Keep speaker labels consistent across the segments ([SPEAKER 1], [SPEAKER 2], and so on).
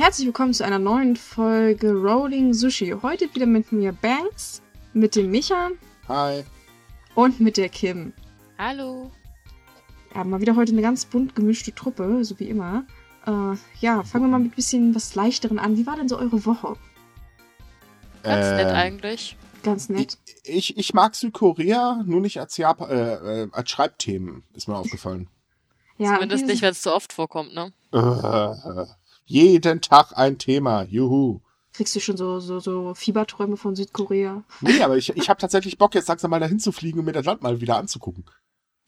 [SPEAKER 1] herzlich willkommen zu einer neuen Folge Rolling Sushi. Heute wieder mit mir Banks, mit dem Micha
[SPEAKER 2] Hi.
[SPEAKER 1] und mit der Kim.
[SPEAKER 3] Hallo.
[SPEAKER 1] Ja, mal wieder heute eine ganz bunt gemischte Truppe, so wie immer. Äh, ja, fangen wir mal mit ein bisschen was Leichteren an. Wie war denn so eure Woche?
[SPEAKER 3] Ganz nett
[SPEAKER 2] Ähm,
[SPEAKER 3] eigentlich.
[SPEAKER 1] Ganz nett.
[SPEAKER 2] Ich, ich mag Südkorea, nur nicht als, Japan, äh, äh, als Schreibthemen, ist mir aufgefallen.
[SPEAKER 1] Ja,
[SPEAKER 3] Zumindest nicht, wenn es zu oft vorkommt, ne?
[SPEAKER 2] Jeden Tag ein Thema, juhu.
[SPEAKER 1] Kriegst du schon so, so, so Fieberträume von Südkorea?
[SPEAKER 2] Nee, aber ich, ich habe tatsächlich Bock, jetzt langsam mal dahin zu fliegen und mir das Land mal wieder anzugucken.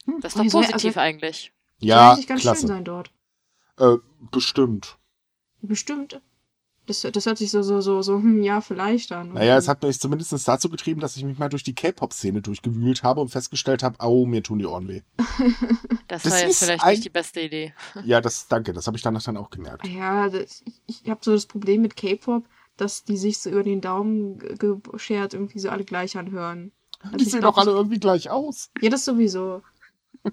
[SPEAKER 1] Hm,
[SPEAKER 3] Das ist doch
[SPEAKER 1] soll-
[SPEAKER 3] positiv
[SPEAKER 1] also,
[SPEAKER 3] eigentlich.
[SPEAKER 1] soll
[SPEAKER 2] Ja,
[SPEAKER 1] eigentlich ganz schön
[SPEAKER 2] klasse.
[SPEAKER 1] sein dort.
[SPEAKER 2] Äh, bestimmt.
[SPEAKER 1] Bestimmt. Das, das hört sich so, so, so, so, hm, ja, vielleicht an.
[SPEAKER 2] Naja, es hat mich zumindest dazu getrieben, dass ich mich mal durch die K-Pop-Szene durchgewühlt habe und festgestellt habe, au, mir tun die Ohren weh.
[SPEAKER 3] Das,
[SPEAKER 2] Das
[SPEAKER 3] war jetzt
[SPEAKER 2] ist
[SPEAKER 3] vielleicht
[SPEAKER 2] ein-
[SPEAKER 3] nicht die beste Idee.
[SPEAKER 2] Ja, das, danke, das habe ich danach dann auch gemerkt.
[SPEAKER 1] Ja, das, ich, ich habe so das Problem mit K-Pop, dass die sich so über den Daumen ge- geschert irgendwie so alle gleich anhören. Also
[SPEAKER 2] Die sehen doch alle irgendwie gleich aus.
[SPEAKER 1] Ja, das sowieso.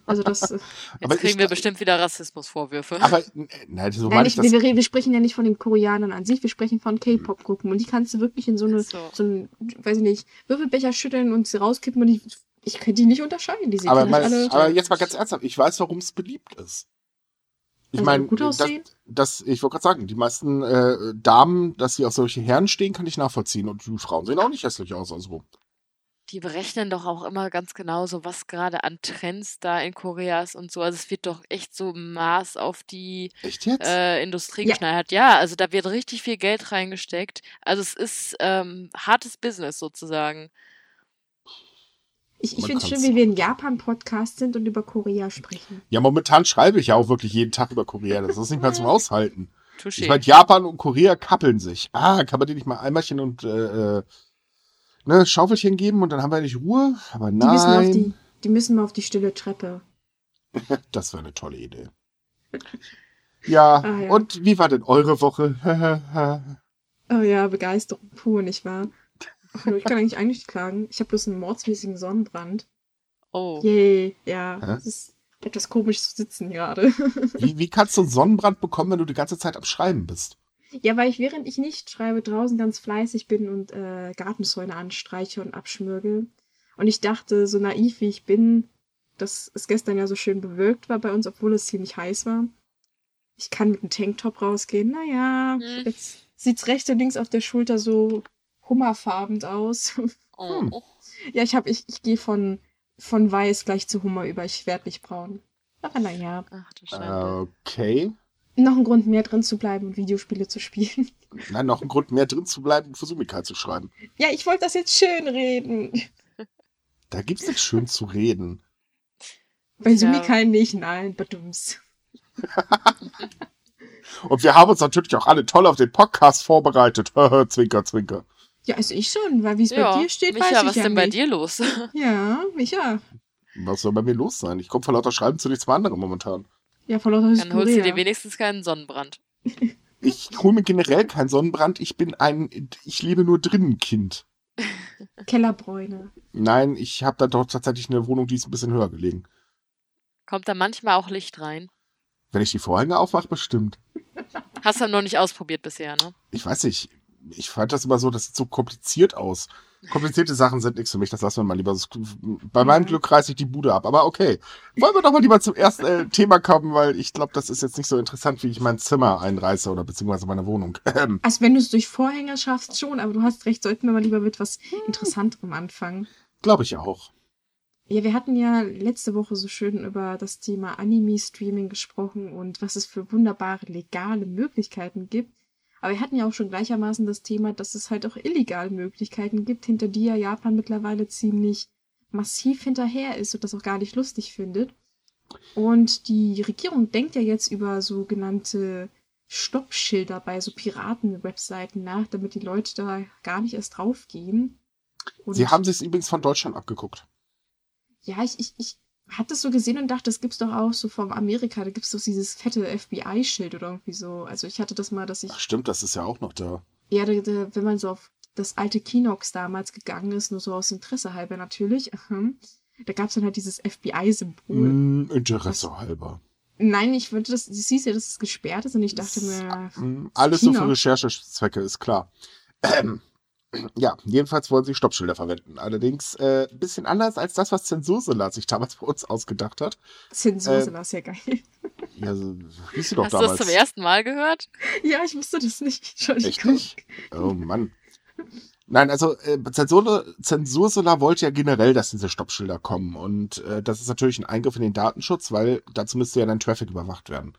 [SPEAKER 1] Also das. äh,
[SPEAKER 3] Jetzt
[SPEAKER 2] Aber ich
[SPEAKER 3] kriegen wir bestimmt wieder Rassismusvorwürfe.
[SPEAKER 2] Aber, äh, nein, so
[SPEAKER 1] Nein,
[SPEAKER 2] meine
[SPEAKER 1] ich,
[SPEAKER 2] ich das.
[SPEAKER 1] wir, wir, wir sprechen ja nicht von den Koreanern an sich, wir sprechen von K-Pop-Gruppen. Und die kannst du wirklich in so eine,
[SPEAKER 3] So.
[SPEAKER 1] so einen, weiß ich nicht, Würfelbecher schütteln und sie rauskippen und ich, ich könnte die nicht unterscheiden. Die sehen
[SPEAKER 2] Aber, mal,
[SPEAKER 1] alle.
[SPEAKER 2] aber jetzt mal ganz ernsthaft, ich weiß, warum es beliebt ist. Ich
[SPEAKER 1] Also
[SPEAKER 2] meine,
[SPEAKER 1] gut
[SPEAKER 2] das,
[SPEAKER 1] aussehen?
[SPEAKER 2] das, ich wollte gerade sagen, die meisten äh, Damen, dass sie auf solche Herren stehen, kann ich nachvollziehen. Und die Frauen sehen auch nicht hässlich aus. Also.
[SPEAKER 3] Die berechnen doch auch immer ganz genau so, was gerade an Trends da in Korea ist und so. Also es wird doch echt so Maß auf die
[SPEAKER 2] Echt jetzt?
[SPEAKER 3] äh, Industrie
[SPEAKER 1] Ja.
[SPEAKER 3] geschneidert. Ja, also da wird richtig viel Geld reingesteckt. Also es ist ähm, hartes Business sozusagen.
[SPEAKER 1] Ich, ich finde es schön, wie wir ein Japan-Podcast sind und über Korea sprechen.
[SPEAKER 2] ja, momentan schreibe ich ja auch wirklich jeden Tag über Korea. Das ist nicht mehr zum Aushalten.
[SPEAKER 3] Touché.
[SPEAKER 2] Ich meine, Japan und Korea kappeln sich. Ah, kann man dir nicht mal Eimerchen und äh, äh, ne, Schaufelchen geben und dann haben wir nicht Ruhe? Aber
[SPEAKER 1] Die müssen, auf
[SPEAKER 2] nein,
[SPEAKER 1] die, die müssen mal auf die stille Treppe.
[SPEAKER 2] das wäre eine tolle Idee. Ja,
[SPEAKER 1] Ah, ja.
[SPEAKER 2] und wie war denn eure Woche?
[SPEAKER 1] Oh ja, Begeisterung pur, nicht wahr? Ich kann eigentlich eigentlich nicht klagen. Ich habe bloß einen mordsmäßigen Sonnenbrand.
[SPEAKER 3] oh.
[SPEAKER 1] Yay, ja.
[SPEAKER 2] Hä?
[SPEAKER 1] Es ist etwas komisch zu sitzen gerade.
[SPEAKER 2] Wie, wie kannst du einen Sonnenbrand bekommen, wenn du die ganze Zeit am Schreiben bist?
[SPEAKER 1] Ja, weil ich während ich nicht schreibe, draußen ganz fleißig bin und äh, Gartenzäune anstreiche und abschmürgel. Und ich dachte, so naiv wie ich bin, dass es gestern ja so schön bewölkt war bei uns, obwohl es ziemlich heiß war. Ich kann mit einem Tanktop rausgehen. Naja,
[SPEAKER 3] Hm.
[SPEAKER 1] jetzt sieht's rechts und links auf der Schulter so hummerfarbend aus.
[SPEAKER 3] Oh.
[SPEAKER 2] Hm.
[SPEAKER 1] Ja, ich hab, ich, ich gehe von, von weiß gleich zu Hummer über. Ich werde nicht braun. Aber naja,
[SPEAKER 3] Ach du Schande.
[SPEAKER 2] Okay.
[SPEAKER 1] Noch ein Grund mehr drin zu bleiben und Videospiele zu spielen.
[SPEAKER 2] Nein, noch ein Grund mehr drin zu bleiben und für Sumika zu schreiben.
[SPEAKER 1] Ja, ich wollte das jetzt schön reden.
[SPEAKER 2] Da gibt's nichts schön zu reden.
[SPEAKER 1] Bei
[SPEAKER 3] Ja.
[SPEAKER 1] Sumikai nicht, nein, badums.
[SPEAKER 2] Und wir haben uns natürlich auch alle toll auf den Podcast vorbereitet. zwinker, zwinker.
[SPEAKER 1] Ja, also ich schon, weil wie es
[SPEAKER 3] Ja,
[SPEAKER 1] bei dir steht,
[SPEAKER 3] Micha,
[SPEAKER 1] weiß ich
[SPEAKER 3] was
[SPEAKER 1] ja
[SPEAKER 3] denn
[SPEAKER 1] nicht.
[SPEAKER 3] bei dir los?
[SPEAKER 1] Ja, Micha.
[SPEAKER 2] Was soll bei mir los sein? Ich komme vor lauter Schreiben zu nichts mehr anderem momentan.
[SPEAKER 1] Ja, von lauter
[SPEAKER 3] Dann holst du dir wenigstens keinen Sonnenbrand.
[SPEAKER 2] Ich hole mir generell keinen Sonnenbrand. Ich bin ein, ich lebe nur drinnen Kind.
[SPEAKER 1] Kellerbräune.
[SPEAKER 2] Nein, ich habe da doch tatsächlich eine Wohnung, die ist ein bisschen höher gelegen.
[SPEAKER 3] Kommt da manchmal auch Licht rein?
[SPEAKER 2] Wenn ich die Vorhänge aufmache, bestimmt.
[SPEAKER 3] Hast du noch nicht ausprobiert bisher, ne?
[SPEAKER 2] Ich weiß nicht. Ich fand das immer so, das sieht so kompliziert aus. Komplizierte Sachen sind nichts für mich, das lassen wir mal lieber. Bei meinem. Glück reiße ich die Bude ab. Aber okay. Wollen wir doch mal lieber zum ersten äh, Thema kommen, weil ich glaube, das ist jetzt nicht so interessant, wie ich mein Zimmer einreiße oder beziehungsweise meine Wohnung. Ähm,
[SPEAKER 1] Also wenn du es durch Vorhänge schaffst, schon, aber du hast recht, sollten wir mal lieber mit was Interessanterem anfangen.
[SPEAKER 2] glaube ich auch.
[SPEAKER 1] Ja, wir hatten ja letzte Woche so schön über das Thema Anime-Streaming gesprochen und was es für wunderbare legale Möglichkeiten gibt. Aber wir hatten ja auch schon gleichermaßen das Thema, dass es halt auch illegale Möglichkeiten gibt, hinter die ja Japan mittlerweile ziemlich massiv hinterher ist und das auch gar nicht lustig findet. Und die Regierung denkt ja jetzt über sogenannte Stoppschilder bei so Piraten-Webseiten nach, damit die Leute da gar nicht erst draufgehen. Und
[SPEAKER 2] Sie haben sich übrigens von Deutschland abgeguckt.
[SPEAKER 1] ja, ich, ich, ich hatte es so gesehen und dachte, das gibt's doch auch so vom Amerika, da gibt's doch dieses fette FBI-Schild oder irgendwie so. Also ich hatte das mal, dass ich,
[SPEAKER 2] Ach stimmt, das ist ja auch noch da.
[SPEAKER 1] ja, da, da, wenn man so auf das alte Kinox damals gegangen ist, nur so aus Interesse halber natürlich, aha, da gab's dann halt dieses FBI-Symbol.
[SPEAKER 2] Hm, Interesse halber.
[SPEAKER 1] Nein, ich würde das, du siehst ja, dass es gesperrt ist und ich dachte mir,
[SPEAKER 2] Hm, Alles nur
[SPEAKER 1] China.
[SPEAKER 2] für Recherchezwecke, ist klar. Ähm, ja, jedenfalls wollen sie Stoppschilder verwenden. Allerdings äh, ein bisschen anders als das, was Zensursela sich damals bei uns ausgedacht hat.
[SPEAKER 1] Zensur
[SPEAKER 2] Äh,
[SPEAKER 1] ist ja geil.
[SPEAKER 2] Ja, so, sie doch
[SPEAKER 3] Hast du
[SPEAKER 2] damals.
[SPEAKER 3] das zum ersten Mal gehört?
[SPEAKER 1] Ja, ich wusste das nicht.
[SPEAKER 2] Echt
[SPEAKER 1] Entschuldigung.
[SPEAKER 2] nicht? Oh Mann. Nein, also äh, Zensur, Zensursela wollte ja generell, dass diese Stoppschilder kommen. Und äh, das ist natürlich ein Eingriff in den Datenschutz, weil dazu müsste ja dann Traffic überwacht werden.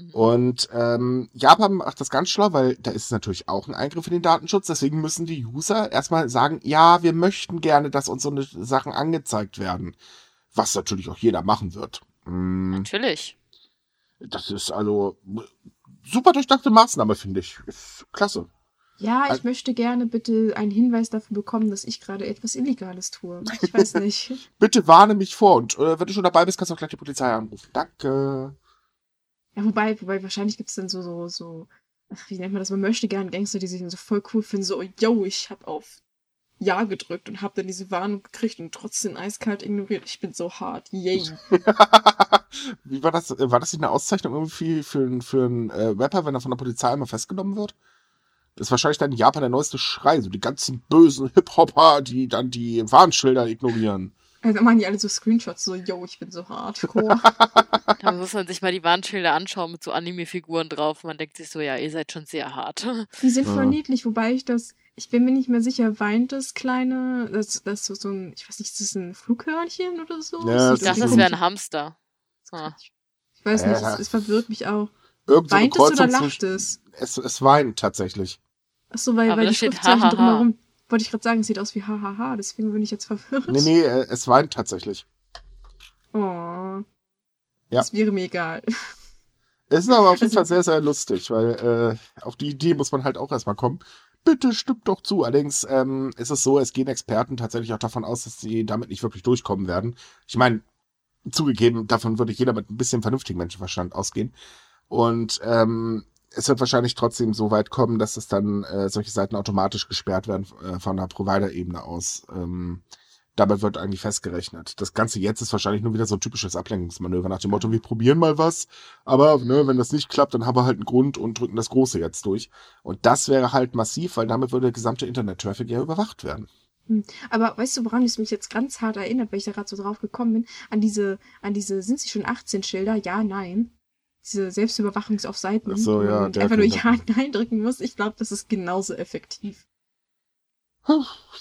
[SPEAKER 3] Mhm.
[SPEAKER 2] Und ähm, Japan macht das ganz schlau, weil da ist es natürlich auch ein Eingriff in den Datenschutz. Deswegen müssen die User erstmal sagen, ja, wir möchten gerne, dass uns so eine Sachen angezeigt werden. Was natürlich auch jeder machen wird. Mm,
[SPEAKER 3] Natürlich.
[SPEAKER 2] Das ist also super durchdachte Maßnahme, finde ich. Ist klasse.
[SPEAKER 1] Ja, ich
[SPEAKER 2] Also-
[SPEAKER 1] möchte gerne bitte einen Hinweis dafür bekommen, dass ich gerade etwas Illegales tue. Ich weiß nicht.
[SPEAKER 2] Bitte warne mich vor und äh, wenn du schon dabei bist, kannst du auch gleich die Polizei anrufen. Danke.
[SPEAKER 1] Ja, wobei, wobei wahrscheinlich gibt es dann so, so, so, ach, wie nennt man das? Man möchte gerne Gangster, die sich dann so voll cool finden, so, yo, ich hab auf Ja gedrückt und hab dann diese Warnung gekriegt und trotzdem eiskalt ignoriert. Ich bin so hart, yay.
[SPEAKER 2] Wie war das? War das nicht eine Auszeichnung irgendwie für, für einen äh, Rapper, wenn er von der Polizei einmal festgenommen wird? Das ist wahrscheinlich dann in Japan der neueste Schrei, so die ganzen bösen Hip-Hopper, die dann die Warnschilder ignorieren.
[SPEAKER 1] Also dann machen die alle so Screenshots, so, yo, ich bin so hardcore.
[SPEAKER 3] Da muss man sich mal die Warnschilder anschauen mit so Anime-Figuren drauf. Man denkt sich so, ja, ihr seid schon sehr hart.
[SPEAKER 1] Die sind voll
[SPEAKER 2] Ja.
[SPEAKER 1] niedlich, wobei ich das, ich bin mir nicht mehr sicher, weint das kleine, das, das so, so ein, ich weiß nicht, ist das ein Flughörnchen oder so?
[SPEAKER 2] Ja,
[SPEAKER 3] Ich
[SPEAKER 1] sieht
[SPEAKER 3] dachte,
[SPEAKER 2] das
[SPEAKER 3] das wäre ein Hamster. Ah.
[SPEAKER 1] Ich weiß nicht, es, es verwirrt mich auch.
[SPEAKER 2] Irgend so
[SPEAKER 1] Weint es oder lacht
[SPEAKER 2] zwischen.
[SPEAKER 1] es?
[SPEAKER 2] Es, es weint tatsächlich.
[SPEAKER 1] Achso, weil,
[SPEAKER 3] Aber
[SPEAKER 1] weil
[SPEAKER 3] da
[SPEAKER 1] die Schriftzeichen drumherum, wollte ich gerade sagen, es sieht aus wie hahaha, deswegen bin ich jetzt verwirrt.
[SPEAKER 2] Nee, nee, äh, es weint tatsächlich.
[SPEAKER 1] Oh.
[SPEAKER 2] Ja.
[SPEAKER 1] Das wäre mir egal.
[SPEAKER 2] Es ist aber auf jeden
[SPEAKER 1] Also-
[SPEAKER 2] Fall sehr, sehr lustig, weil äh, auf die Idee muss man halt auch erstmal kommen. Bitte stimmt doch zu. Allerdings ähm, ist es so, es gehen Experten tatsächlich auch davon aus, dass sie damit nicht wirklich durchkommen werden. Ich meine, zugegeben, davon würde jeder mit ein bisschen vernünftigem Menschenverstand ausgehen. Und ähm, es wird wahrscheinlich trotzdem so weit kommen, dass es dann äh, solche Seiten automatisch gesperrt werden äh, von der Provider-Ebene aus. Ähm, dabei wird eigentlich festgerechnet. Das Ganze jetzt ist wahrscheinlich nur wieder so ein typisches Ablenkungsmanöver nach dem Motto, wir probieren mal was, aber ne, wenn das nicht klappt, dann haben wir halt einen Grund und drücken das Große jetzt durch. Und das wäre halt massiv, weil damit würde der gesamte Internet-Traffic ja überwacht werden.
[SPEAKER 1] Aber weißt du, woran es mich jetzt ganz hart erinnert, weil ich da gerade so drauf gekommen bin? An diese, an diese, sind sie schon 18 Schilder? Ja, nein. Diese Selbstüberwachungs auf Seiten,
[SPEAKER 2] so,
[SPEAKER 1] wo
[SPEAKER 2] ja,
[SPEAKER 1] man
[SPEAKER 2] der
[SPEAKER 1] einfach nur Ja, nein drücken muss. Ich glaube, das ist genauso effektiv.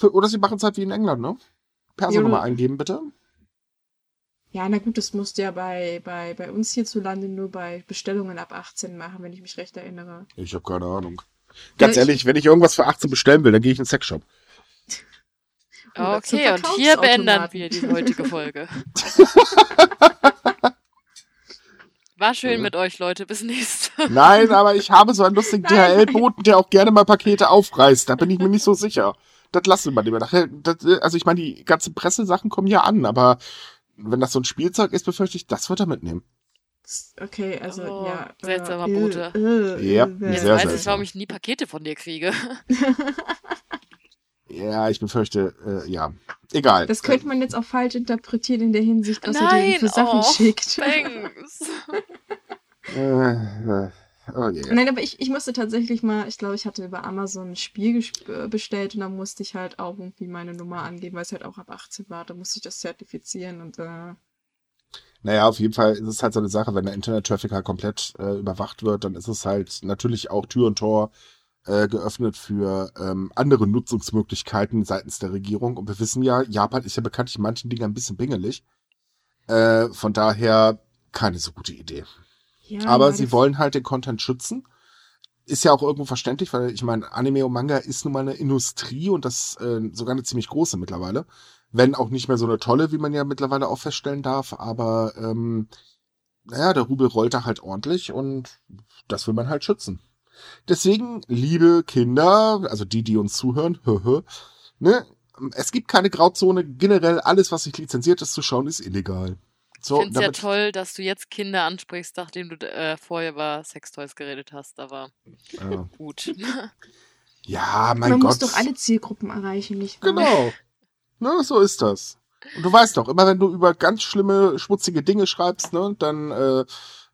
[SPEAKER 2] Oder sie machen es halt wie in England, ne? Personnummer
[SPEAKER 1] Ja.
[SPEAKER 2] eingeben, bitte.
[SPEAKER 1] Ja, na gut, das musst du ja bei, bei, bei uns hierzulande nur bei Bestellungen ab 18 machen, wenn ich mich recht erinnere.
[SPEAKER 2] Ich habe keine Ahnung. Ganz
[SPEAKER 1] Ja, ich-
[SPEAKER 2] ehrlich, wenn ich irgendwas für 18 bestellen will, dann gehe ich in den Sexshop.
[SPEAKER 1] Zum
[SPEAKER 3] Okay, und hier beenden wir die heutige Folge. War schön mit euch, Leute. Bis nächstes Mal.
[SPEAKER 2] Nein, aber ich habe so einen lustigen DHL-Boten, der auch gerne mal Pakete aufreißt. Da bin ich mir nicht so sicher. Das lassen wir lieber. Nachher, das, äh, also ich meine, die ganzen Pressesachen kommen ja an, aber wenn das so ein Spielzeug ist, befürchte ich, das wird er mitnehmen.
[SPEAKER 1] Okay, also
[SPEAKER 3] Oh,
[SPEAKER 1] ja.
[SPEAKER 3] seltsamer
[SPEAKER 1] äh,
[SPEAKER 3] Bote.
[SPEAKER 1] Äh,
[SPEAKER 2] Ja,
[SPEAKER 1] äh,
[SPEAKER 3] Jetzt
[SPEAKER 2] sehr
[SPEAKER 3] weiß ich,
[SPEAKER 2] seltsam.
[SPEAKER 3] warum ich nie Pakete von dir kriege.
[SPEAKER 2] Ja, ich befürchte, äh, ja. Egal.
[SPEAKER 1] Das könnte man jetzt auch falsch interpretieren in der Hinsicht, was er dir für Sachen
[SPEAKER 3] oh,
[SPEAKER 1] schickt.
[SPEAKER 3] Thanks.
[SPEAKER 2] Äh, äh, oh je.
[SPEAKER 1] Nein, aber ich, ich musste tatsächlich mal, ich glaube, ich hatte über Amazon ein Spiel äh, bestellt und da musste ich halt auch irgendwie meine Nummer angeben, weil es halt auch ab 18 war. Da musste ich das zertifizieren und äh,
[SPEAKER 2] Naja, auf jeden Fall ist es halt so eine Sache, wenn der Internet-Traffic halt komplett äh, überwacht wird, dann ist es halt natürlich auch Tür und Tor äh, geöffnet für ähm, andere Nutzungsmöglichkeiten seitens der Regierung. Und wir wissen ja, Japan ist ja bekanntlich in manchen Dingen ein bisschen bingelig. Äh, von daher keine so gute Idee.
[SPEAKER 1] ja.
[SPEAKER 2] Aber sie wollen halt den Content schützen. Ist ja auch irgendwo verständlich, weil ich meine, Anime und Manga ist nun mal eine Industrie und das äh, sogar eine ziemlich große mittlerweile. Wenn auch nicht mehr so eine tolle, wie man ja mittlerweile auch feststellen darf, aber ähm, naja, der Rubel rollt da halt ordentlich und das will man halt schützen. Deswegen, liebe Kinder, also die, die uns zuhören, ne, es gibt keine Grauzone. Generell alles, was nicht lizenziert ist zu schauen, ist illegal.
[SPEAKER 3] Ich
[SPEAKER 2] So,
[SPEAKER 3] finde es ja toll, dass du jetzt Kinder ansprichst, nachdem du äh, vorher über Sextoys geredet hast, aber
[SPEAKER 2] äh,
[SPEAKER 3] gut.
[SPEAKER 2] ja, mein
[SPEAKER 1] man
[SPEAKER 2] Gott.
[SPEAKER 1] muss doch alle Zielgruppen erreichen, nicht wahr?
[SPEAKER 2] Genau. Ne, so ist das. Und du weißt doch, immer wenn du über ganz schlimme, schmutzige Dinge schreibst, ne, dann äh,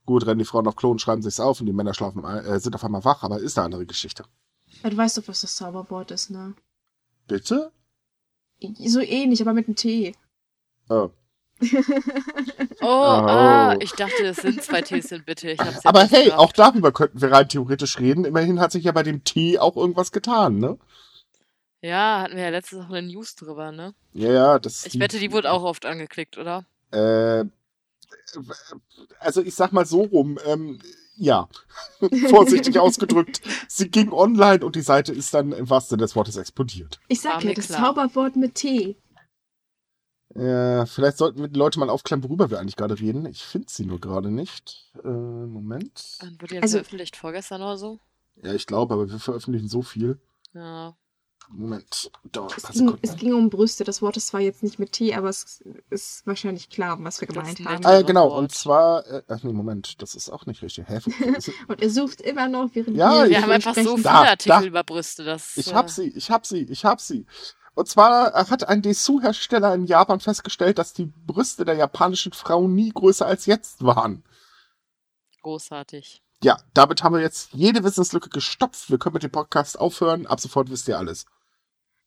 [SPEAKER 2] Gut, rennen die Frauen auf Klo und schreiben sich's auf und die Männer schlafen, ein- äh, sind auf einmal wach, aber ist eine andere Geschichte.
[SPEAKER 1] Ja, du weißt doch, was das Zauberwort ist, ne?
[SPEAKER 2] Bitte?
[SPEAKER 1] So ähnlich, aber mit einem T.
[SPEAKER 2] Oh.
[SPEAKER 3] Oh, ah,
[SPEAKER 2] Oh.
[SPEAKER 3] ich dachte, es sind zwei Ts in Bitte. Ich hab's
[SPEAKER 2] Aber hey,
[SPEAKER 3] gerafft.
[SPEAKER 2] auch darüber könnten wir rein theoretisch reden. Immerhin hat sich ja bei dem T auch irgendwas getan, ne?
[SPEAKER 3] Ja, hatten wir ja letztens noch eine News drüber, ne?
[SPEAKER 2] Ja, ja, das.
[SPEAKER 3] Ich wette, die wurde auch oft angeklickt, oder?
[SPEAKER 2] Äh, also ich sag mal so rum, ähm, ja, vorsichtig ausgedrückt. Sie ging online und die Seite ist dann im wahrsten Sinne des Wortes explodiert.
[SPEAKER 1] Ich sag ja, das
[SPEAKER 3] klar.
[SPEAKER 1] Zauberwort mit T.
[SPEAKER 2] Äh, vielleicht sollten wir die Leute mal aufklären, worüber wir eigentlich gerade reden. Ich finde sie nur gerade nicht. Äh, Moment.
[SPEAKER 3] Dann wurde jetzt
[SPEAKER 1] Also-
[SPEAKER 3] veröffentlicht vorgestern oder so.
[SPEAKER 2] Ja, ich glaube, aber wir veröffentlichen so viel.
[SPEAKER 3] Ja.
[SPEAKER 2] Moment, dauert
[SPEAKER 1] Es ging, es ging um Brüste. Das Wort ist zwar jetzt nicht mit T, aber es ist wahrscheinlich klar, was wir
[SPEAKER 3] Das
[SPEAKER 1] gemeint haben.
[SPEAKER 2] Ah, ja,
[SPEAKER 3] Wort.
[SPEAKER 2] genau. Und zwar, äh, ach nee, Moment, das ist auch nicht richtig. Hä?
[SPEAKER 1] Und er sucht immer noch, während
[SPEAKER 2] Ja,
[SPEAKER 1] wir
[SPEAKER 2] ich-
[SPEAKER 3] Wir haben einfach so viele
[SPEAKER 2] Da,
[SPEAKER 3] Artikel
[SPEAKER 2] da.
[SPEAKER 3] über Brüste, dass.
[SPEAKER 2] Ich
[SPEAKER 3] äh,
[SPEAKER 2] hab sie, ich hab sie, ich hab sie. Und zwar hat ein Dessous-Hersteller in Japan festgestellt, dass die Brüste der japanischen Frauen nie größer als jetzt waren.
[SPEAKER 3] Großartig.
[SPEAKER 2] Ja, damit haben wir jetzt jede Wissenslücke gestopft. Wir können mit dem Podcast aufhören. Ab sofort wisst ihr alles.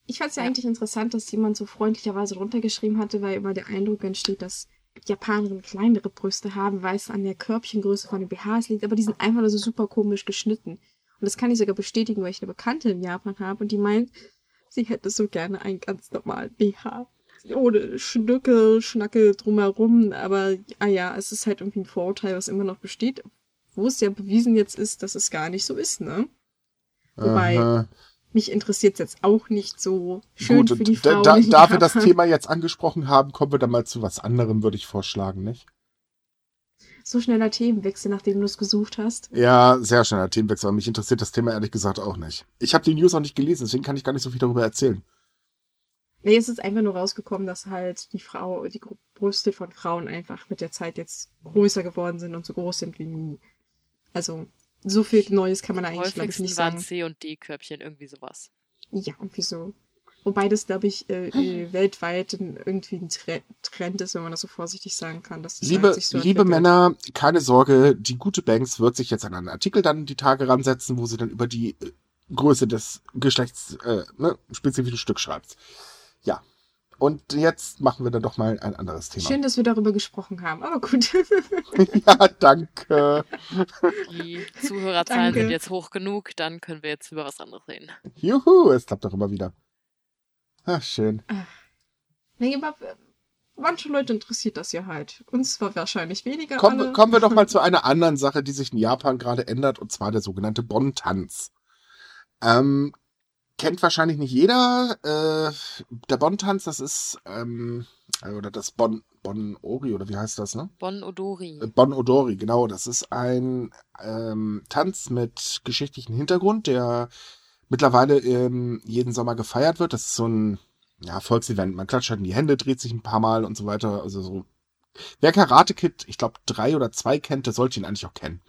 [SPEAKER 1] Ich fand es ja
[SPEAKER 3] Ja.
[SPEAKER 1] eigentlich interessant, dass jemand so freundlicherweise drunter geschrieben hatte, weil immer der Eindruck entsteht, dass Japanerinnen kleinere Brüste haben, weil es an der Körbchengröße von den BHs liegt, aber die sind einfach nur so super komisch geschnitten. Und das kann ich sogar bestätigen, weil ich eine Bekannte in Japan habe und die meint, sie hätte so gerne einen ganz normalen BH. Ohne Schnücke, Schnacke drumherum, aber ah ja, es ist halt irgendwie ein Vorurteil, was immer noch besteht, wo es ja bewiesen jetzt ist, dass es gar nicht so ist, ne? Wobei-
[SPEAKER 2] Aha.
[SPEAKER 1] Mich interessiert jetzt auch nicht so schön
[SPEAKER 2] Gut,
[SPEAKER 1] für die
[SPEAKER 2] und da, da, da wir das. Thema jetzt angesprochen haben, kommen wir dann mal zu was anderem, würde ich vorschlagen, nicht?
[SPEAKER 1] So schneller Themenwechsel, nachdem du es gesucht hast.
[SPEAKER 2] Ja, sehr schneller Themenwechsel, aber mich interessiert das Thema ehrlich gesagt auch nicht. Ich habe die News auch nicht gelesen, deswegen kann ich gar nicht so viel darüber erzählen.
[SPEAKER 1] Nee, es ist einfach nur rausgekommen, dass halt die Frau, die Brüste von Frauen einfach mit der Zeit jetzt größer geworden sind und so groß sind wie nie. Also, so viel Neues kann man da eigentlich, glaube ich, nicht
[SPEAKER 3] waren
[SPEAKER 1] sagen.
[SPEAKER 3] C- und D-Körbchen, irgendwie sowas.
[SPEAKER 1] Ja, irgendwie so. Wobei das, glaube ich, äh, äh, weltweit irgendwie ein Tre Trend ist, wenn man das so vorsichtig sagen kann. Dass das
[SPEAKER 2] Liebe,
[SPEAKER 1] halt sich so
[SPEAKER 2] liebe. Männer, keine Sorge, die gute Banks wird sich jetzt an einen Artikel dann die Tage ransetzen, wo sie dann über die äh, Größe des Geschlechts äh, ne, spezifisches Stück schreibt. Ja. Und jetzt machen wir dann doch mal ein anderes Thema.
[SPEAKER 1] Schön, dass wir darüber gesprochen haben, aber gut.
[SPEAKER 2] ja, danke.
[SPEAKER 3] Die Zuhörerzahlen
[SPEAKER 1] Danke.
[SPEAKER 3] sind jetzt hoch genug, dann können wir jetzt über was anderes reden.
[SPEAKER 2] Juhu, es klappt doch immer wieder. Ach, schön.
[SPEAKER 1] nee, aber äh, manche Leute interessiert das ja halt. Uns zwar wahrscheinlich weniger.
[SPEAKER 2] Wir- kommen wir doch mal zu einer anderen Sache, die sich in Japan gerade ändert, und zwar der sogenannte Bon-Tanz. Ähm, kennt wahrscheinlich nicht jeder. Äh, der Bon-Tanz, das ist, ähm, oder das Bon, Bon-Ori, oder wie heißt das, ne?
[SPEAKER 3] Bon Odori.
[SPEAKER 2] Äh, Bon Odori, genau. Das ist ein ähm, Tanz mit geschichtlichem Hintergrund, der mittlerweile ähm, jeden Sommer gefeiert wird. Das ist so ein ja, Volksevent. Man klatscht halt in die Hände, dreht sich ein paar Mal und so weiter. Also so. Wer Karate Kid, ich glaube, drei oder zwei kennt, der sollte ihn eigentlich auch kennen.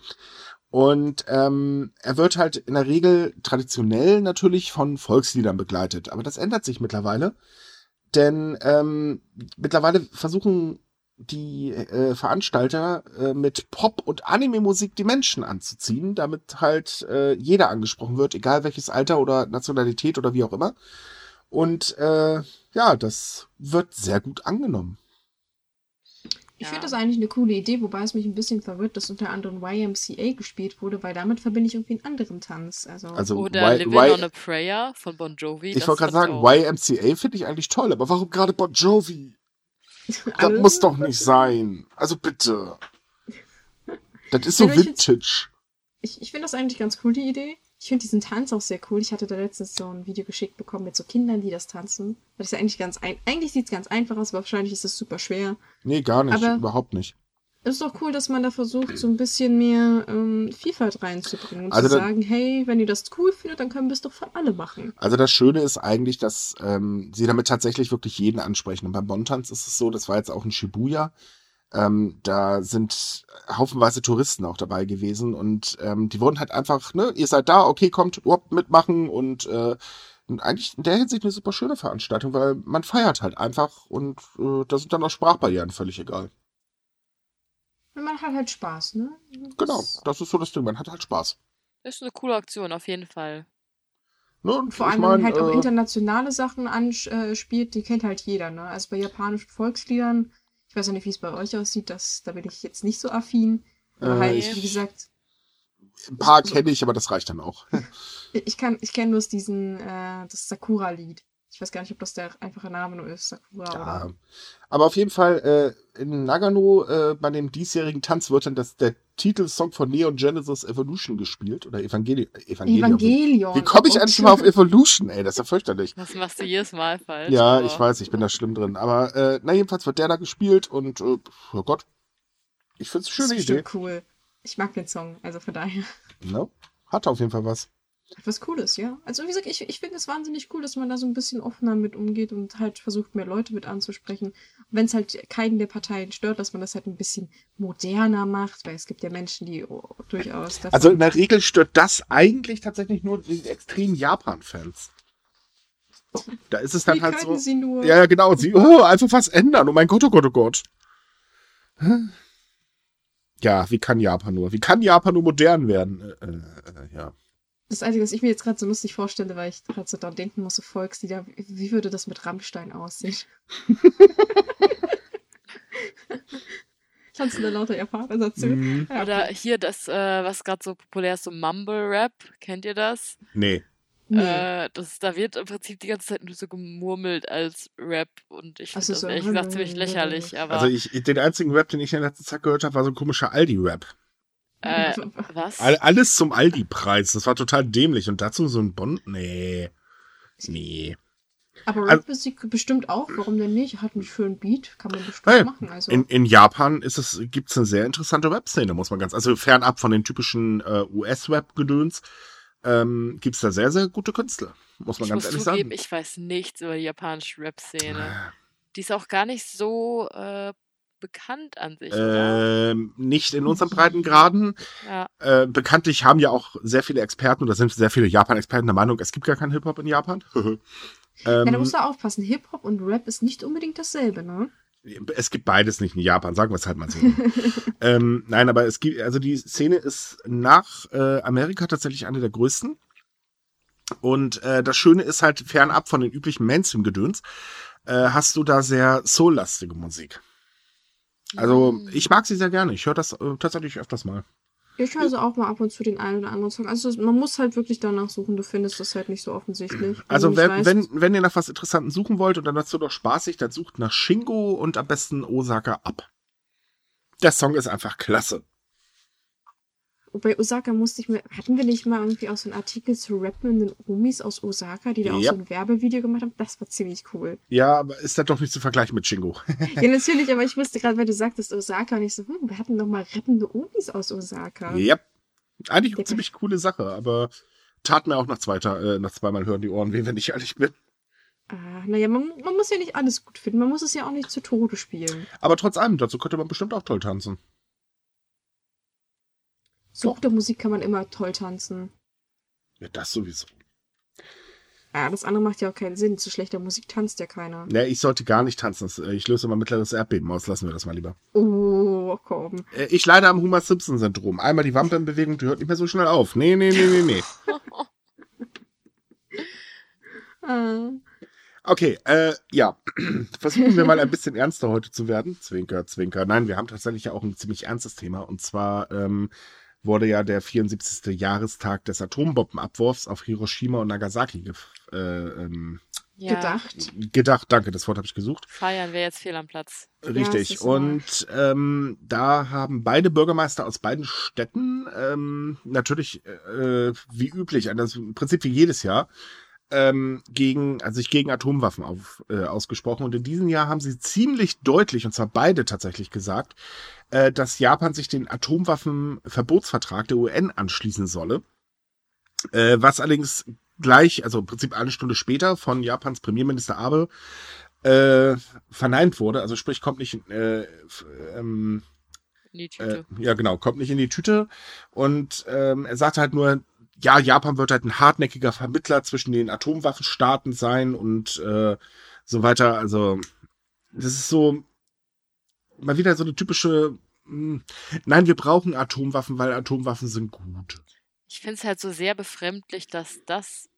[SPEAKER 2] Und ähm, er wird halt in der Regel traditionell natürlich von Volksliedern begleitet. Aber das ändert sich mittlerweile. Denn ähm, mittlerweile versuchen die äh, Veranstalter äh, mit Pop- und Anime-Musik die Menschen anzuziehen, damit halt äh, jeder angesprochen wird, egal welches Alter oder Nationalität oder wie auch immer. Und äh, ja, das wird sehr gut angenommen.
[SPEAKER 1] Ich
[SPEAKER 3] Ja.
[SPEAKER 1] finde das eigentlich eine coole Idee, wobei es mich ein bisschen verwirrt, dass unter anderem YMCA gespielt wurde, weil damit verbinde ich irgendwie einen anderen Tanz. Also,
[SPEAKER 2] Also
[SPEAKER 3] Oder
[SPEAKER 2] Y-
[SPEAKER 3] Living
[SPEAKER 2] Y-
[SPEAKER 3] on a Prayer von Bon Jovi.
[SPEAKER 2] ich wollte gerade sagen,
[SPEAKER 3] auch-
[SPEAKER 2] YMCA finde ich eigentlich toll, aber warum gerade Bon Jovi? Das muss doch nicht sein. Also bitte. Das ist so vintage.
[SPEAKER 1] Ich, ich finde das eigentlich ganz cool, die Idee. Ich finde diesen Tanz auch sehr cool. Ich hatte da letztens so ein Video geschickt bekommen mit so Kindern, die das tanzen. Das ist ja eigentlich ganz ein eigentlich sieht es ganz einfach aus, aber wahrscheinlich ist es super schwer.
[SPEAKER 2] Nee, gar nicht.
[SPEAKER 1] Aber-
[SPEAKER 2] überhaupt nicht.
[SPEAKER 1] Es ist doch cool, dass man da versucht, so ein bisschen mehr ähm, Vielfalt reinzubringen und
[SPEAKER 2] Also
[SPEAKER 1] zu sagen, hey, wenn ihr das cool findet, dann können wir es doch für alle machen.
[SPEAKER 2] Also das Schöne ist eigentlich, dass ähm, sie damit tatsächlich wirklich jeden ansprechen. Und beim Bontanz ist es so, das war jetzt auch in Shibuya. Ähm, da sind haufenweise Touristen auch dabei gewesen und ähm, die wurden halt einfach, ne, ihr seid da, okay, kommt, überhaupt mitmachen und äh, eigentlich in der Hinsicht eine super schöne Veranstaltung, weil man feiert halt einfach und äh, da sind dann auch Sprachbarrieren völlig egal.
[SPEAKER 1] Man hat halt Spaß, ne?
[SPEAKER 2] Genau, das ist so das Ding. Man hat halt Spaß.
[SPEAKER 3] Das ist eine coole Aktion, auf jeden Fall.
[SPEAKER 2] Ne? Und
[SPEAKER 1] Vor
[SPEAKER 2] ich
[SPEAKER 1] allem, wenn man halt auch
[SPEAKER 2] äh,
[SPEAKER 1] internationale Sachen anspielt, die kennt halt jeder, ne? Also bei japanischen Volksliedern, weiß nicht, wie es bei euch aussieht, das, da bin ich jetzt nicht so affin. Aber
[SPEAKER 2] Äh,
[SPEAKER 1] halt,
[SPEAKER 3] ich-
[SPEAKER 1] wie gesagt,
[SPEAKER 2] Ein paar kenne ich, aber das reicht dann auch.
[SPEAKER 1] ich kann, ich kenne bloß diesen, äh, das Sakura-Lied. Ich weiß gar nicht, ob das der einfache Name nur ist, Sakura
[SPEAKER 2] Ja.
[SPEAKER 1] oder.
[SPEAKER 2] Aber auf jeden Fall, äh, in Nagano, äh, bei dem diesjährigen Tanz wird dann das, der Titelsong von Neon Genesis Evolution gespielt. Oder Evangeli Evangelion.
[SPEAKER 1] Evangelion.
[SPEAKER 2] Wie komme ich
[SPEAKER 1] Oh
[SPEAKER 2] eigentlich
[SPEAKER 1] Gott.
[SPEAKER 2] mal auf Evolution, ey? Das ist ja fürchterlich.
[SPEAKER 3] Das machst du jedes Mal falsch.
[SPEAKER 2] Ja,
[SPEAKER 3] aber-
[SPEAKER 2] ich weiß, ich bin da schlimm drin. Aber äh, na, jedenfalls wird der da gespielt und, äh, oh Gott. Ich finde es eine
[SPEAKER 1] Das ist
[SPEAKER 2] schöne Idee.
[SPEAKER 1] cool. Ich mag den Song, also von daher.
[SPEAKER 2] Ne? Hat auf jeden Fall was.
[SPEAKER 1] Was Cooles, ja. Also wie gesagt, ich, ich finde es wahnsinnig cool, dass man da so ein bisschen offener mit umgeht und halt versucht, mehr Leute mit anzusprechen. Wenn es halt keinen der Parteien stört, dass man das halt ein bisschen moderner macht, weil es gibt ja Menschen, die oh, durchaus
[SPEAKER 2] Also in der Regel stört das eigentlich tatsächlich nur die extremen Japan-Fans. Da ist es dann
[SPEAKER 1] Wie
[SPEAKER 2] halt so.
[SPEAKER 1] sie nur?
[SPEAKER 2] Ja, genau. Sie, oh, einfach was ändern. Oh mein Gott, oh Gott, oh Gott. Ja, wie kann Japan nur? Wie kann Japan nur modern werden? Äh, äh, äh, ja.
[SPEAKER 1] Das Einzige, was ich mir jetzt gerade so lustig vorstelle, weil ich gerade so daran denken muss, so Volkslieder, wie- wie würde das mit Rammstein aussehen? Kannst du da lauter Japaner dazu?
[SPEAKER 2] Mhm.
[SPEAKER 1] Ja,
[SPEAKER 3] Oder hier das, äh, was gerade so populär ist, so Mumble Rap. Kennt ihr das?
[SPEAKER 2] Nee.
[SPEAKER 1] nee.
[SPEAKER 3] Äh, das, da wird im Prinzip die ganze Zeit nur so gemurmelt als Rap und ich finde
[SPEAKER 1] so,
[SPEAKER 3] das
[SPEAKER 1] so-
[SPEAKER 3] ehrlich gesagt ziemlich lächerlich, aber
[SPEAKER 2] Also ich, den einzigen Rap, den ich in letzter Zeit gehört habe, war so ein komischer Aldi-Rap.
[SPEAKER 3] Äh, was?
[SPEAKER 2] All, alles zum Aldi-Preis. Das war total dämlich. Und dazu so ein Bond? Nee. Nee.
[SPEAKER 1] Aber
[SPEAKER 2] Also-
[SPEAKER 1] Rap-Musik bestimmt auch, warum denn nicht? Hat einen schönen Beat, kann man bestimmt
[SPEAKER 2] Hey,
[SPEAKER 1] machen. Also,
[SPEAKER 2] In, in Japan ist es, gibt es eine sehr interessante Rap-Szene, muss man ganz, also fernab von den typischen äh, US-Rap-Gedöns, ähm, gibt es da sehr, sehr gute Künstler, muss man
[SPEAKER 3] ich
[SPEAKER 2] ganz
[SPEAKER 3] muss
[SPEAKER 2] ehrlich
[SPEAKER 3] zugeben,
[SPEAKER 2] sagen.
[SPEAKER 3] ich weiß nichts über die japanische Rap-Szene.
[SPEAKER 2] Äh,
[SPEAKER 3] Die ist auch gar nicht so äh, bekannt an sich?
[SPEAKER 2] Ähm, nicht in unseren Breitengraden.
[SPEAKER 3] Ja.
[SPEAKER 2] Äh, bekanntlich haben ja auch sehr viele Experten oder sind sehr viele Japan-Experten der Meinung, es gibt gar keinen Hip-Hop in Japan. ähm,
[SPEAKER 1] ja, da musst du aufpassen. Hip-Hop und Rap ist nicht unbedingt dasselbe, ne?
[SPEAKER 2] Es gibt beides nicht in Japan, sagen wir es halt mal so. ähm, nein, aber es gibt, also die Szene ist nach äh, Amerika tatsächlich eine der größten. Und äh, das Schöne ist halt, fernab von den üblichen Mainstream-Gedöns, äh, hast du da sehr soul-lastige Musik. Also,
[SPEAKER 3] Mm.
[SPEAKER 2] ich mag sie sehr gerne. Ich höre das äh, tatsächlich öfters mal.
[SPEAKER 1] Ich höre also auch mal ab und zu den einen oder anderen Song. Also man muss halt wirklich danach suchen. Du findest das halt nicht so offensichtlich.
[SPEAKER 2] Also, wenn,
[SPEAKER 1] weißt-
[SPEAKER 2] wenn, wenn ihr nach was Interessanten suchen wollt und dann dazu doch spaßig, dann sucht nach Shingo und am besten Osaka ab. Der Song ist einfach klasse.
[SPEAKER 1] Bei Osaka musste ich mir, hatten wir nicht mal irgendwie auch so einen Artikel zu rappenden Omis aus Osaka, die da auch so ein Werbevideo gemacht haben? Das war ziemlich cool.
[SPEAKER 2] Ja, aber ist das doch nicht zu vergleichen mit Shingo.
[SPEAKER 1] ja, natürlich, aber ich wusste gerade, weil du sagtest Osaka und ich so, hm, wir hatten doch mal rappende Omis aus Osaka.
[SPEAKER 2] Ja. Eigentlich eine ziemlich coole Sache, aber tat mir auch nach, zweiter, äh, nach zweimal hören die Ohren weh, wenn ich ehrlich bin.
[SPEAKER 1] Ah, naja, man, man muss ja nicht alles gut finden. Man muss es ja auch nicht zu Tode spielen.
[SPEAKER 2] Aber trotz allem, dazu könnte man bestimmt auch toll tanzen.
[SPEAKER 1] Zu guter Musik kann man immer toll tanzen.
[SPEAKER 2] Ja, das sowieso.
[SPEAKER 1] Ah, das andere macht ja auch keinen Sinn. Zu schlechter Musik tanzt ja keiner.
[SPEAKER 2] Ja, ich sollte gar nicht tanzen. Äh, Ich löse immer mittleres Erdbeben aus. Lassen wir das mal lieber.
[SPEAKER 1] Oh, komm.
[SPEAKER 2] Äh, Ich leide am Homer-Simpson-Syndrom. Einmal die Wampe in Bewegung, die hört nicht mehr so schnell auf. Nee, nee, nee, nee, nee.
[SPEAKER 1] Ah.
[SPEAKER 2] Okay, äh, ja. Versuchen wir mal ein bisschen ernster heute zu werden. Zwinker, zwinker. Nein, wir haben tatsächlich ja auch ein ziemlich ernstes Thema. Und zwar ähm, wurde ja der 74. Jahrestag des Atombombenabwurfs auf Hiroshima und Nagasaki ge äh, ähm,
[SPEAKER 3] Ja.
[SPEAKER 1] Gedacht.
[SPEAKER 2] gedacht. Danke, das Wort habe ich gesucht.
[SPEAKER 3] Feiern wäre jetzt fehl am Platz.
[SPEAKER 2] Richtig.
[SPEAKER 1] wahr.
[SPEAKER 2] und ähm, da haben beide Bürgermeister aus beiden Städten ähm, natürlich äh, wie üblich, also im Prinzip wie jedes Jahr, ähm, gegen, also sich gegen Atomwaffen auf, äh, ausgesprochen. Und in diesem Jahr haben sie ziemlich deutlich, und zwar beide tatsächlich gesagt, äh, dass Japan sich den Atomwaffenverbotsvertrag der UN anschließen solle. Äh, was allerdings gleich, also im Prinzip eine Stunde später von Japans Premierminister Abe äh, verneint wurde. Also sprich, kommt nicht äh, ähm,
[SPEAKER 3] In die
[SPEAKER 2] äh,
[SPEAKER 3] Tüte.
[SPEAKER 2] ja, genau, kommt nicht in die Tüte. Und ähm, er sagte halt nur, ja, Japan wird halt ein hartnäckiger Vermittler zwischen den Atomwaffenstaaten sein und äh, so weiter. Also, das ist so mal wieder so eine typische hm, nein, wir brauchen Atomwaffen, weil Atomwaffen sind gut.
[SPEAKER 3] Ich finde es halt so sehr befremdlich, dass das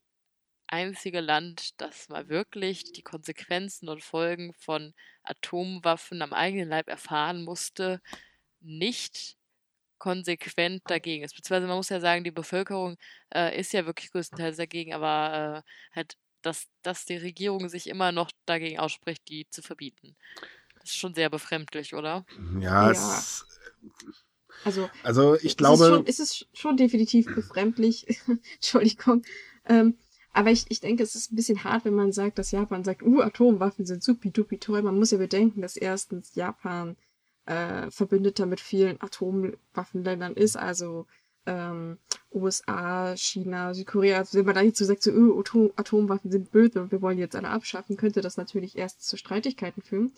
[SPEAKER 3] einzige Land, das mal wirklich die Konsequenzen und Folgen von Atomwaffen am eigenen Leib erfahren musste, nicht konsequent dagegen ist. Beziehungsweise man muss ja sagen, die Bevölkerung äh, ist ja wirklich größtenteils dagegen, aber äh, halt, dass, dass die Regierung sich immer noch dagegen ausspricht, die zu verbieten. Das ist schon sehr befremdlich, oder?
[SPEAKER 2] Ja,
[SPEAKER 1] Ja.
[SPEAKER 2] Es,
[SPEAKER 1] Also,
[SPEAKER 2] also ich
[SPEAKER 1] es ist
[SPEAKER 2] glaube,
[SPEAKER 1] schon, es ist schon definitiv befremdlich. Entschuldigung. Ähm, aber ich, ich denke, es ist ein bisschen hart, wenn man sagt, dass Japan sagt, uh, Atomwaffen sind supi-dupi toll. Man muss ja bedenken, dass erstens Japan äh, Verbündeter mit vielen Atomwaffenländern ist, also ähm, USA, China, Südkorea. Also wenn man da jetzt so sagt, so, uh, Atom Atomwaffen sind böse und wir wollen jetzt alle abschaffen, könnte das natürlich erst zu Streitigkeiten führen.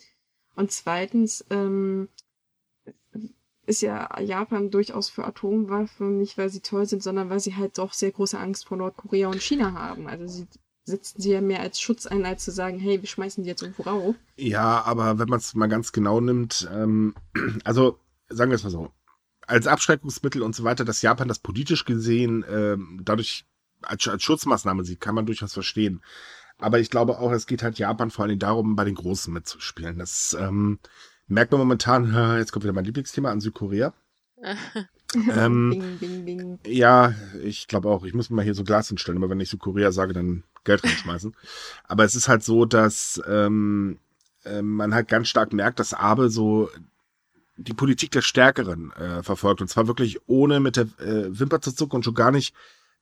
[SPEAKER 1] Und zweitens ähm, ist ja Japan durchaus für Atomwaffen, nicht weil sie toll sind, sondern weil sie halt doch sehr große Angst vor Nordkorea und China haben. Also sie setzen sie ja mehr als Schutz ein, als zu sagen, hey, wir schmeißen die jetzt irgendwo rauf.
[SPEAKER 2] ja, aber wenn man es mal ganz genau nimmt, ähm, also sagen wir es mal so, als Abschreckungsmittel und so weiter, dass Japan das politisch gesehen ähm, dadurch als, als Schutzmaßnahme sieht, kann man durchaus verstehen. Aber ich glaube auch, es geht halt Japan vor allem darum, bei den Großen mitzuspielen. Das ähm, merkt man momentan, jetzt kommt wieder mein Lieblingsthema an Südkorea. Ähm,
[SPEAKER 1] bing, bing, bing.
[SPEAKER 2] Ja, ich glaube auch. Ich muss mir mal hier so Glas hinstellen, aber wenn ich Südkorea sage, dann Geld reinschmeißen. aber es ist halt so, dass ähm, äh, man halt ganz stark merkt, dass Abe so die Politik der Stärkeren äh, verfolgt. Und zwar wirklich ohne mit der äh, Wimper zu zucken und schon gar nicht,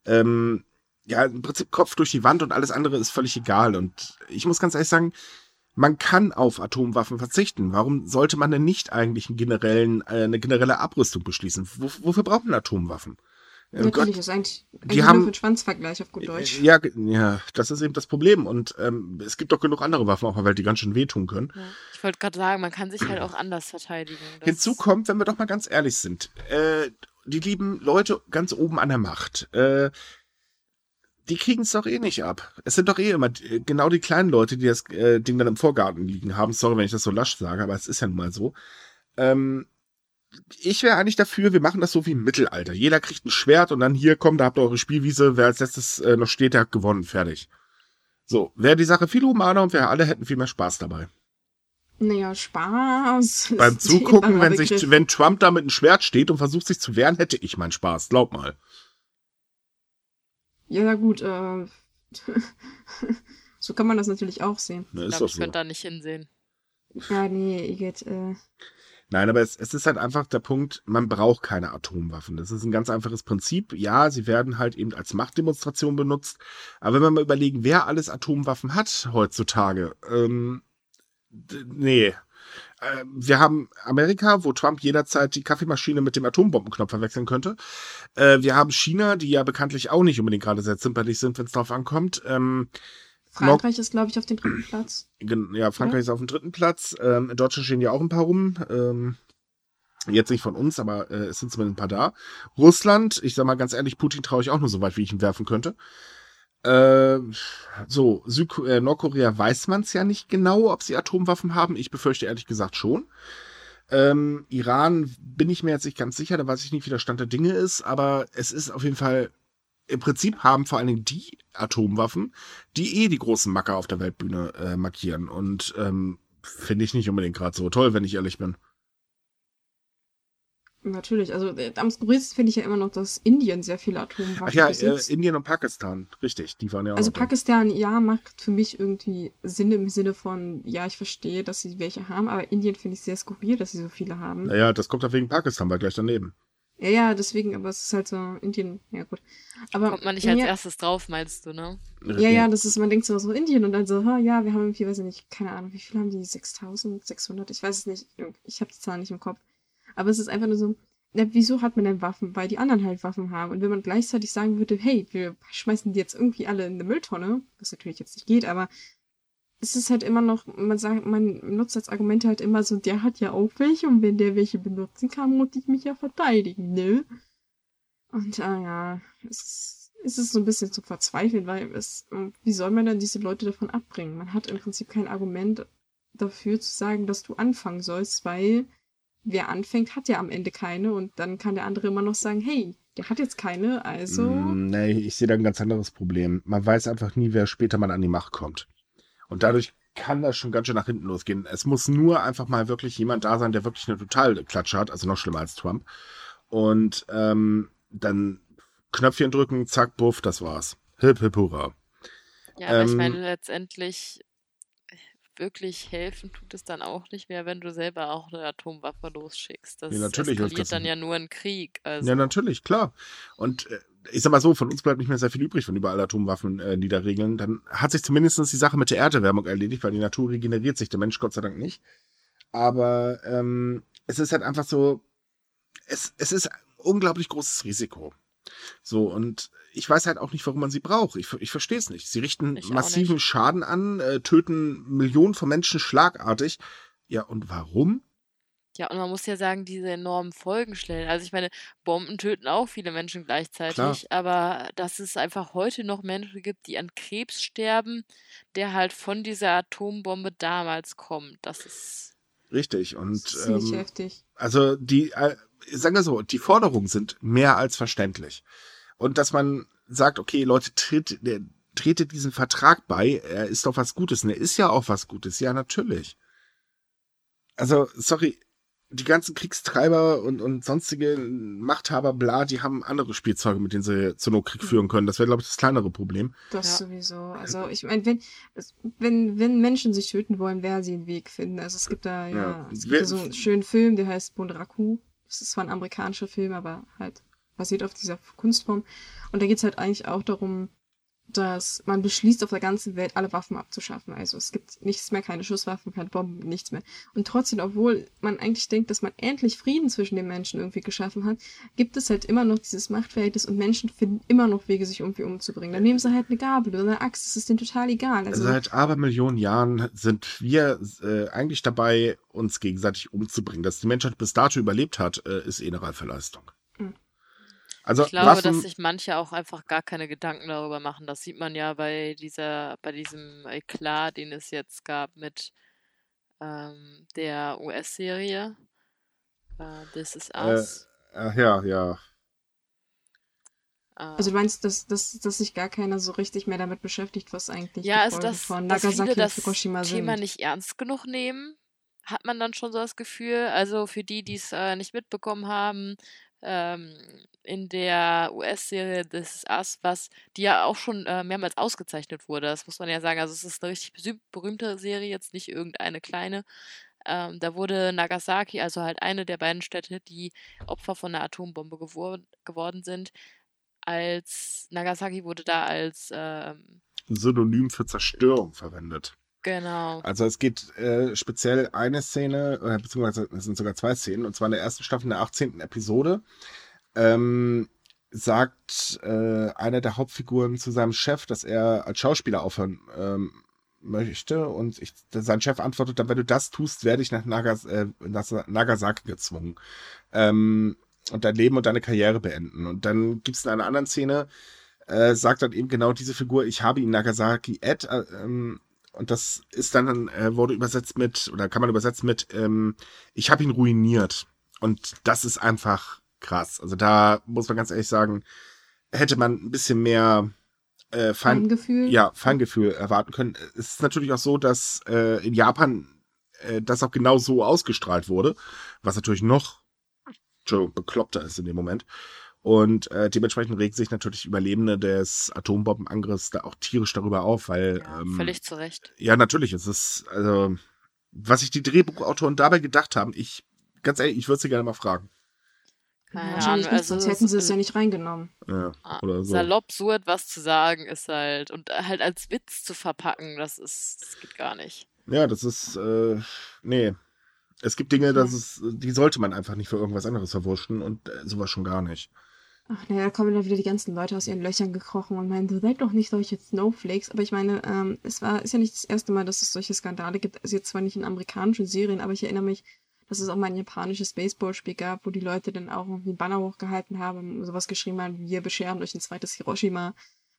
[SPEAKER 2] ähm, ja, im Prinzip Kopf durch die Wand und alles andere ist völlig egal. Und ich muss ganz ehrlich sagen, man kann auf Atomwaffen verzichten. Warum sollte man denn nicht eigentlich einen generellen, äh, eine generelle Abrüstung beschließen? Wo, wofür braucht man Atomwaffen? Äh,
[SPEAKER 1] Natürlich,
[SPEAKER 2] Gott,
[SPEAKER 1] das ist eigentlich,
[SPEAKER 2] die haben-
[SPEAKER 1] nur für den Schwanzvergleich auf gut Deutsch.
[SPEAKER 2] ja, ja, das ist eben das Problem. Und ähm, es gibt doch genug andere Waffen auf der Welt, die ganz schön wehtun können.
[SPEAKER 3] Ja. Ich wollte gerade sagen, man kann sich halt auch anders verteidigen.
[SPEAKER 2] Hinzu kommt, wenn wir doch mal ganz ehrlich sind, äh, die lieben Leute ganz oben an der Macht, äh, die kriegen es doch eh nicht ab. Es sind doch eh immer äh, genau die kleinen Leute, die das äh, Ding dann im Vorgarten liegen haben. Sorry, wenn ich das so lasch sage, aber es ist ja nun mal so. Ähm, ich wäre eigentlich dafür, wir machen das so wie im Mittelalter. Jeder kriegt ein Schwert und dann hier, komm, da habt ihr eure Spielwiese. Wer als letztes äh, noch steht, der hat gewonnen. Fertig. So, wäre die Sache viel humaner und wir alle hätten viel mehr Spaß dabei.
[SPEAKER 1] Naja, Spaß.
[SPEAKER 2] Beim Zugucken, wenn, sich, wenn Trump da mit einem Schwert steht und versucht sich zu wehren, hätte ich meinen Spaß. Glaub mal.
[SPEAKER 1] Ja, na gut, äh, so kann man das natürlich auch sehen.
[SPEAKER 2] Ne,
[SPEAKER 3] ich glaube, ich
[SPEAKER 2] so.
[SPEAKER 3] könnte da nicht hinsehen.
[SPEAKER 1] Ja, nee, Igitt, äh,
[SPEAKER 2] Nein, aber es, es ist halt einfach der Punkt, man braucht keine Atomwaffen. Das ist ein ganz einfaches Prinzip. Ja, sie werden halt eben als Machtdemonstration benutzt. Aber wenn wir mal überlegen, wer alles Atomwaffen hat heutzutage, ähm, nee. Äh, Wir haben Amerika, wo Trump jederzeit die Kaffeemaschine mit dem Atombombenknopf verwechseln könnte. Äh, Wir haben China, die ja bekanntlich auch nicht unbedingt gerade sehr zimperlich sind, wenn es drauf ankommt. Ähm,
[SPEAKER 1] Frankreich ist, glaube ich, auf dem dritten Platz.
[SPEAKER 2] Ja, Frankreich ist auf dem dritten Platz. Ähm, in Deutschland stehen ja auch ein paar rum. Ähm, jetzt nicht von uns, aber äh, es sind zumindest ein paar da. Russland, ich sag mal ganz ehrlich, Putin traue ich auch nur so weit, wie ich ihn werfen könnte. Äh, so, Süd äh, Nordkorea weiß man es ja nicht genau, ob sie Atomwaffen haben. Ich befürchte ehrlich gesagt schon. Ähm, Iran bin ich mir jetzt nicht ganz sicher, da weiß ich nicht, wie der Stand der Dinge ist, aber es ist auf jeden Fall, im Prinzip haben vor allen Dingen die Atomwaffen, die eh die großen Macker auf der Weltbühne äh, markieren. Und ähm, finde ich nicht unbedingt gerade so toll, wenn ich ehrlich bin.
[SPEAKER 1] Natürlich, also äh, am skurrilsten finde ich ja immer noch, dass Indien sehr viele Atomwaffen
[SPEAKER 2] Ach ja, äh,
[SPEAKER 1] besitzt.
[SPEAKER 2] Indien und Pakistan, richtig, die waren ja auch
[SPEAKER 1] also
[SPEAKER 2] noch da.
[SPEAKER 1] Pakistan, ja, macht für mich irgendwie Sinn im Sinne von, ja, ich verstehe, dass sie welche haben, aber Indien finde ich sehr skurril, dass sie so viele haben.
[SPEAKER 2] Naja, das kommt doch wegen Pakistan, weil gleich daneben.
[SPEAKER 1] Ja, ja, deswegen, aber es ist halt so, Indien, ja gut. Aber
[SPEAKER 3] Kommt man nicht als
[SPEAKER 1] mir-
[SPEAKER 3] erstes drauf, meinst du, ne?
[SPEAKER 1] Ja, ja, das ist, man denkt so, so Indien und dann so, ha, ja, wir haben irgendwie, weiß ich nicht, keine Ahnung, wie viel haben die? 6600? Ich weiß es nicht, ich habe die Zahl nicht im Kopf. Aber es ist einfach nur so, na, wieso hat man denn Waffen? Weil die anderen halt Waffen haben. Und wenn man gleichzeitig sagen würde, hey, wir schmeißen die jetzt irgendwie alle in eine Mülltonne, was natürlich jetzt nicht geht, aber es ist halt immer noch, man sagt, man nutzt als Argumente halt immer so, der hat ja auch welche und wenn der welche benutzen kann, muss ich mich ja verteidigen, ne? Und ah ja, es ist, es ist so ein bisschen zu verzweifeln, weil es, wie soll man denn diese Leute davon abbringen? Man hat im Prinzip kein Argument dafür zu sagen, dass du anfangen sollst, weil wer anfängt, hat ja am Ende keine und dann kann der andere immer noch sagen, hey, der hat jetzt keine, also.
[SPEAKER 2] Mm, nee, ich sehe da ein ganz anderes Problem. Man weiß einfach nie, wer später mal an die Macht kommt. Und dadurch kann das schon ganz schön nach hinten losgehen. Es muss nur einfach mal wirklich jemand da sein, der wirklich eine total Klatsche hat, also noch schlimmer als Trump. Und ähm, dann Knöpfchen drücken, zack, buff, das war's. Hip, hip, hurra.
[SPEAKER 3] Ja, aber ähm, ich meine, letztendlich wirklich helfen tut es dann auch nicht mehr, wenn du selber auch eine Atomwaffe losschickst. Das ja, natürlich eskaliert dann ja nur ein Krieg.
[SPEAKER 2] Also. Ja, natürlich, klar. Und äh, ich sag mal so, von uns bleibt nicht mehr sehr viel übrig, wenn überall Atomwaffen äh, niederregeln. Dann hat sich zumindest die Sache mit der Erderwärmung erledigt, weil die Natur regeneriert sich, der Mensch Gott sei Dank nicht. Aber ähm, es ist halt einfach so, es, es ist ein unglaublich großes Risiko. So, und ich weiß halt auch nicht, warum man sie braucht. Ich, ich verstehe es nicht. Sie richten ich massiven Schaden an, äh, töten Millionen von Menschen schlagartig. Ja, und warum?
[SPEAKER 3] Ja, und man muss ja sagen, diese enormen Folgen stellen. Also ich meine, Bomben töten auch viele Menschen gleichzeitig, Klar. aber dass es einfach heute noch Menschen gibt, die an Krebs sterben, der halt von dieser Atombombe damals kommt, das ist.
[SPEAKER 2] Richtig, und. Das ist ähm, heftig. Also die, äh, sagen wir so, die Forderungen sind mehr als verständlich. Und dass man sagt, okay, Leute, tritt, der, tretet diesen Vertrag bei, er ist doch was Gutes. Und er ist ja auch was Gutes, ja, natürlich. Also, sorry, die ganzen Kriegstreiber und, und sonstige Machthaber, bla, die haben andere Spielzeuge, mit denen sie zu Not Krieg führen können. Das wäre, glaube ich, das kleinere Problem.
[SPEAKER 1] Das ja. sowieso. Also ich meine, wenn, wenn, wenn Menschen sich töten wollen, werden sie einen Weg finden. Also es gibt da ja, ja. es gibt da so einen schönen Film, der heißt Bunraku. Das ist zwar ein amerikanischer Film, aber halt basiert auf dieser Kunstform. Und da geht es halt eigentlich auch darum, dass man beschließt, auf der ganzen Welt alle Waffen abzuschaffen. Also es gibt nichts mehr, keine Schusswaffen, keine Bomben, nichts mehr. Und trotzdem, obwohl man eigentlich denkt, dass man endlich Frieden zwischen den Menschen irgendwie geschaffen hat, gibt es halt immer noch dieses Machtverhältnis und Menschen finden immer noch Wege, sich irgendwie umzubringen. Dann nehmen sie halt eine Gabel oder eine Axt, das ist denen total egal.
[SPEAKER 2] Also, Seit Abermillionen Jahren sind wir äh, eigentlich dabei, uns gegenseitig umzubringen. Dass die Menschheit bis dato überlebt hat, äh, ist eh eine reife Leistung.
[SPEAKER 3] Also ich glaube, Waffen, dass sich manche auch einfach gar keine Gedanken darüber machen. Das sieht man ja bei dieser, bei diesem Eklat, den es jetzt gab mit ähm, der US-Serie. Uh, This is
[SPEAKER 2] äh, Us. Äh, ja, ja.
[SPEAKER 1] Ah. Also du meinst, dass, dass, dass sich gar keiner so richtig mehr damit beschäftigt, was eigentlich
[SPEAKER 3] ja, die also das, von Nagasaki und Fukushima sind. Thema nicht ernst genug nehmen, hat man dann schon so das Gefühl. Also für die, die es äh, nicht mitbekommen haben, ähm, in der US-Serie This Is Us, was, die ja auch schon äh, mehrmals ausgezeichnet wurde. Das muss man ja sagen. Also es ist eine richtig berühmte Serie, jetzt nicht irgendeine kleine. Ähm, da wurde Nagasaki, also halt eine der beiden Städte, die Opfer von einer Atombombe gewor geworden sind, als Nagasaki wurde da als ähm,
[SPEAKER 2] Synonym für Zerstörung verwendet.
[SPEAKER 3] Genau.
[SPEAKER 2] Also es geht äh, speziell eine Szene, äh, beziehungsweise es sind sogar zwei Szenen, und zwar in der ersten Staffel, in der 18. Episode, ähm, sagt äh, einer der Hauptfiguren zu seinem Chef, dass er als Schauspieler aufhören ähm, möchte. Und ich, sein Chef antwortet dann, wenn du das tust, werde ich nach, Nagas, äh, nach Nagasaki gezwungen. Ähm, und dein Leben und deine Karriere beenden. Und dann gibt es in einer anderen Szene, äh, sagt dann eben genau diese Figur, ich habe ihn Nagasaki Ed, äh, ähm, und das ist dann, äh, wurde übersetzt mit, oder kann man übersetzen mit, ähm, ich habe ihn ruiniert. Und das ist einfach krass. Also da muss man ganz ehrlich sagen, hätte man ein bisschen mehr äh, Fein Feingefühl. Ja, Feingefühl erwarten können. Es ist natürlich auch so, dass äh, in Japan äh, das auch genau so ausgestrahlt wurde, was natürlich noch bekloppter ist in dem Moment. Und äh, dementsprechend regt sich natürlich Überlebende des Atombombenangriffs da auch tierisch darüber auf, weil.
[SPEAKER 3] Ja, ähm, völlig zu Recht.
[SPEAKER 2] Ja, natürlich. Es ist, also, was sich die Drehbuchautoren dabei gedacht haben, ich, ganz ehrlich, ich würde sie gerne mal fragen.
[SPEAKER 1] Keine Wahrscheinlich Ahnung, nicht, also sonst hätten sie es ja nicht reingenommen.
[SPEAKER 2] Ja,
[SPEAKER 3] ah, oder so. Salopp so etwas zu sagen ist halt, und halt als Witz zu verpacken, das ist, das geht gar nicht.
[SPEAKER 2] Ja, das ist, äh, nee. Es gibt Dinge, das ist, die sollte man einfach nicht für irgendwas anderes verwurschen und äh, sowas schon gar nicht.
[SPEAKER 1] Ach naja, da kommen dann wieder die ganzen Leute aus ihren Löchern gekrochen und meinen, du seid doch nicht solche Snowflakes. Aber ich meine, ähm, es war, ist ja nicht das erste Mal, dass es solche Skandale gibt. Also jetzt zwar nicht in amerikanischen Serien, aber ich erinnere mich, dass es auch mal ein japanisches Baseballspiel gab, wo die Leute dann auch irgendwie ein Banner hochgehalten haben und sowas geschrieben haben, wir bescheren euch ein zweites Hiroshima.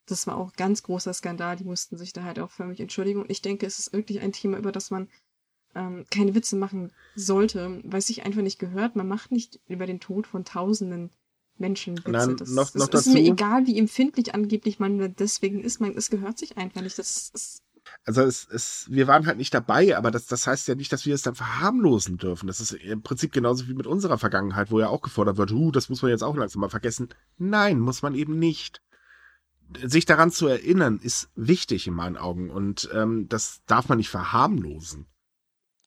[SPEAKER 1] Das war auch ein ganz großer Skandal. Die mussten sich da halt auch förmlich entschuldigen. Und ich denke, es ist wirklich ein Thema, über das man ähm, keine Witze machen sollte, weil es sich einfach nicht gehört. Man macht nicht über den Tod von Tausenden Menschen Witze.
[SPEAKER 2] Nein,
[SPEAKER 1] das
[SPEAKER 2] noch-
[SPEAKER 1] das
[SPEAKER 2] noch
[SPEAKER 1] ist
[SPEAKER 2] dazu-
[SPEAKER 1] mir egal, wie empfindlich angeblich man deswegen ist. Man, es gehört sich einfach nicht. Das ist
[SPEAKER 2] Also es, es, wir waren halt nicht dabei, aber das, das heißt ja nicht, dass wir es dann verharmlosen dürfen. Das ist im Prinzip genauso wie mit unserer Vergangenheit, wo ja auch gefordert wird, uh, das muss man jetzt auch langsam mal vergessen. Nein, muss man eben nicht. Sich daran zu erinnern, ist wichtig in meinen Augen und ähm, das darf man nicht verharmlosen.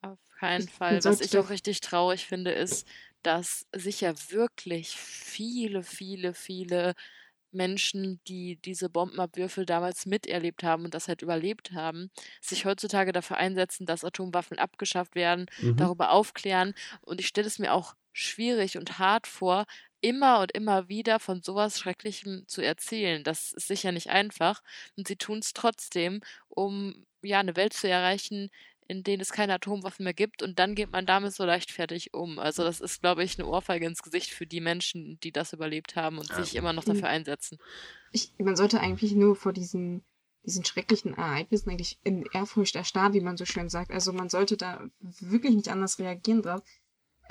[SPEAKER 3] Auf keinen Fall. Was ich auch
[SPEAKER 1] doch-
[SPEAKER 3] richtig traurig finde, ist, dass sich ja wirklich viele, viele, viele Menschen, die diese Bombenabwürfe damals miterlebt haben und das halt überlebt haben, sich heutzutage dafür einsetzen, dass Atomwaffen abgeschafft werden,
[SPEAKER 2] Mhm.
[SPEAKER 3] darüber aufklären. Und ich stelle es mir auch schwierig und hart vor, immer und immer wieder von sowas Schrecklichem zu erzählen. Das ist sicher nicht einfach. Und sie tun es trotzdem, um ja eine Welt zu erreichen, in denen es keine Atomwaffen mehr gibt. Und dann geht man damit so leichtfertig um. Also das ist, glaube ich, eine Ohrfeige ins Gesicht für die Menschen, die das überlebt haben und
[SPEAKER 2] Ja.
[SPEAKER 3] sich immer noch
[SPEAKER 1] Mhm.
[SPEAKER 3] dafür einsetzen.
[SPEAKER 1] ich, man sollte eigentlich nur vor diesen, diesen schrecklichen Ereignissen eigentlich in Ehrfurcht erstarren, wie man so schön sagt. Also man sollte da wirklich nicht anders reagieren drauf.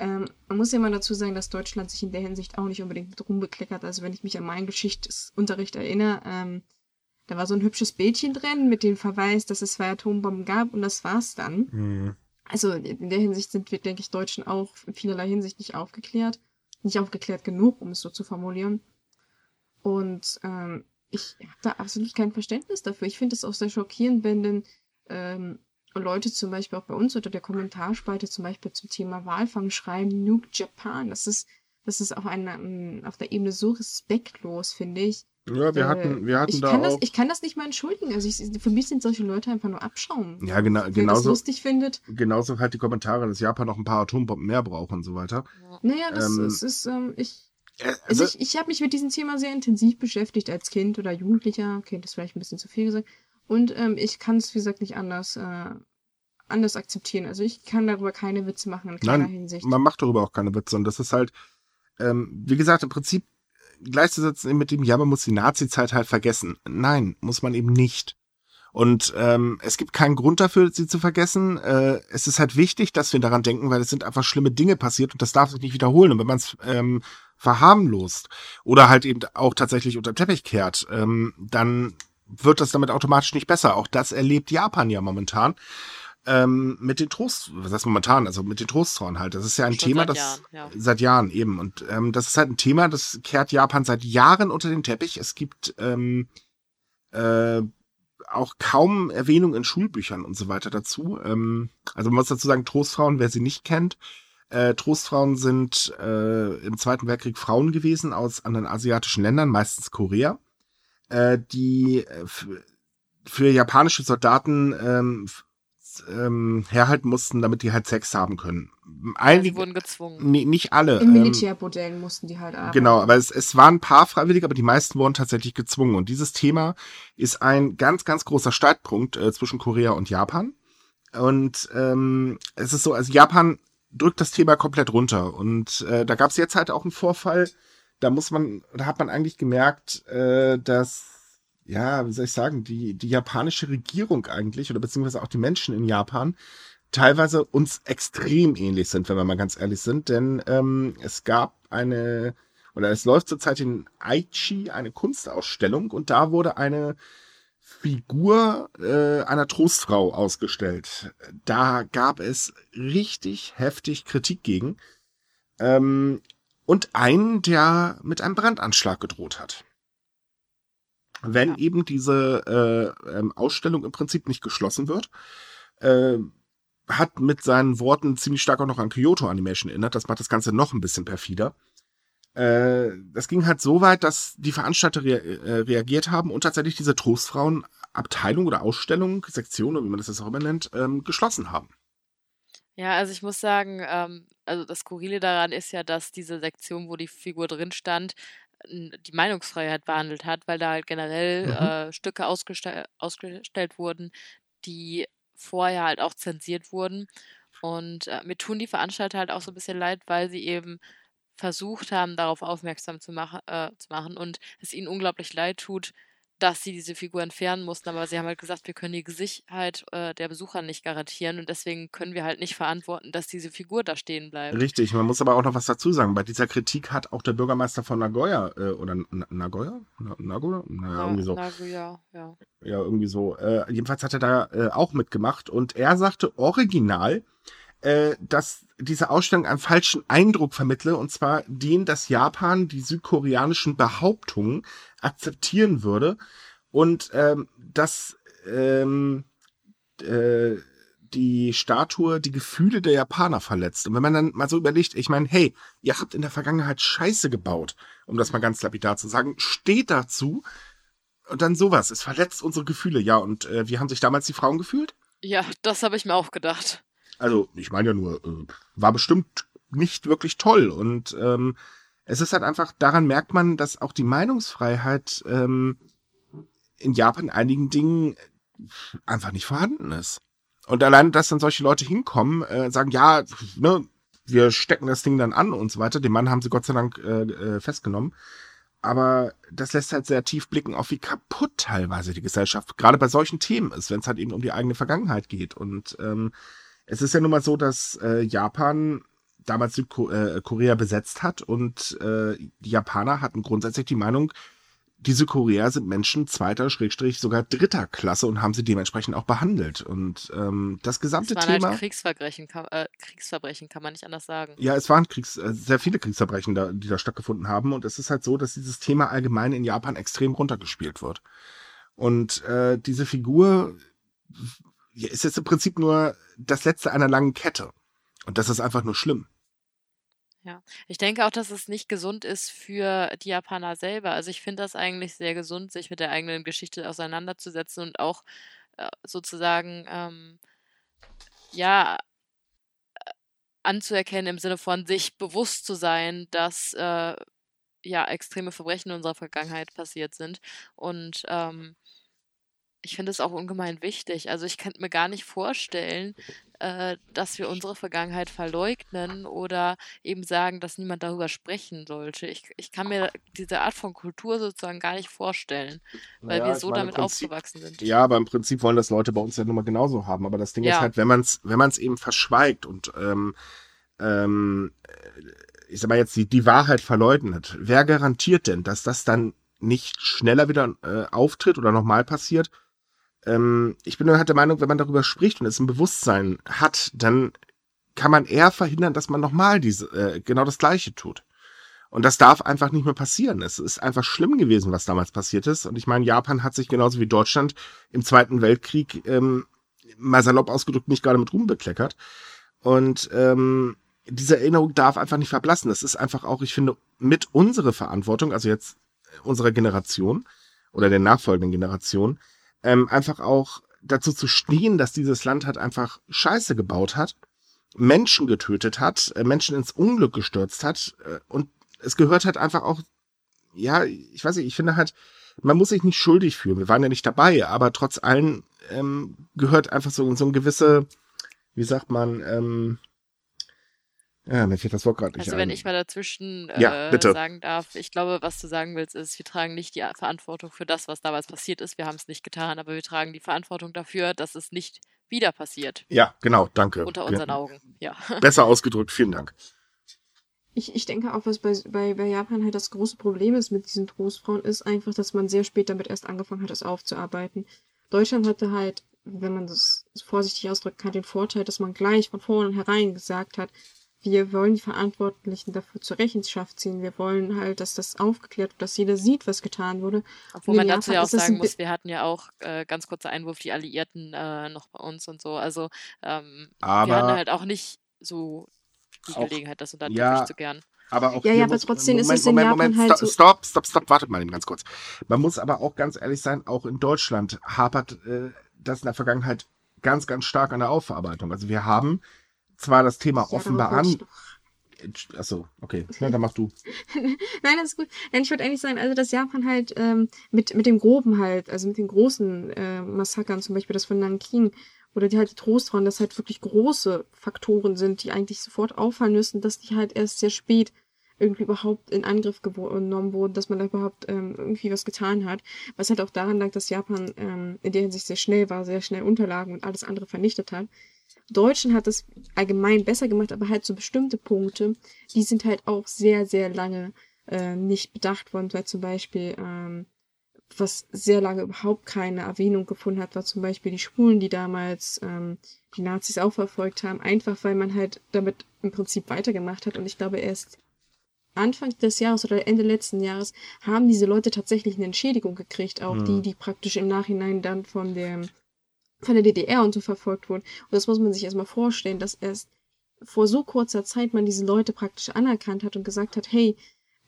[SPEAKER 1] Ähm, man muss ja mal dazu sagen, dass Deutschland sich in der Hinsicht auch nicht unbedingt mit rumbekleckert. Also wenn ich mich an meinen Geschichtsunterricht erinnere, ähm, da war so ein hübsches Bildchen drin mit dem Verweis, dass es zwei Atombomben gab und das war's dann.
[SPEAKER 2] Mhm.
[SPEAKER 1] Also in der Hinsicht sind wir, denke ich, Deutschen auch in vielerlei Hinsicht nicht aufgeklärt. Nicht aufgeklärt genug, um es so zu formulieren. Und ähm, ich habe da absolut kein Verständnis dafür. Ich finde es auch sehr schockierend, wenn denn ähm, Leute zum Beispiel auch bei uns unter der Kommentarspalte zum Beispiel zum Thema Walfang schreiben, Nuke Japan. Das ist, das ist auf einer, ähm, auf der Ebene so respektlos, finde ich.
[SPEAKER 2] Ja, wir
[SPEAKER 1] Äh,
[SPEAKER 2] hatten, wir hatten
[SPEAKER 1] ich
[SPEAKER 2] da
[SPEAKER 1] kann
[SPEAKER 2] auch.
[SPEAKER 1] Das, ich kann das nicht mal entschuldigen. Also ich, für mich sind solche Leute einfach nur Abschaum.
[SPEAKER 2] ja, genau,
[SPEAKER 1] Wer das
[SPEAKER 2] genauso,
[SPEAKER 1] lustig findet,
[SPEAKER 2] genauso halt die Kommentare, dass Japan noch ein paar Atombomben mehr braucht und so weiter.
[SPEAKER 1] naja, das,
[SPEAKER 2] Ähm,
[SPEAKER 1] das ist, ähm, ich, Also
[SPEAKER 2] Also,
[SPEAKER 1] ich, ich habe mich mit diesem Thema sehr intensiv beschäftigt als Kind oder Jugendlicher. Kind ist vielleicht ein bisschen zu viel gesagt. Und ähm, ich kann es, wie gesagt, nicht anders, äh, anders akzeptieren. Also ich kann darüber keine Witze machen in keiner
[SPEAKER 2] Nein,
[SPEAKER 1] Hinsicht.
[SPEAKER 2] man macht darüber auch keine Witze. Und das ist halt, ähm, wie gesagt, im Prinzip gleichzusetzen mit dem, ja, man muss die Nazi-Zeit halt vergessen. Nein, muss man eben nicht. Und ähm, es gibt keinen Grund dafür, sie zu vergessen. Äh, es ist halt wichtig, dass wir daran denken, weil es sind einfach schlimme Dinge passiert und das darf sich nicht wiederholen. Und wenn man es ähm, verharmlost oder halt eben auch tatsächlich unter Teppich kehrt, ähm, dann wird das damit automatisch nicht besser. Auch das erlebt Japan ja momentan ähm, mit den Trost, was heißt momentan, also mit den Trosttrauern halt. Das ist ja ein
[SPEAKER 3] Schon
[SPEAKER 2] Thema,
[SPEAKER 3] seit
[SPEAKER 2] das
[SPEAKER 3] Jahren, ja.
[SPEAKER 2] seit Jahren eben. Und ähm, das ist halt ein Thema, das kehrt Japan seit Jahren unter den Teppich. Es gibt ähm, äh, auch kaum Erwähnung in Schulbüchern und so weiter dazu. Ähm, also man muss dazu sagen, Trostfrauen, wer sie nicht kennt, äh, Trostfrauen sind äh, im Zweiten Weltkrieg Frauen gewesen aus anderen asiatischen Ländern, meistens Korea, äh, die äh, für japanische Soldaten ähm, f- ähm, herhalten mussten, damit die halt Sex haben können.
[SPEAKER 3] Ja,
[SPEAKER 2] Einige,
[SPEAKER 3] wurden gezwungen.
[SPEAKER 2] nee, nicht alle.
[SPEAKER 1] In
[SPEAKER 2] ähm,
[SPEAKER 1] Militärbordellen mussten die halt arbeiten.
[SPEAKER 2] Genau, aber es, es waren ein paar freiwillig, aber die meisten wurden tatsächlich gezwungen. Und dieses Thema ist ein ganz, ganz großer Streitpunkt äh, zwischen Korea und Japan. Und ähm, es ist so, also Japan drückt das Thema komplett runter. Und äh, da gab es jetzt halt auch einen Vorfall, da muss man, da hat man eigentlich gemerkt, äh, dass, ja, wie soll ich sagen, die, die japanische Regierung eigentlich, oder beziehungsweise auch die Menschen in Japan, teilweise uns extrem ähnlich sind, wenn wir mal ganz ehrlich sind. Denn ähm, es gab eine, oder es läuft zurzeit in Aichi eine Kunstausstellung und da wurde eine Figur äh, einer Trostfrau ausgestellt. Da gab es richtig heftig Kritik gegen. Ähm, und einen, der mit einem Brandanschlag gedroht hat. Wenn
[SPEAKER 3] Ja.
[SPEAKER 2] eben diese äh, ähm, Ausstellung im Prinzip nicht geschlossen wird, äh, hat mit seinen Worten ziemlich stark auch noch an Kyoto Animation erinnert. Das macht das Ganze noch ein bisschen perfider. Äh, das ging halt so weit, dass die Veranstalter rea äh, reagiert haben und tatsächlich diese Trostfrauen-Abteilung oder Ausstellung, Sektion, oder wie man das jetzt auch immer nennt, ähm, geschlossen haben.
[SPEAKER 3] Ja, also ich muss sagen, ähm, also das Skurrile daran ist ja, dass diese Sektion, wo die Figur drin stand, die Meinungsfreiheit behandelt hat, weil da halt generell
[SPEAKER 2] Mhm.
[SPEAKER 3] äh, Stücke ausgestell ausgestellt wurden, die vorher halt auch zensiert wurden. Und äh, mir tun die Veranstalter halt auch so ein bisschen leid, weil sie eben versucht haben, darauf aufmerksam zu, mach, äh, zu machen und es ihnen unglaublich leid tut, dass sie diese Figur entfernen mussten, aber sie haben halt gesagt, wir können die Sicherheit äh, der Besucher nicht garantieren und deswegen können wir halt nicht verantworten, dass diese Figur da stehen bleibt.
[SPEAKER 2] Richtig, man muss aber auch noch was dazu sagen. Bei dieser Kritik hat auch der Bürgermeister von Nagoya, äh, oder Nagoya? Na, Nagoya? Naja, Na, irgendwie so. Nagoya, ja. Ja, irgendwie so. Äh, jedenfalls hat er da äh, auch mitgemacht und er sagte original, äh, dass diese Ausstellung einen falschen Eindruck vermittle, und zwar den, dass Japan die südkoreanischen Behauptungen akzeptieren würde und ähm, dass ähm, äh, die Statue die Gefühle der Japaner verletzt. Und wenn man dann mal so überlegt, ich meine, hey, ihr habt in der Vergangenheit Scheiße gebaut, um das mal ganz lapidar zu sagen, steht dazu und dann sowas. Es verletzt unsere Gefühle. Ja, und äh, wie haben sich damals die Frauen gefühlt?
[SPEAKER 3] Ja, das habe ich mir auch gedacht.
[SPEAKER 2] Also, ich meine ja nur, äh, war bestimmt nicht wirklich toll. Und ähm, es ist halt einfach, daran merkt man, dass auch die Meinungsfreiheit ähm, in Japan in einigen Dingen einfach nicht vorhanden ist. Und allein, dass dann solche Leute hinkommen, äh, sagen, ja, ne, wir stecken das Ding dann an und so weiter. Den Mann haben sie Gott sei Dank äh, äh, festgenommen. Aber das lässt halt sehr tief blicken, auf wie kaputt teilweise die Gesellschaft gerade bei solchen Themen ist, wenn es halt eben um die eigene Vergangenheit geht. Und ähm, es ist ja nun mal so, dass äh, Japan damals Südkorea äh, besetzt hat und äh, die Japaner hatten grundsätzlich die Meinung, diese Korea sind Menschen zweiter, Schrägstrich, sogar dritter Klasse und haben sie dementsprechend auch behandelt. Und ähm, das gesamte
[SPEAKER 3] es
[SPEAKER 2] waren halt Thema.
[SPEAKER 3] Halt Kriegsverbrechen, kann, äh, Kriegsverbrechen, kann man nicht anders sagen.
[SPEAKER 2] Ja, es waren Kriegs, äh, sehr viele Kriegsverbrechen, da, die da stattgefunden haben. Und es ist halt so, dass dieses Thema allgemein in Japan extrem runtergespielt wird. Und äh, diese Figur ist jetzt im Prinzip nur das letzte einer langen Kette. Und das ist einfach nur schlimm.
[SPEAKER 3] Ja, ich denke auch, dass es nicht gesund ist für die Japaner selber. Also ich finde das eigentlich sehr gesund, sich mit der eigenen Geschichte auseinanderzusetzen und auch äh, sozusagen, ähm, ja, äh, anzuerkennen im Sinne von sich bewusst zu sein, dass äh, ja extreme Verbrechen in unserer Vergangenheit passiert sind und ähm, ich finde es auch ungemein wichtig. Also ich könnte mir gar nicht vorstellen, äh, dass wir unsere Vergangenheit verleugnen oder eben sagen, dass niemand darüber sprechen sollte. Ich, ich kann mir diese Art von Kultur sozusagen gar nicht vorstellen, weil naja, wir so damit Prinzip, aufgewachsen sind.
[SPEAKER 2] Ja, aber im Prinzip wollen das Leute bei uns ja nun mal genauso haben. Aber das Ding ja. ist halt, wenn man es wenn eben verschweigt und ähm, ähm, ich sag mal jetzt die, die Wahrheit verleugnet, wer garantiert denn, dass das dann nicht schneller wieder äh, auftritt oder nochmal passiert, ähm, ich bin halt der Meinung, wenn man darüber spricht und es ein Bewusstsein hat, dann kann man eher verhindern, dass man nochmal diese, äh, genau das Gleiche tut. Und das darf einfach nicht mehr passieren. Es ist einfach schlimm gewesen, was damals passiert ist. Und ich meine, Japan hat sich genauso wie Deutschland im Zweiten Weltkrieg, ähm, mal salopp ausgedrückt, nicht gerade mit Ruhm bekleckert. Und ähm, diese Erinnerung darf einfach nicht verblassen. Das ist einfach auch, ich finde, mit unserer Verantwortung, also jetzt unserer Generation oder der nachfolgenden Generation, ähm, einfach auch dazu zu stehen, dass dieses Land halt einfach Scheiße gebaut hat, Menschen getötet hat, äh, Menschen ins Unglück gestürzt hat äh, und es gehört halt einfach auch, ja, ich weiß nicht, ich finde halt, man muss sich nicht schuldig fühlen. Wir waren ja nicht dabei, aber trotz allem ähm, gehört einfach so, so ein gewisse, wie sagt man, ähm, ja, mir fehlt das Wort gerade
[SPEAKER 3] nicht Also wenn ich mal dazwischen Ja, äh, bitte. sagen darf, ich glaube, was du sagen willst, ist, wir tragen nicht die Verantwortung für das, was damals passiert ist. Wir haben es nicht getan, aber wir tragen die Verantwortung dafür, dass es nicht wieder passiert
[SPEAKER 2] Ja, genau, danke.
[SPEAKER 3] unter unseren Augen. Ja.
[SPEAKER 2] Besser ausgedrückt, vielen Dank.
[SPEAKER 1] Ich, ich denke auch, was bei, bei, bei Japan halt das große Problem ist mit diesen Trostfrauen, ist einfach, dass man sehr spät damit erst angefangen hat, es aufzuarbeiten. Deutschland hatte halt, wenn man das vorsichtig ausdrücken kann, den Vorteil, dass man gleich von vornherein gesagt hat, wir wollen die Verantwortlichen dafür zur Rechenschaft ziehen. Wir wollen halt, dass das aufgeklärt wird, dass jeder sieht, was getan wurde.
[SPEAKER 3] Obwohl man dazu ja auch sagen muss, wir hatten ja auch äh, ganz kurzer Einwurf die Alliierten äh, noch bei uns und so. Also ähm, wir hatten halt auch nicht so die auch, Gelegenheit, das unter den ja, zu gern.
[SPEAKER 2] Aber auch
[SPEAKER 1] ja, ja, aber trotzdem Moment, ist es in
[SPEAKER 2] Moment,
[SPEAKER 1] Japan
[SPEAKER 2] Moment,
[SPEAKER 1] halt
[SPEAKER 2] so Stopp, stopp, stopp, wartet mal eben ganz kurz. Man muss aber auch ganz ehrlich sein, auch in Deutschland hapert äh, das in der Vergangenheit ganz, ganz stark an der Aufarbeitung. Also wir haben zwar das Thema ja, offenbar an. Achso, okay. Ja, dann mach du.
[SPEAKER 1] Nein, das ist gut. Ich würde eigentlich sagen, also dass Japan halt ähm, mit, mit dem Groben halt, also mit den großen äh, Massakern, zum Beispiel das von Nanking oder die halt die Trostfrauen, das halt wirklich große Faktoren sind, die eigentlich sofort auffallen müssen, dass die halt erst sehr spät irgendwie überhaupt in Angriff genommen wurden, dass man da überhaupt ähm, irgendwie was getan hat. Was halt auch daran lag, dass Japan ähm, in der Hinsicht sehr schnell war, sehr schnell Unterlagen und alles andere vernichtet hat. Deutschland hat das allgemein besser gemacht, aber halt so bestimmte Punkte, die sind halt auch sehr, sehr lange äh, nicht bedacht worden, weil zum Beispiel, ähm, was sehr lange überhaupt keine Erwähnung gefunden hat, war zum Beispiel die Schwulen, die damals ähm, die Nazis auch verfolgt haben, einfach weil man halt damit im Prinzip weitergemacht hat. Und ich glaube erst Anfang des Jahres oder Ende letzten Jahres haben diese Leute tatsächlich eine Entschädigung gekriegt, auch hm. die, die praktisch im Nachhinein dann von der, von der DDR und so verfolgt wurden. Und das muss man sich erstmal vorstellen, dass erst vor so kurzer Zeit man diese Leute praktisch anerkannt hat und gesagt hat, hey,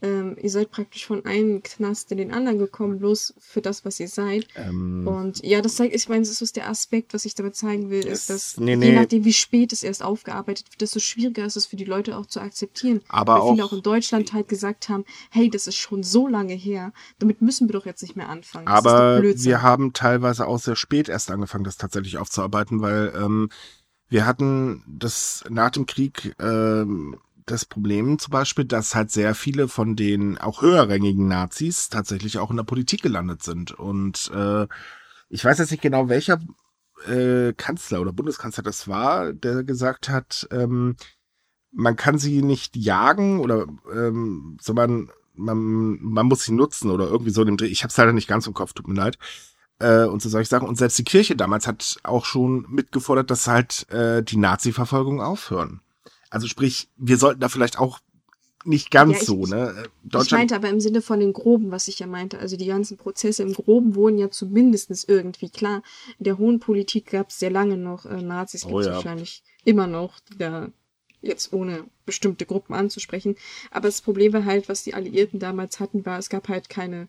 [SPEAKER 1] ähm, ihr seid praktisch von einem Knast in den anderen gekommen, bloß für das, was ihr seid. Ähm, und ja, das zeigt, ich meine, das ist der Aspekt, was ich damit zeigen will, ist, dass nee, nee. je nachdem, wie spät es erst aufgearbeitet wird, desto schwieriger ist es für die Leute auch zu akzeptieren.
[SPEAKER 2] Aber Weil
[SPEAKER 1] auch, viele auch in Deutschland halt gesagt haben, hey, das ist schon so lange her, damit müssen wir doch jetzt nicht mehr anfangen.
[SPEAKER 2] Das aber wir haben teilweise auch sehr spät erst angefangen, das tatsächlich aufzuarbeiten, weil ähm, wir hatten das nach dem Krieg ähm, das Problem zum Beispiel, dass halt sehr viele von den auch höherrangigen Nazis tatsächlich auch in der Politik gelandet sind. Und äh, ich weiß jetzt nicht genau, welcher äh, Kanzler oder Bundeskanzler das war, der gesagt hat, ähm, man kann sie nicht jagen oder ähm, sondern man, man muss sie nutzen oder irgendwie so in dem Dreh. Ich habe es leider nicht ganz im Kopf, tut mir leid. Äh, und so solche Sachen. Und selbst die Kirche damals hat auch schon mitgefordert, dass halt äh, die Nazi-Verfolgung aufhören. Also sprich, wir sollten da vielleicht auch nicht ganz ja, ich, so, ne?
[SPEAKER 1] Deutschland ich meinte aber im Sinne von den Groben, was ich ja meinte. Also die ganzen Prozesse im Groben wurden ja zumindestens irgendwie klar. In der hohen Politik gab es sehr lange noch äh, Nazis, gibt es oh, ja. wahrscheinlich immer noch, die da jetzt ohne bestimmte Gruppen anzusprechen. Aber das Problem war halt, was die Alliierten damals hatten, war, es gab halt keine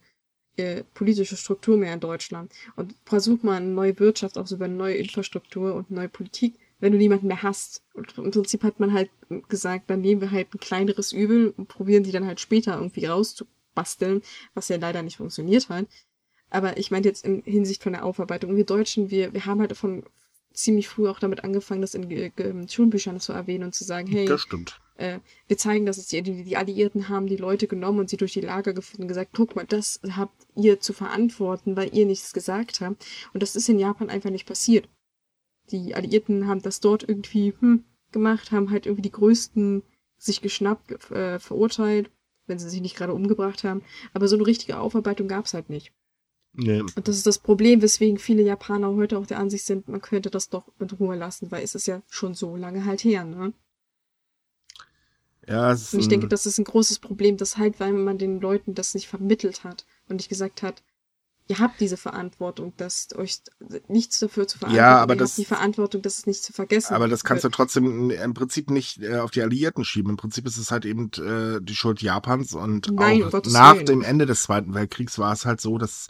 [SPEAKER 1] äh, politische Struktur mehr in Deutschland. Und versucht man eine neue Wirtschaft, auch so über eine neue Infrastruktur und neue Politik wenn du niemanden mehr hast. Und im Prinzip hat man halt gesagt, dann nehmen wir halt ein kleineres Übel und probieren die dann halt später irgendwie rauszubasteln, was ja leider nicht funktioniert hat. Aber ich meine jetzt in Hinsicht von der Aufarbeitung. Wir Deutschen, wir, wir haben halt von ziemlich früh auch damit angefangen, das in, in Schulbüchern zu erwähnen und zu sagen, hey,
[SPEAKER 2] das stimmt.
[SPEAKER 1] Äh, wir zeigen, dass es die, die, die Alliierten haben die Leute genommen und sie durch die Lager geführt und gesagt, guck mal, das habt ihr zu verantworten, weil ihr nichts gesagt habt. Und das ist in Japan einfach nicht passiert die Alliierten haben das dort irgendwie hm, gemacht, haben halt irgendwie die Größten sich geschnappt, äh, verurteilt, wenn sie sich nicht gerade umgebracht haben. Aber so eine richtige Aufarbeitung gab es halt nicht. Nee. Und das ist das Problem, weswegen viele Japaner heute auch der Ansicht sind, man könnte das doch mit Ruhe lassen, weil es ist ja schon so lange halt her, ne?
[SPEAKER 2] Ja,
[SPEAKER 1] es ist und ich denke, das ist ein großes Problem, dass halt, weil man den Leuten das nicht vermittelt hat und nicht gesagt hat, ihr habt diese Verantwortung, dass euch nichts dafür zu verantworten.
[SPEAKER 2] Ja, aber
[SPEAKER 1] ihr
[SPEAKER 2] das
[SPEAKER 1] habt die Verantwortung, dass es nicht zu vergessen.
[SPEAKER 2] Aber das kannst wird. du trotzdem im Prinzip nicht äh, auf die Alliierten schieben. Im Prinzip ist es halt eben äh, die Schuld Japans und Nein, auch nach Willen. dem Ende des Zweiten Weltkriegs war es halt so, dass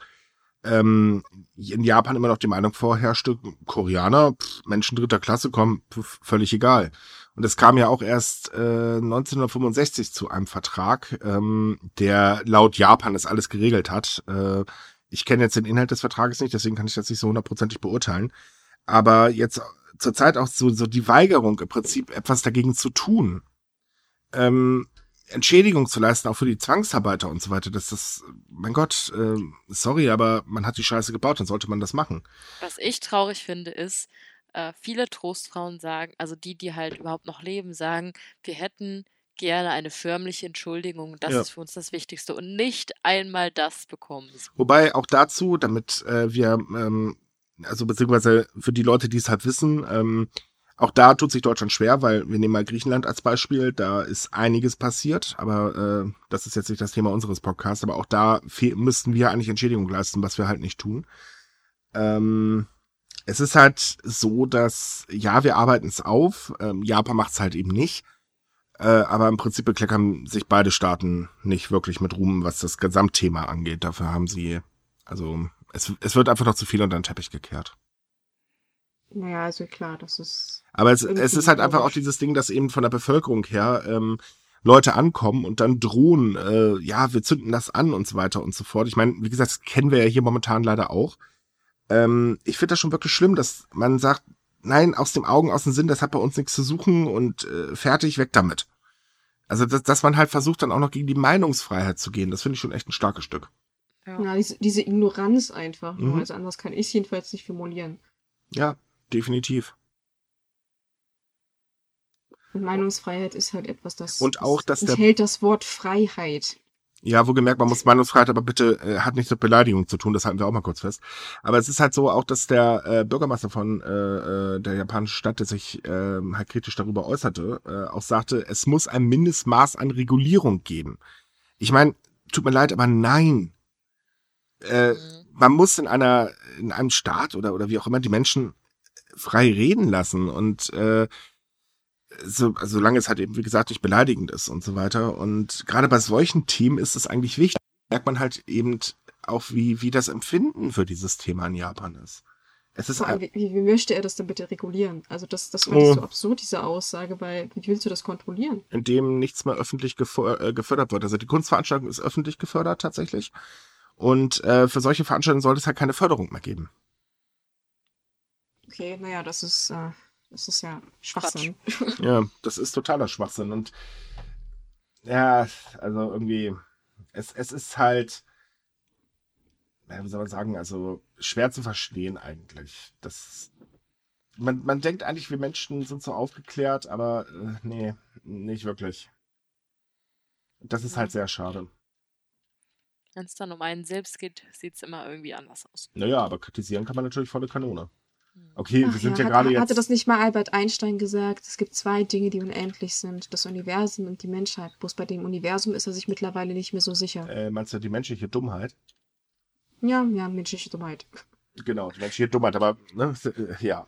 [SPEAKER 2] ähm, in Japan immer noch die Meinung vorherrschte, Koreaner, pff, Menschen dritter Klasse kommen, pff, völlig egal. Und es kam ja auch erst äh, 1965 zu einem Vertrag, ähm, der laut Japan das alles geregelt hat. Äh, ich kenne jetzt den Inhalt des Vertrages nicht, deswegen kann ich das nicht so hundertprozentig beurteilen. Aber jetzt zurzeit auch so, so die Weigerung im Prinzip etwas dagegen zu tun, ähm, Entschädigung zu leisten, auch für die Zwangsarbeiter und so weiter, das, mein Gott, äh, sorry, aber man hat die Scheiße gebaut, dann sollte man das machen.
[SPEAKER 3] Was ich traurig finde, ist, äh, viele Trostfrauen sagen, also die, die halt überhaupt noch leben, sagen, wir hätten gerne eine förmliche Entschuldigung. Das ja. ist für uns das Wichtigste und nicht einmal das bekommen.
[SPEAKER 2] Wobei auch dazu, damit äh, wir, ähm, also beziehungsweise für die Leute, die es halt wissen, ähm, auch da tut sich Deutschland schwer, weil wir nehmen mal Griechenland als Beispiel, da ist einiges passiert, aber äh, das ist jetzt nicht das Thema unseres Podcasts, aber auch da müssten wir eigentlich Entschädigung leisten, was wir halt nicht tun. Ähm, es ist halt so, dass ja, wir arbeiten es auf, ähm, Japan macht es halt eben nicht. Äh, aber im Prinzip bekleckern sich beide Staaten nicht wirklich mit Ruhm, was das Gesamtthema angeht. Dafür haben sie, also es, es wird einfach noch zu viel unter den Teppich gekehrt.
[SPEAKER 1] Naja, also klar, das ist.
[SPEAKER 2] Aber es, es ist halt einfach auch dieses Ding, dass eben von der Bevölkerung her ähm, Leute ankommen und dann drohen, äh, ja, wir zünden das an und so weiter und so fort. Ich meine, wie gesagt, das kennen wir ja hier momentan leider auch. Ähm, ich finde das schon wirklich schlimm, dass man sagt, nein, aus dem Augen, aus dem Sinn, das hat bei uns nichts zu suchen und äh, fertig, weg damit. Also, dass, dass man halt versucht, dann auch noch gegen die Meinungsfreiheit zu gehen, das finde ich schon echt ein starkes Stück.
[SPEAKER 3] Ja.
[SPEAKER 1] Ja, diese, diese Ignoranz einfach.
[SPEAKER 2] Mhm.
[SPEAKER 1] Also anders kann ich es jedenfalls nicht formulieren.
[SPEAKER 2] Ja, definitiv.
[SPEAKER 1] Und Meinungsfreiheit ist halt etwas, das,
[SPEAKER 2] Und auch, dass
[SPEAKER 1] das
[SPEAKER 2] der-
[SPEAKER 1] enthält das Wort Freiheit.
[SPEAKER 2] Ja, wo gemerkt, man muss Meinungsfreiheit, aber bitte äh, hat nichts mit Beleidigung zu tun, das halten wir auch mal kurz fest. Aber es ist halt so auch, dass der äh, Bürgermeister von äh, äh, der japanischen Stadt, der sich äh, halt kritisch darüber äußerte, äh, auch sagte, es muss ein Mindestmaß an Regulierung geben. Ich meine, tut mir leid, aber nein. Äh,
[SPEAKER 3] Mhm.
[SPEAKER 2] man muss in einer, in einem Staat oder, oder wie auch immer die Menschen frei reden lassen und äh, so, solange es halt eben, wie gesagt, nicht beleidigend ist und so weiter. Und gerade bei solchen Themen ist es eigentlich wichtig. Merkt man halt eben auch, wie, wie das Empfinden für dieses Thema in Japan ist. Es ist
[SPEAKER 1] allem, wie, wie möchte er das denn bitte regulieren? Also das, das fand
[SPEAKER 2] Oh.
[SPEAKER 1] ich so absurd, diese Aussage, weil wie willst du das kontrollieren?
[SPEAKER 2] in dem nichts mehr öffentlich äh, gefördert wird. Also die Kunstveranstaltung ist öffentlich gefördert tatsächlich. Und äh, für solche Veranstaltungen sollte es halt keine Förderung mehr geben.
[SPEAKER 1] Okay, naja, das ist, äh, das ist ja Schwachsinn.
[SPEAKER 2] Ja, das ist totaler Schwachsinn. Und ja, also irgendwie, es, es ist halt, wie soll man sagen, also schwer zu verstehen eigentlich. Das, man, man denkt eigentlich, wir Menschen sind so aufgeklärt, aber äh, nee, nicht wirklich. Das ist halt sehr schade.
[SPEAKER 3] Wenn es dann um einen selbst geht, sieht es immer irgendwie anders aus.
[SPEAKER 2] Naja, aber kritisieren kann man natürlich volle Kanone. Okay,
[SPEAKER 1] Ach
[SPEAKER 2] wir sind
[SPEAKER 1] ja,
[SPEAKER 2] ja,
[SPEAKER 1] hat,
[SPEAKER 2] gerade
[SPEAKER 1] Hatte
[SPEAKER 2] jetzt.
[SPEAKER 1] das nicht mal Albert Einstein gesagt? Es gibt zwei Dinge, die unendlich sind. Das Universum und die Menschheit. Bloß bei dem Universum ist er sich mittlerweile nicht mehr so sicher.
[SPEAKER 2] Äh, meinst du die menschliche Dummheit?
[SPEAKER 1] Ja, ja, menschliche Dummheit.
[SPEAKER 2] Genau, die menschliche Dummheit, aber ne, ja.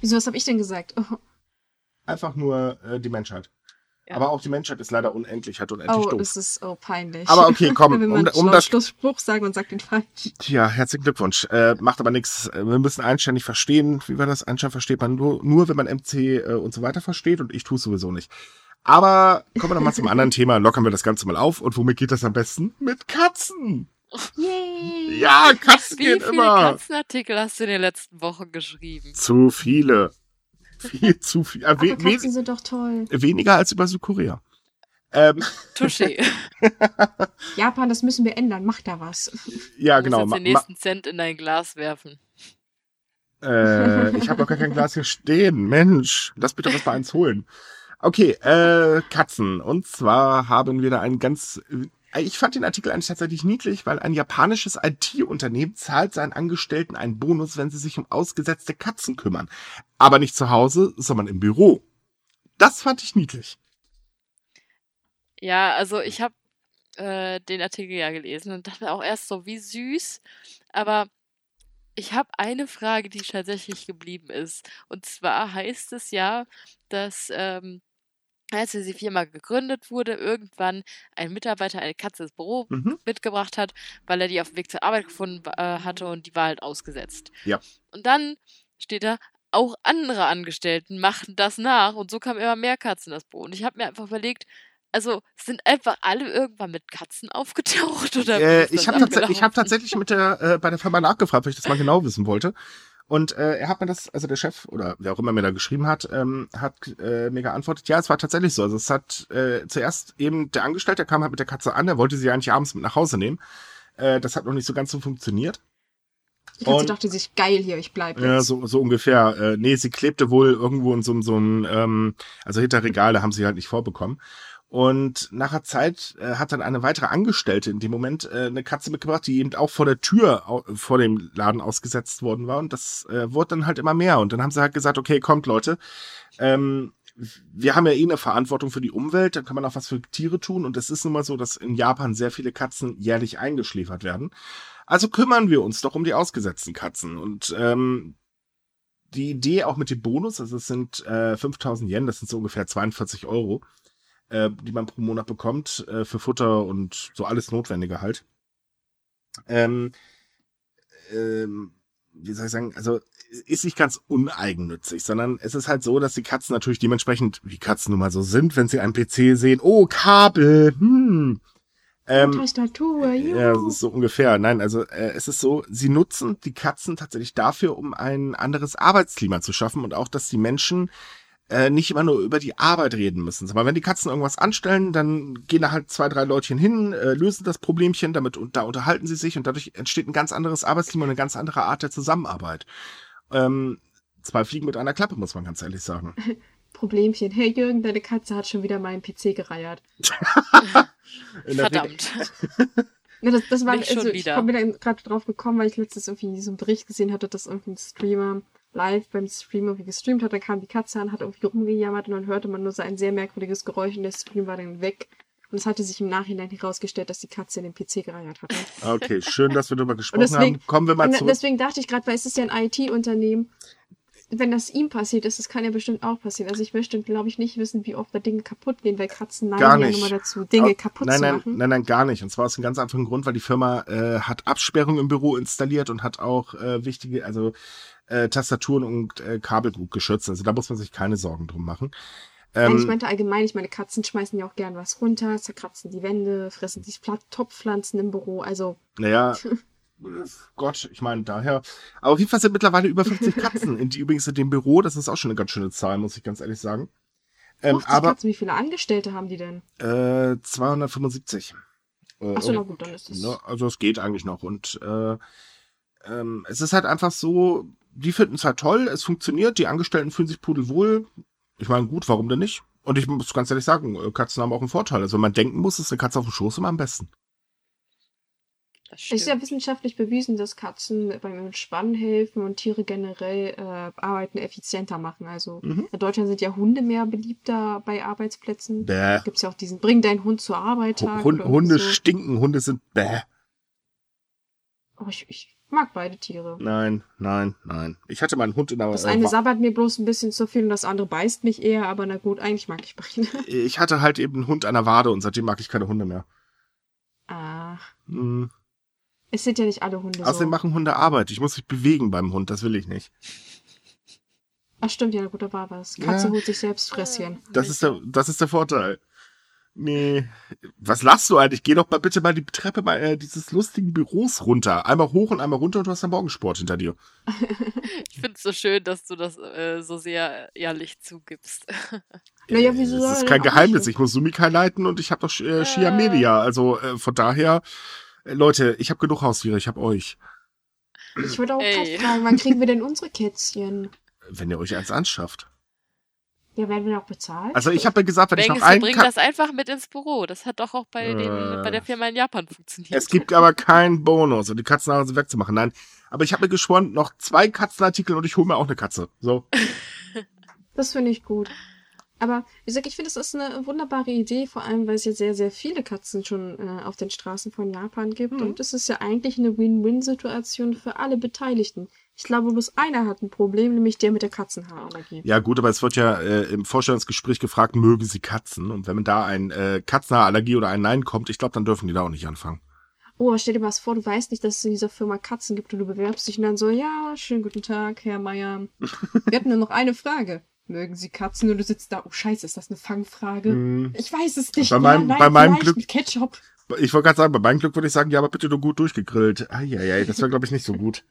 [SPEAKER 1] Wieso, was habe ich denn gesagt? Oh,
[SPEAKER 2] Einfach nur äh, die Menschheit.
[SPEAKER 3] Ja.
[SPEAKER 2] Aber auch die Menschheit ist leider unendlich, hat unendlich
[SPEAKER 1] oh
[SPEAKER 2] doof.
[SPEAKER 1] das ist oh, peinlich.
[SPEAKER 2] Aber okay, komm,
[SPEAKER 1] Wenn
[SPEAKER 2] um,
[SPEAKER 1] man
[SPEAKER 2] um
[SPEAKER 1] um
[SPEAKER 2] das.
[SPEAKER 1] Schlussspruch sagen und sagt den falsch.
[SPEAKER 2] Tja, herzlichen Glückwunsch. Äh, macht aber nichts. Wir müssen Einstein nicht verstehen. Wie war das? Einstein versteht man nur, nur wenn man MC äh, und so weiter versteht und ich tue es sowieso nicht. Aber kommen wir doch mal zum anderen Thema. Lockern wir das Ganze mal auf. Und womit geht das am besten? Mit Katzen.
[SPEAKER 1] Yay!
[SPEAKER 2] Ja, Katzen
[SPEAKER 3] Wie
[SPEAKER 2] gehen
[SPEAKER 3] viele
[SPEAKER 2] immer.
[SPEAKER 3] Katzenartikel hast du in den letzten Wochen geschrieben?
[SPEAKER 2] Zu viele. Viel zu viel. Äh,
[SPEAKER 1] Aber
[SPEAKER 2] we
[SPEAKER 1] Katzen
[SPEAKER 2] we
[SPEAKER 1] sind doch toll.
[SPEAKER 2] weniger als über Südkorea. Ähm,
[SPEAKER 3] Touché.
[SPEAKER 1] Japan, das müssen wir ändern. Mach da was.
[SPEAKER 2] ja,
[SPEAKER 3] Du
[SPEAKER 2] genau.
[SPEAKER 3] musst
[SPEAKER 2] Ma
[SPEAKER 3] jetzt den nächsten Cent in dein Glas werfen.
[SPEAKER 2] äh, ich habe noch gar kein Glas hier stehen. Mensch, lass bitte was bei eins holen. Okay, äh, Katzen. Und zwar haben wir da einen ganz. Äh, Ich fand den Artikel eigentlich tatsächlich niedlich, weil ein japanisches IT-Unternehmen zahlt seinen Angestellten einen Bonus, wenn sie sich um ausgesetzte Katzen kümmern. Aber nicht zu Hause, sondern im Büro. Das fand ich niedlich.
[SPEAKER 3] Ja, also ich habe äh, den Artikel ja gelesen und dachte auch erst so, wie süß. Aber ich habe eine Frage, die tatsächlich geblieben ist. Und zwar heißt es ja, dass ähm, als die Firma gegründet wurde, irgendwann ein Mitarbeiter eine Katze ins Büro
[SPEAKER 2] Mhm.
[SPEAKER 3] mitgebracht hat, weil er die auf dem Weg zur Arbeit gefunden äh, hatte und die war halt ausgesetzt.
[SPEAKER 2] Ja.
[SPEAKER 3] Und dann steht da, auch andere Angestellten machten das nach und so kamen immer mehr Katzen in das Büro. Und ich habe mir einfach überlegt, also sind einfach alle irgendwann mit Katzen aufgetaucht oder wie
[SPEAKER 2] Äh, ich habe tats hab tatsächlich mit der äh, bei der Firma nachgefragt, weil ich das mal genau wissen wollte. Und äh, er hat mir das, also der Chef oder wer auch immer mir da geschrieben hat, ähm, hat äh, mir geantwortet, ja, es war tatsächlich so. Also es hat äh, zuerst eben der Angestellte, der kam halt mit der Katze an, der wollte sie eigentlich abends mit nach Hause nehmen. Äh, das hat noch nicht so ganz so funktioniert.
[SPEAKER 1] Die Katze
[SPEAKER 2] Und-
[SPEAKER 1] dachte sich, geil hier, ich bleib jetzt.
[SPEAKER 2] Ja, so, so ungefähr. Äh, nee, sie klebte wohl irgendwo in so, so einem, ähm, also hinter Regal, da haben sie halt nicht vorbekommen. Und nach einer Zeit äh, hat dann eine weitere Angestellte in dem Moment äh, eine Katze mitgebracht, die eben auch vor der Tür au vor dem Laden ausgesetzt worden war. Und das äh, wurde dann halt immer mehr. Und dann haben sie halt gesagt, okay, kommt Leute, ähm, wir haben ja eh eine Verantwortung für die Umwelt, dann kann man auch was für Tiere tun. Und es ist nun mal so, dass in Japan sehr viele Katzen jährlich eingeschläfert werden. Also kümmern wir uns doch um die ausgesetzten Katzen. Und ähm, die Idee auch mit dem Bonus, also es sind äh, 5000 Yen, das sind so ungefähr 42 Euro, äh, die man pro Monat bekommt äh, für Futter und so alles Notwendige halt. Ähm, ähm, wie soll ich sagen, also ist nicht ganz uneigennützig, sondern es ist halt so, dass die Katzen natürlich dementsprechend, wie Katzen nun mal so sind, wenn sie einen PC sehen, oh, Kabel, hm. Ähm,
[SPEAKER 1] Tastatur,
[SPEAKER 2] ja, das ist so ungefähr. Nein, also äh, es ist so, sie nutzen die Katzen tatsächlich dafür, um ein anderes Arbeitsklima zu schaffen und auch, dass die Menschen äh, nicht immer nur über die Arbeit reden müssen. Aber wenn die Katzen irgendwas anstellen, dann gehen da halt zwei, drei Leutchen hin, äh, lösen das Problemchen, damit und da unterhalten sie sich und dadurch entsteht ein ganz anderes Arbeitsklima und eine ganz andere Art der Zusammenarbeit. Ähm, zwei Fliegen mit einer Klappe, muss man ganz ehrlich sagen.
[SPEAKER 1] Problemchen. Hey Jürgen, deine Katze hat schon wieder meinen PC gereiert.
[SPEAKER 3] Verdammt.
[SPEAKER 1] Ja, das, das war,
[SPEAKER 3] Nicht schon
[SPEAKER 1] also ich
[SPEAKER 3] wieder.
[SPEAKER 1] bin gerade drauf gekommen, weil ich letztens irgendwie so einen Bericht gesehen hatte, dass irgendein Streamer live beim Stream irgendwie gestreamt hat, dann kam die Katze an, hat irgendwie rumgejammert und dann hörte man nur so ein sehr merkwürdiges Geräusch und der Stream war dann weg. Und es hatte sich im Nachhinein herausgestellt, dass die Katze den PC gereiert hatte.
[SPEAKER 2] Okay, schön, dass wir darüber gesprochen
[SPEAKER 1] deswegen-
[SPEAKER 2] haben. Kommen wir mal zurück.
[SPEAKER 1] deswegen dachte ich gerade, weil es ist ja ein IT-Unternehmen, wenn das ihm passiert ist, das kann ja bestimmt auch passieren. Also ich möchte, glaube ich, nicht wissen, wie oft da Dinge kaputt gehen, weil Katzen neigen ja mal dazu, Dinge
[SPEAKER 2] Au-
[SPEAKER 1] kaputt
[SPEAKER 2] nein,
[SPEAKER 1] zu
[SPEAKER 2] nein,
[SPEAKER 1] machen.
[SPEAKER 2] Nein, nein, gar nicht. Und zwar aus einem ganz einfachen Grund, weil die Firma äh, hat Absperrung im Büro installiert und hat auch äh, wichtige, also äh, Tastaturen und äh, Kabel gut geschützt. Also da muss man sich keine Sorgen drum machen.
[SPEAKER 1] Nein, ich
[SPEAKER 2] Ähm,
[SPEAKER 1] meinte allgemein, ich meine, Katzen schmeißen ja auch gern was runter, zerkratzen die Wände, fressen die Pla- Topfpflanzen im Büro. Also,
[SPEAKER 2] naja, Gott, ich meine daher. Aber auf jeden Fall sind mittlerweile über 50 Katzen, in die übrigens in dem Büro, das ist auch schon eine ganz schöne Zahl, muss ich ganz ehrlich sagen. Ähm,
[SPEAKER 1] 50
[SPEAKER 2] aber
[SPEAKER 1] Katzen, wie viele Angestellte haben die denn?
[SPEAKER 2] äh, 275. Äh,
[SPEAKER 1] Achso, na gut, dann ist das.
[SPEAKER 2] Ne, also es geht eigentlich noch. Und äh, ähm, es ist halt einfach so, die finden es halt toll, es funktioniert, die Angestellten fühlen sich pudelwohl. Ich meine, gut, warum denn nicht? Und ich muss ganz ehrlich sagen, äh, Katzen haben auch einen Vorteil. Also wenn man denken muss, ist eine Katze auf dem Schoß immer am besten.
[SPEAKER 1] Es ist ja wissenschaftlich bewiesen, dass Katzen beim Entspannen helfen und Tiere generell äh, Arbeiten effizienter machen. Also
[SPEAKER 2] Mhm.
[SPEAKER 1] in Deutschland sind ja Hunde mehr beliebter bei Arbeitsplätzen.
[SPEAKER 2] Bäh.
[SPEAKER 1] Gibt es ja auch diesen Bring deinen Hund zur Arbeit Tag.
[SPEAKER 2] Hund,
[SPEAKER 1] oder
[SPEAKER 2] Hunde
[SPEAKER 1] so.
[SPEAKER 2] stinken, Hunde sind bäh.
[SPEAKER 1] Oh, ich, ich mag beide Tiere.
[SPEAKER 2] Nein, nein, nein. Ich hatte meinen Hund in der
[SPEAKER 1] Das
[SPEAKER 2] äh,
[SPEAKER 1] eine
[SPEAKER 2] Wa-
[SPEAKER 1] sabbert mir bloß ein bisschen zu viel und das andere beißt mich eher, aber na gut, eigentlich mag ich beide.
[SPEAKER 2] Ich hatte halt eben einen Hund an der Wade und seitdem mag ich keine Hunde mehr.
[SPEAKER 1] Ach,
[SPEAKER 2] Hm.
[SPEAKER 1] es sind ja nicht alle Hunde
[SPEAKER 2] Außerdem
[SPEAKER 1] so.
[SPEAKER 2] machen Hunde Arbeit. Ich muss mich bewegen beim Hund, das will ich nicht.
[SPEAKER 1] Ach stimmt, ja, gut, da war was. Katze
[SPEAKER 2] Ja.
[SPEAKER 1] holt sich selbst Fresschen.
[SPEAKER 2] Das ist der, das ist der Vorteil. Nee. Was lachst du eigentlich? Geh doch mal bitte mal die Treppe mal äh, dieses lustigen Büros runter. Einmal hoch und einmal runter und du hast dann Morgensport hinter dir.
[SPEAKER 3] Ich finde es so schön, dass du das äh, so sehr ehrlich zugibst.
[SPEAKER 1] Naja, wieso
[SPEAKER 2] Das ist kein Geheimnis. Ich muss Sumika leiten und ich habe doch äh, Shia
[SPEAKER 3] Äh.
[SPEAKER 2] Media. Also äh, von daher, äh, Leute, ich habe genug Haustiere. Ich habe euch.
[SPEAKER 1] Ich wollte auch
[SPEAKER 3] Ey.
[SPEAKER 1] fragen, wann kriegen wir denn unsere Kätzchen?
[SPEAKER 2] Wenn ihr euch eins anschafft.
[SPEAKER 1] Ja, werden wir auch bezahlt?
[SPEAKER 2] Also ich habe mir gesagt, wenn ich
[SPEAKER 3] Denkst
[SPEAKER 2] noch einen
[SPEAKER 3] bring das einfach mit ins Büro. Das hat doch auch bei, den,
[SPEAKER 2] Äh.
[SPEAKER 3] bei der Firma in Japan funktioniert.
[SPEAKER 2] Es gibt aber keinen Bonus, um die Katzenhaare wegzumachen. Nein. Aber ich habe mir geschworen, noch zwei Katzenartikel und ich hole mir auch eine Katze. So.
[SPEAKER 1] Das finde ich gut. Aber wie gesagt, ich finde, das ist eine wunderbare Idee, vor allem, weil es ja sehr, sehr viele Katzen schon äh, auf den Straßen von Japan gibt.
[SPEAKER 2] Mhm.
[SPEAKER 1] Und es ist ja eigentlich eine Win-Win-Situation für alle Beteiligten. Ich glaube, bloß einer hat ein Problem, nämlich der mit der Katzenhaarallergie.
[SPEAKER 2] Ja, gut, aber es wird ja äh, im Vorstellungsgespräch gefragt, mögen sie Katzen? Und wenn man da ein äh, Katzenhaarallergie oder ein Nein kommt, ich glaube, dann dürfen die da auch nicht anfangen.
[SPEAKER 1] Oh, stell dir was vor, du weißt nicht, dass es in dieser Firma Katzen gibt und du bewerbst dich und dann so, ja, schönen guten Tag, Herr Meier. Wir hatten nur noch eine Frage. Mögen Sie Katzen? Und du sitzt da, oh scheiße, ist das eine Fangfrage?
[SPEAKER 2] Hm.
[SPEAKER 1] Ich weiß es nicht.
[SPEAKER 2] Bei meinem-
[SPEAKER 1] ja, nein,
[SPEAKER 2] bei meinem Glück-
[SPEAKER 1] Mit Ketchup.
[SPEAKER 2] Ich wollte gerade sagen, bei meinem Glück würde ich sagen, ja, aber bitte nur gut durchgegrillt. Eieiei, das wäre, glaube ich, nicht so gut.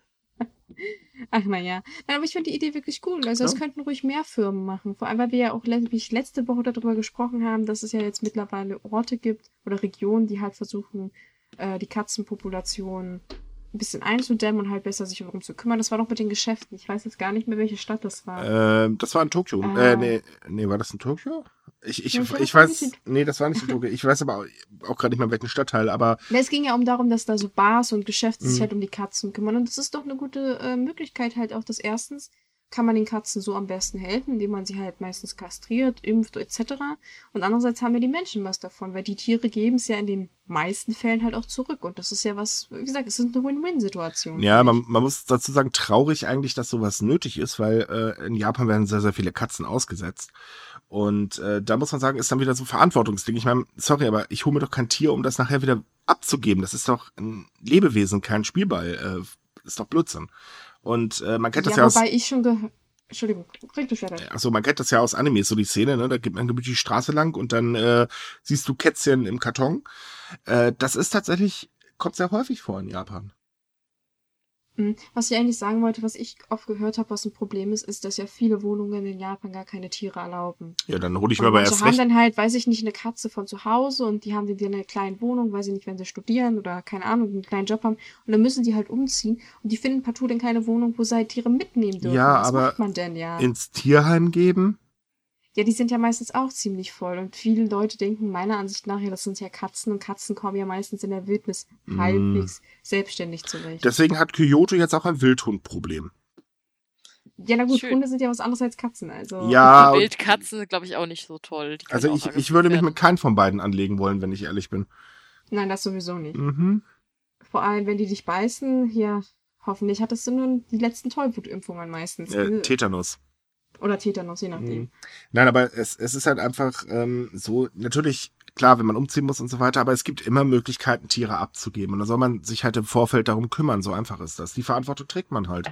[SPEAKER 1] Ach naja. Nein, aber ich finde die Idee wirklich cool. Also, das
[SPEAKER 2] Ja.
[SPEAKER 1] könnten ruhig mehr Firmen machen. Vor allem, weil wir ja auch wie ich letzte Woche darüber gesprochen haben, dass es ja jetzt mittlerweile Orte gibt oder Regionen, die halt versuchen, äh, die Katzenpopulation ein bisschen einzudämmen und halt besser sich darum zu kümmern. Das war doch mit den Geschäften. Ich weiß jetzt gar nicht mehr, welche Stadt das war.
[SPEAKER 2] Ähm, das war in Tokio.
[SPEAKER 1] Ah.
[SPEAKER 2] Äh, nee, nee, war das in Tokio? Ich, ich, ich,
[SPEAKER 1] ich
[SPEAKER 2] weiß,
[SPEAKER 1] nicht
[SPEAKER 2] nee, das war nicht in Tokio. Ich weiß aber auch, auch gerade nicht mehr, welchen Stadtteil, aber
[SPEAKER 1] Es ging ja um darum, dass da so Bars und Geschäfte sich
[SPEAKER 2] Mhm.
[SPEAKER 1] halt um die Katzen kümmern. Und das ist doch eine gute äh, Möglichkeit halt auch, dass erstens kann man den Katzen so am besten helfen, indem man sie halt meistens kastriert, impft etc. Und andererseits haben ja die Menschen was davon, weil die Tiere geben es ja in den meisten Fällen halt auch zurück. Und das ist ja was, wie gesagt, es ist eine Win-Win-Situation.
[SPEAKER 2] Ja, man, man muss dazu sagen, traurig eigentlich, dass sowas nötig ist, weil äh, in Japan werden sehr, sehr viele Katzen ausgesetzt. Und äh, da muss man sagen, ist dann wieder so ein Verantwortungsding. Ich meine, sorry, aber ich hole mir doch kein Tier, um das nachher wieder abzugeben. Das ist doch ein Lebewesen, kein Spielball. Äh, ist doch Blödsinn. Und äh, man kennt das
[SPEAKER 1] Ja,
[SPEAKER 2] ja, aus.
[SPEAKER 1] wobei ich schon gehört. Entschuldigung, red du weiter.
[SPEAKER 2] Achso, man kennt das ja aus Animes, so die Szene, ne? Da geht man gemütlich die Straße lang und dann äh, siehst du Kätzchen im Karton. Äh, das ist tatsächlich, kommt sehr häufig vor in Japan.
[SPEAKER 1] Hm, Was ich eigentlich sagen wollte, was ich oft gehört habe, was ein Problem ist, ist, dass ja viele Wohnungen in Japan gar keine Tiere erlauben.
[SPEAKER 2] Ja, dann hole ich mir aber erst
[SPEAKER 1] haben
[SPEAKER 2] recht.
[SPEAKER 1] dann halt, weiß ich nicht, eine Katze von zu Hause und die haben in einer kleinen Wohnung, weiß ich nicht, wenn sie studieren oder keine Ahnung, einen kleinen Job haben. Und dann müssen die halt umziehen und die finden partout dann keine Wohnung, wo sie halt Tiere mitnehmen dürfen.
[SPEAKER 2] Ja,
[SPEAKER 1] Was
[SPEAKER 2] aber
[SPEAKER 1] macht man denn ja?
[SPEAKER 2] Ins Tierheim geben?
[SPEAKER 1] Ja, die sind ja meistens auch ziemlich voll. Und viele Leute denken meiner Ansicht nach, ja, das sind ja Katzen und Katzen kommen ja meistens in der Wildnis
[SPEAKER 2] Mm.
[SPEAKER 1] halbwegs selbstständig zurecht.
[SPEAKER 2] Deswegen hat Kyoto jetzt auch ein Wildhundproblem.
[SPEAKER 1] ja, na gut,
[SPEAKER 3] Schön.
[SPEAKER 1] Hunde sind ja was anderes als Katzen. Also.
[SPEAKER 2] Ja,
[SPEAKER 3] sind, glaube ich, auch nicht so toll.
[SPEAKER 2] Also ich, ich würde mich mit keinem von beiden anlegen wollen, wenn ich ehrlich bin.
[SPEAKER 1] Nein, das sowieso nicht.
[SPEAKER 2] Mhm.
[SPEAKER 1] Vor allem, wenn die dich beißen, ja, hoffentlich hattest du nur die letzten Tollwutimpfungen meistens.
[SPEAKER 2] Äh, Tetanus.
[SPEAKER 1] Oder Tetanus, je nachdem.
[SPEAKER 2] Mhm. Nein, aber es, es ist halt einfach ähm, so, natürlich, klar, wenn man umziehen muss und so weiter, aber es gibt immer Möglichkeiten, Tiere abzugeben. Und da soll man sich halt im Vorfeld darum kümmern, so einfach ist das. Die Verantwortung trägt man halt.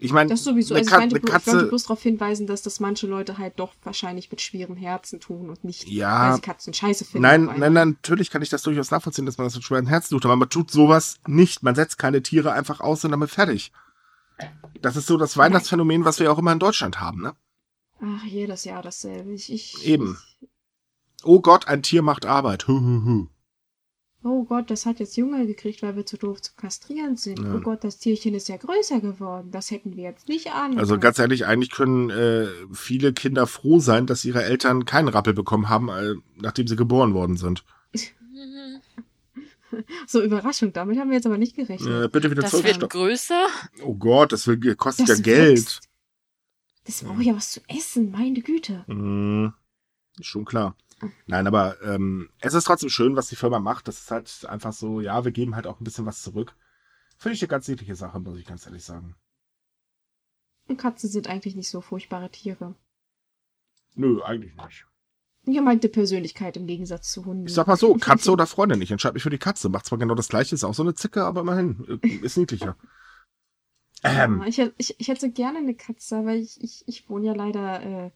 [SPEAKER 2] Ich meine,
[SPEAKER 1] Das sowieso.
[SPEAKER 2] eine,
[SPEAKER 1] Also ich, meinte, blo- ich wollte
[SPEAKER 2] Katze,
[SPEAKER 1] bloß darauf hinweisen, dass das manche Leute halt doch wahrscheinlich mit schwerem Herzen tun und nicht, weil
[SPEAKER 2] ja,
[SPEAKER 1] sie Katzen scheiße finden.
[SPEAKER 2] nein, nein, nein, natürlich kann ich das durchaus nachvollziehen, dass man das mit schweren Herzen tut, aber man tut sowas nicht. Man setzt keine Tiere einfach aus und damit fertig. Das ist so das Weihnachtsphänomen, was wir auch immer in Deutschland haben, ne?
[SPEAKER 1] Ach, jedes Jahr dasselbe. Ich, ich,
[SPEAKER 2] Eben. Oh Gott, ein Tier macht Arbeit. Hu, hu, hu.
[SPEAKER 1] oh Gott, das hat jetzt Junge gekriegt, weil wir zu doof zu kastrieren sind.
[SPEAKER 2] Ja.
[SPEAKER 1] Oh Gott, das Tierchen ist ja größer geworden. Das hätten wir jetzt nicht an.
[SPEAKER 2] Also ganz ehrlich, eigentlich können äh, viele Kinder froh sein, dass ihre Eltern keinen Rappel bekommen haben, äh, nachdem sie geboren worden sind.
[SPEAKER 1] So, Überraschung, damit haben wir jetzt aber nicht gerechnet.
[SPEAKER 2] Äh, bitte wieder
[SPEAKER 3] Das wird größer.
[SPEAKER 2] Oh Gott, das will, kostet
[SPEAKER 1] Das
[SPEAKER 2] ja Geld.
[SPEAKER 1] wächst. Das braucht ja was zu essen, meine Güte.
[SPEAKER 2] Ist schon klar. Nein, aber ähm, es ist trotzdem schön, was die Firma macht. Das ist halt einfach so, ja, wir geben halt auch ein bisschen was zurück. Finde ich eine ganz niedliche Sache, muss ich ganz ehrlich sagen.
[SPEAKER 1] Und Katzen sind eigentlich nicht so furchtbare Tiere.
[SPEAKER 2] Nö, eigentlich nicht.
[SPEAKER 1] Eine Persönlichkeit im Gegensatz zu Hunden.
[SPEAKER 2] Ich sag mal so, Katze oder Freundin. Ich entscheide mich für die Katze. Macht zwar genau das gleiche, ist auch so eine Zicke, aber immerhin, äh, ist niedlicher. Ähm,
[SPEAKER 1] Ja, ich, ich, ich hätte gerne eine Katze, aber ich, ich, ich wohne ja leider äh,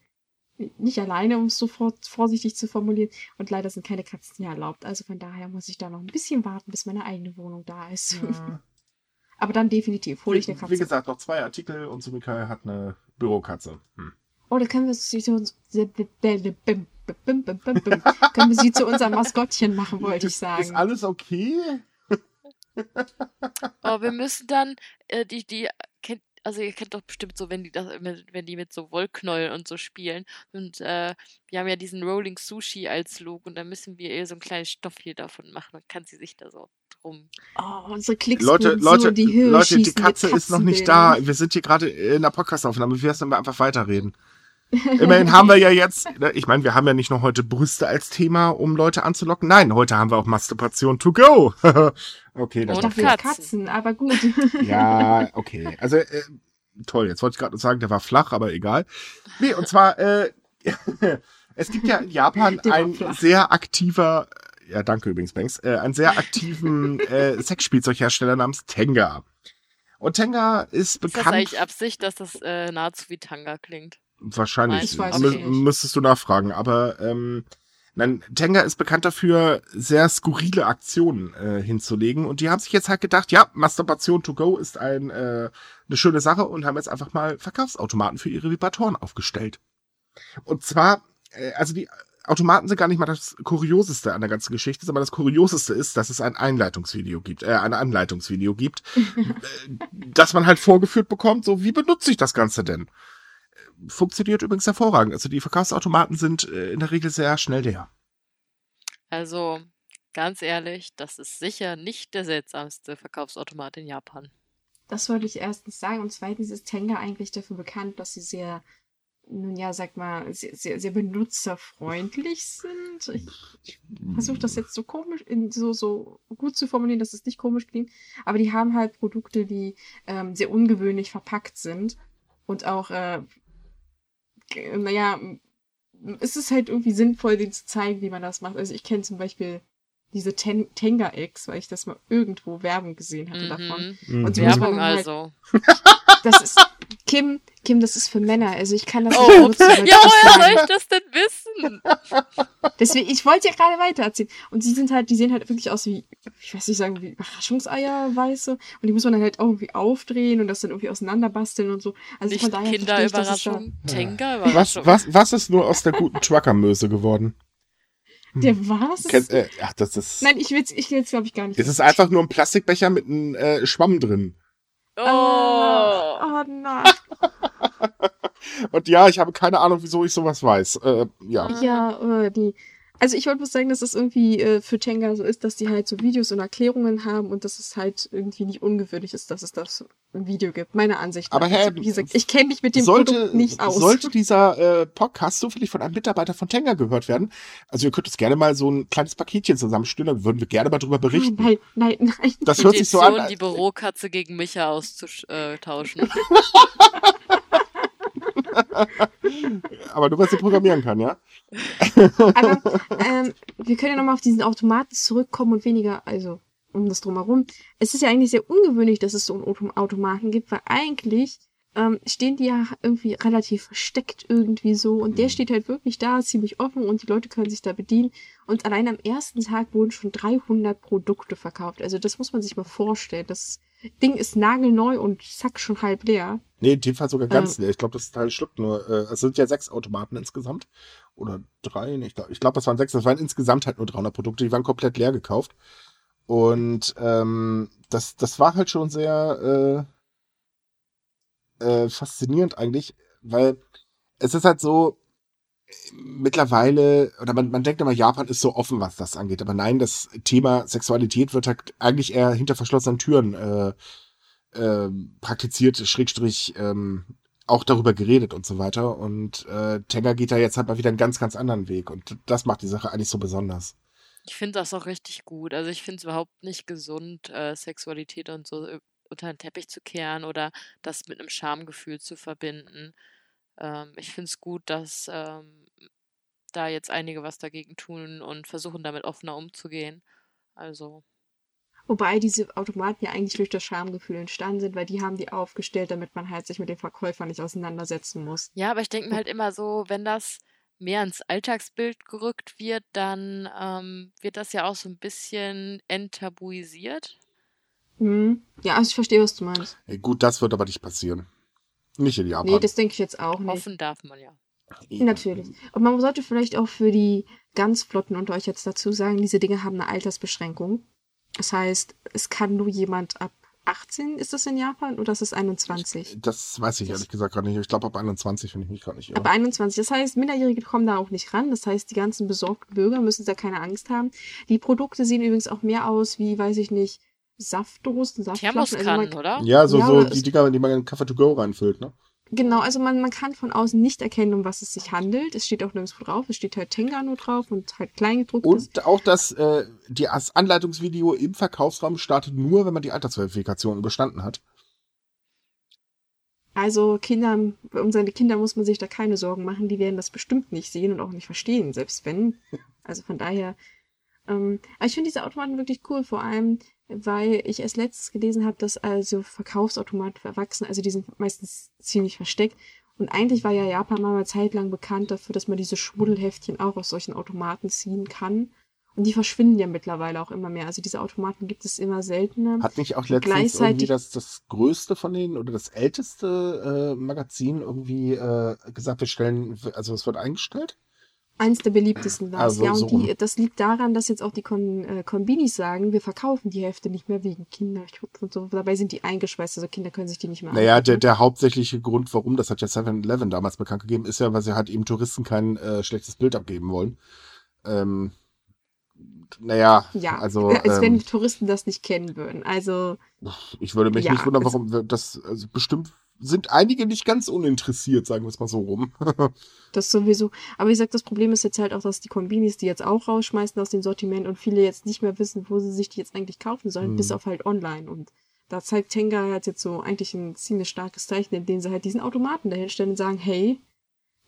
[SPEAKER 1] nicht alleine, um es so vor, vorsichtig zu formulieren. Und leider sind keine Katzen hier erlaubt. Also von daher muss ich da noch ein bisschen warten, bis meine eigene Wohnung da ist.
[SPEAKER 2] ja.
[SPEAKER 1] aber dann definitiv hole ich eine
[SPEAKER 2] Wie
[SPEAKER 1] Katze.
[SPEAKER 2] gesagt, noch zwei Artikel und Sumika hat eine Bürokatze. Hm.
[SPEAKER 1] Oh, da können wir sie zu uns. Können wir sie zu unserem Maskottchen machen, wollte ich
[SPEAKER 2] Ist
[SPEAKER 1] sagen.
[SPEAKER 2] alles okay?
[SPEAKER 3] Oh, wir müssen dann äh, die, die kennt, also ihr kennt doch bestimmt so, wenn die das, wenn die mit so Wollknäueln und so spielen. Und äh, wir haben ja diesen Rolling Sushi als Look und dann müssen wir ihr so ein kleines Stoffchen davon machen und kann sie sich da so drum.
[SPEAKER 1] Oh, unsere Klicks
[SPEAKER 2] Leute, Leute,
[SPEAKER 1] so die Höhe
[SPEAKER 2] Leute, die Katze ist noch nicht da. Wir sind hier gerade in der Podcastaufnahme. Wir einfach weiterreden? Immerhin haben wir ja jetzt, ne, ich meine, wir haben ja nicht nur heute Brüste als Thema, um Leute anzulocken. Nein, heute haben wir auch Masturbation to go. okay, das
[SPEAKER 3] Und
[SPEAKER 1] Dafür
[SPEAKER 3] Katzen.
[SPEAKER 1] Katzen, aber gut.
[SPEAKER 2] Ja, okay. Also, äh, toll. Jetzt wollte ich gerade sagen, der war flach, aber egal. Nee, und zwar, äh, es gibt ja in Japan ein sehr aktiver, ja, danke übrigens, Banks, äh, einen sehr aktiven äh, Sexspielzeughersteller namens Tenga. Und Tenga ist
[SPEAKER 3] Ist das
[SPEAKER 2] bekannt.
[SPEAKER 3] eigentlich Absicht, dass das äh, nahezu wie Tanga klingt?
[SPEAKER 2] Wahrscheinlich. Müsstest du nachfragen. Aber ähm, nein, Tenga ist bekannt dafür, sehr skurrile Aktionen äh, hinzulegen. Und die haben sich jetzt halt gedacht, ja, Masturbation to go ist ein, äh, eine schöne Sache und haben jetzt einfach mal Verkaufsautomaten für ihre Vibratoren aufgestellt. Und zwar, äh, also die Automaten sind gar nicht mal das Kurioseste an der ganzen Geschichte, sondern das Kurioseste ist, dass es ein Einleitungsvideo gibt, äh, ein Anleitungsvideo gibt, äh, das man halt vorgeführt bekommt, so wie benutze ich das Ganze denn? Funktioniert übrigens hervorragend. Also die Verkaufsautomaten sind äh, in der Regel sehr schnell leer.
[SPEAKER 3] Also, ganz ehrlich, das ist sicher nicht der seltsamste Verkaufsautomat in Japan.
[SPEAKER 1] Das wollte ich erstens sagen. Und zweitens ist Tenga eigentlich dafür bekannt, dass sie sehr, nun ja, sag mal, sehr, sehr, sehr benutzerfreundlich sind. Ich, ich versuche das jetzt so komisch, in, so, so gut zu formulieren, dass es nicht komisch klingt. Aber die haben halt Produkte, die ähm, sehr ungewöhnlich verpackt sind. Und auch, äh, naja, es ist halt irgendwie sinnvoll, denen zu zeigen, wie man das macht. Also ich kenne zum Beispiel diese Ten Tenga-Eggs, weil ich das mal irgendwo Werbung gesehen hatte davon.
[SPEAKER 3] Mhm.
[SPEAKER 1] Und die
[SPEAKER 2] Mhm.
[SPEAKER 1] muss man
[SPEAKER 3] Werbung
[SPEAKER 1] halt
[SPEAKER 3] also.
[SPEAKER 1] das ist Kim, Kim, das ist für Männer. Also ich kann das
[SPEAKER 3] Oh,
[SPEAKER 1] nicht benutzen.
[SPEAKER 3] Ja, woher soll ich das denn wissen?
[SPEAKER 1] Deswegen, ich wollte ja gerade weiter erzählen. Und die sind halt, die sehen halt wirklich aus wie, ich weiß nicht sagen, wie Überraschungseier, weiße. Und die muss man dann halt auch irgendwie aufdrehen und das dann irgendwie auseinanderbasteln und so. Also
[SPEAKER 3] Nicht
[SPEAKER 1] von daher
[SPEAKER 3] Kinderüberraschung, Tenga
[SPEAKER 2] Was, was, was ist nur aus der guten Truckermöse geworden?
[SPEAKER 1] der was?
[SPEAKER 2] Kennt, äh, ach, das ist.
[SPEAKER 1] Nein, ich will's, ich will's, glaube ich, gar nicht.
[SPEAKER 2] Es ist einfach nur ein Plastikbecher mit einem äh, Schwamm drin.
[SPEAKER 3] Oh.
[SPEAKER 1] Ah, oh nein.
[SPEAKER 2] Und ja, ich habe keine Ahnung, wieso ich sowas weiß. Äh, ja.
[SPEAKER 1] Ja, äh, die. Also ich wollte bloß sagen, dass das irgendwie äh, für Tenga so ist, dass die halt so Videos und Erklärungen haben und dass es halt irgendwie nicht ungewöhnlich ist, dass es das im Video gibt. Meiner Ansicht nach.
[SPEAKER 2] Aber Herr,
[SPEAKER 1] also, wie gesagt, ich kenne mich mit dem
[SPEAKER 2] sollte,
[SPEAKER 1] Produkt nicht aus.
[SPEAKER 2] sollte dieser äh, Podcast zufällig von einem Mitarbeiter von Tenga gehört werden, also ihr könnt uns gerne mal so ein kleines Paketchen zusammenstellen, dann würden wir gerne mal drüber berichten.
[SPEAKER 1] Nein, nein, nein. nein.
[SPEAKER 2] Das hört sich so an.
[SPEAKER 3] Die Bürokatze gegen Micha auszutauschen.
[SPEAKER 2] Aber nur, weil sie programmieren kann, ja?
[SPEAKER 1] Aber ähm, wir können ja nochmal auf diesen Automaten zurückkommen und weniger, also um das drumherum. Es ist ja eigentlich sehr ungewöhnlich, dass es so einen Auto Automaten gibt, weil eigentlich ähm, stehen die ja irgendwie relativ versteckt irgendwie so und der steht halt wirklich da, ziemlich offen und die Leute können sich da bedienen. Und allein am ersten Tag wurden schon 300 Produkte verkauft. Also das muss man sich mal vorstellen. Das Ding ist nagelneu und zack, schon halb leer.
[SPEAKER 2] Nee, in dem Fall sogar ganz
[SPEAKER 1] Ähm.
[SPEAKER 2] leer. Ich glaube, das Teil schluckt nur. Äh, es sind ja sechs Automaten insgesamt. Oder drei. Ich glaube, ich glaub, es waren sechs. Das waren insgesamt halt nur 300 Produkte. Die waren komplett leer gekauft. Und ähm, das, das war halt schon sehr äh, äh, faszinierend eigentlich, weil es ist halt so, mittlerweile, oder man, man denkt immer, Japan ist so offen, was das angeht. Aber nein, das Thema Sexualität wird halt eigentlich eher hinter verschlossenen Türen äh, ähm, praktiziert, Schrägstrich, ähm, auch darüber geredet und so weiter. Und äh, Tenga geht da jetzt halt mal wieder einen ganz, ganz anderen Weg. Und das macht die Sache eigentlich so besonders.
[SPEAKER 3] Ich finde das auch richtig gut. Also ich finde es überhaupt nicht gesund, äh, Sexualität und so äh, unter den Teppich zu kehren oder das mit einem Schamgefühl zu verbinden. Ähm, ich finde es gut, dass ähm, da jetzt einige was dagegen tun und versuchen, damit offener umzugehen. Also,
[SPEAKER 1] Wobei diese Automaten ja eigentlich durch das Schamgefühl entstanden sind, weil die haben die aufgestellt, damit man halt sich mit dem Verkäufer nicht auseinandersetzen muss.
[SPEAKER 3] ja, aber ich denke mir halt immer so, wenn das mehr ins Alltagsbild gerückt wird, dann ähm, wird das ja auch so ein bisschen enttabuisiert.
[SPEAKER 1] Hm. Ja, also ich verstehe, was du meinst.
[SPEAKER 2] Gut, das wird aber nicht passieren. Nicht in Japan.
[SPEAKER 1] Nee, das denke ich jetzt auch nicht.
[SPEAKER 3] Hoffen darf man ja.
[SPEAKER 1] Natürlich. Und man sollte vielleicht auch für die ganz Flotten unter euch jetzt dazu sagen, diese Dinge haben eine Altersbeschränkung. Das heißt, es kann nur jemand ab 18, ist das in Japan, oder ist es 21?
[SPEAKER 2] Das weiß ich ehrlich gesagt gerade nicht. Ich glaube ab 21, wenn ich mich gerade nicht irre.
[SPEAKER 1] Ab 21. Das heißt, Minderjährige kommen da auch nicht ran. Das heißt, die ganzen besorgten Bürger müssen da keine Angst haben. Die Produkte sehen übrigens auch mehr aus wie, weiß ich nicht, Saftdosen, Saftflaschen. Also
[SPEAKER 3] Thermoskannen,
[SPEAKER 1] man,
[SPEAKER 3] oder?
[SPEAKER 2] Ja, so,
[SPEAKER 1] Ja,
[SPEAKER 2] so die Dinger, die man in Kaffee to go reinfüllt, ne?
[SPEAKER 1] genau, also man, man kann von außen nicht erkennen, um was es sich handelt. Es steht auch nirgendwo drauf. Es steht halt Tenga nur drauf und halt kleingedruckt ist.
[SPEAKER 2] Und auch das, äh, die, das Anleitungsvideo im Verkaufsraum startet nur, wenn man die Altersverifikation bestanden hat.
[SPEAKER 1] Also Kinder, um seine Kinder muss man sich da keine Sorgen machen. Die werden das bestimmt nicht sehen und auch nicht verstehen, selbst wenn. Also von daher. Ähm, aber ich finde diese Automaten wirklich cool, vor allem, weil ich erst letztes gelesen habe, dass also Verkaufsautomaten für Erwachsene, also die sind meistens ziemlich versteckt. Und eigentlich war ja Japan mal eine Zeit lang bekannt dafür, dass man diese Schmuddelheftchen auch aus solchen Automaten ziehen kann. Und die verschwinden ja mittlerweile auch immer mehr. Also diese Automaten gibt es immer seltener.
[SPEAKER 2] Hat nicht auch letztens irgendwie das, das größte von denen oder das älteste äh, Magazin irgendwie äh, gesagt, wir stellen, also es wird eingestellt?
[SPEAKER 1] Eins der beliebtesten war.
[SPEAKER 2] Also
[SPEAKER 1] ja,
[SPEAKER 2] so
[SPEAKER 1] und die,
[SPEAKER 2] rum.
[SPEAKER 1] das liegt daran, dass jetzt auch die Kon äh, Konbinis sagen, wir verkaufen die Hefte nicht mehr wegen Kinderschutz und so. Dabei sind die eingeschweißt, also Kinder können sich die nicht mehr
[SPEAKER 2] Naja, der, der hauptsächliche Grund, warum, das hat ja 7-Eleven damals bekannt gegeben, ist ja, weil sie halt eben Touristen kein äh, schlechtes Bild abgeben wollen. Ähm, naja,
[SPEAKER 1] Ja,
[SPEAKER 2] also
[SPEAKER 1] als wenn
[SPEAKER 2] ähm,
[SPEAKER 1] Touristen das nicht kennen würden. Also,
[SPEAKER 2] ich würde mich
[SPEAKER 1] ja,
[SPEAKER 2] nicht wundern, warum das, also bestimmt sind einige nicht ganz uninteressiert, sagen wir es mal so rum.
[SPEAKER 1] das sowieso. Aber wie gesagt, das Problem ist jetzt halt auch, dass die Kombinis die jetzt auch rausschmeißen aus dem Sortiment und viele jetzt nicht mehr wissen, wo sie sich die jetzt eigentlich kaufen sollen,
[SPEAKER 2] Hm.
[SPEAKER 1] bis auf halt online. Und da zeigt Tenga halt jetzt so eigentlich ein ziemlich starkes Zeichen, indem sie halt diesen Automaten dahinstellen und sagen, hey,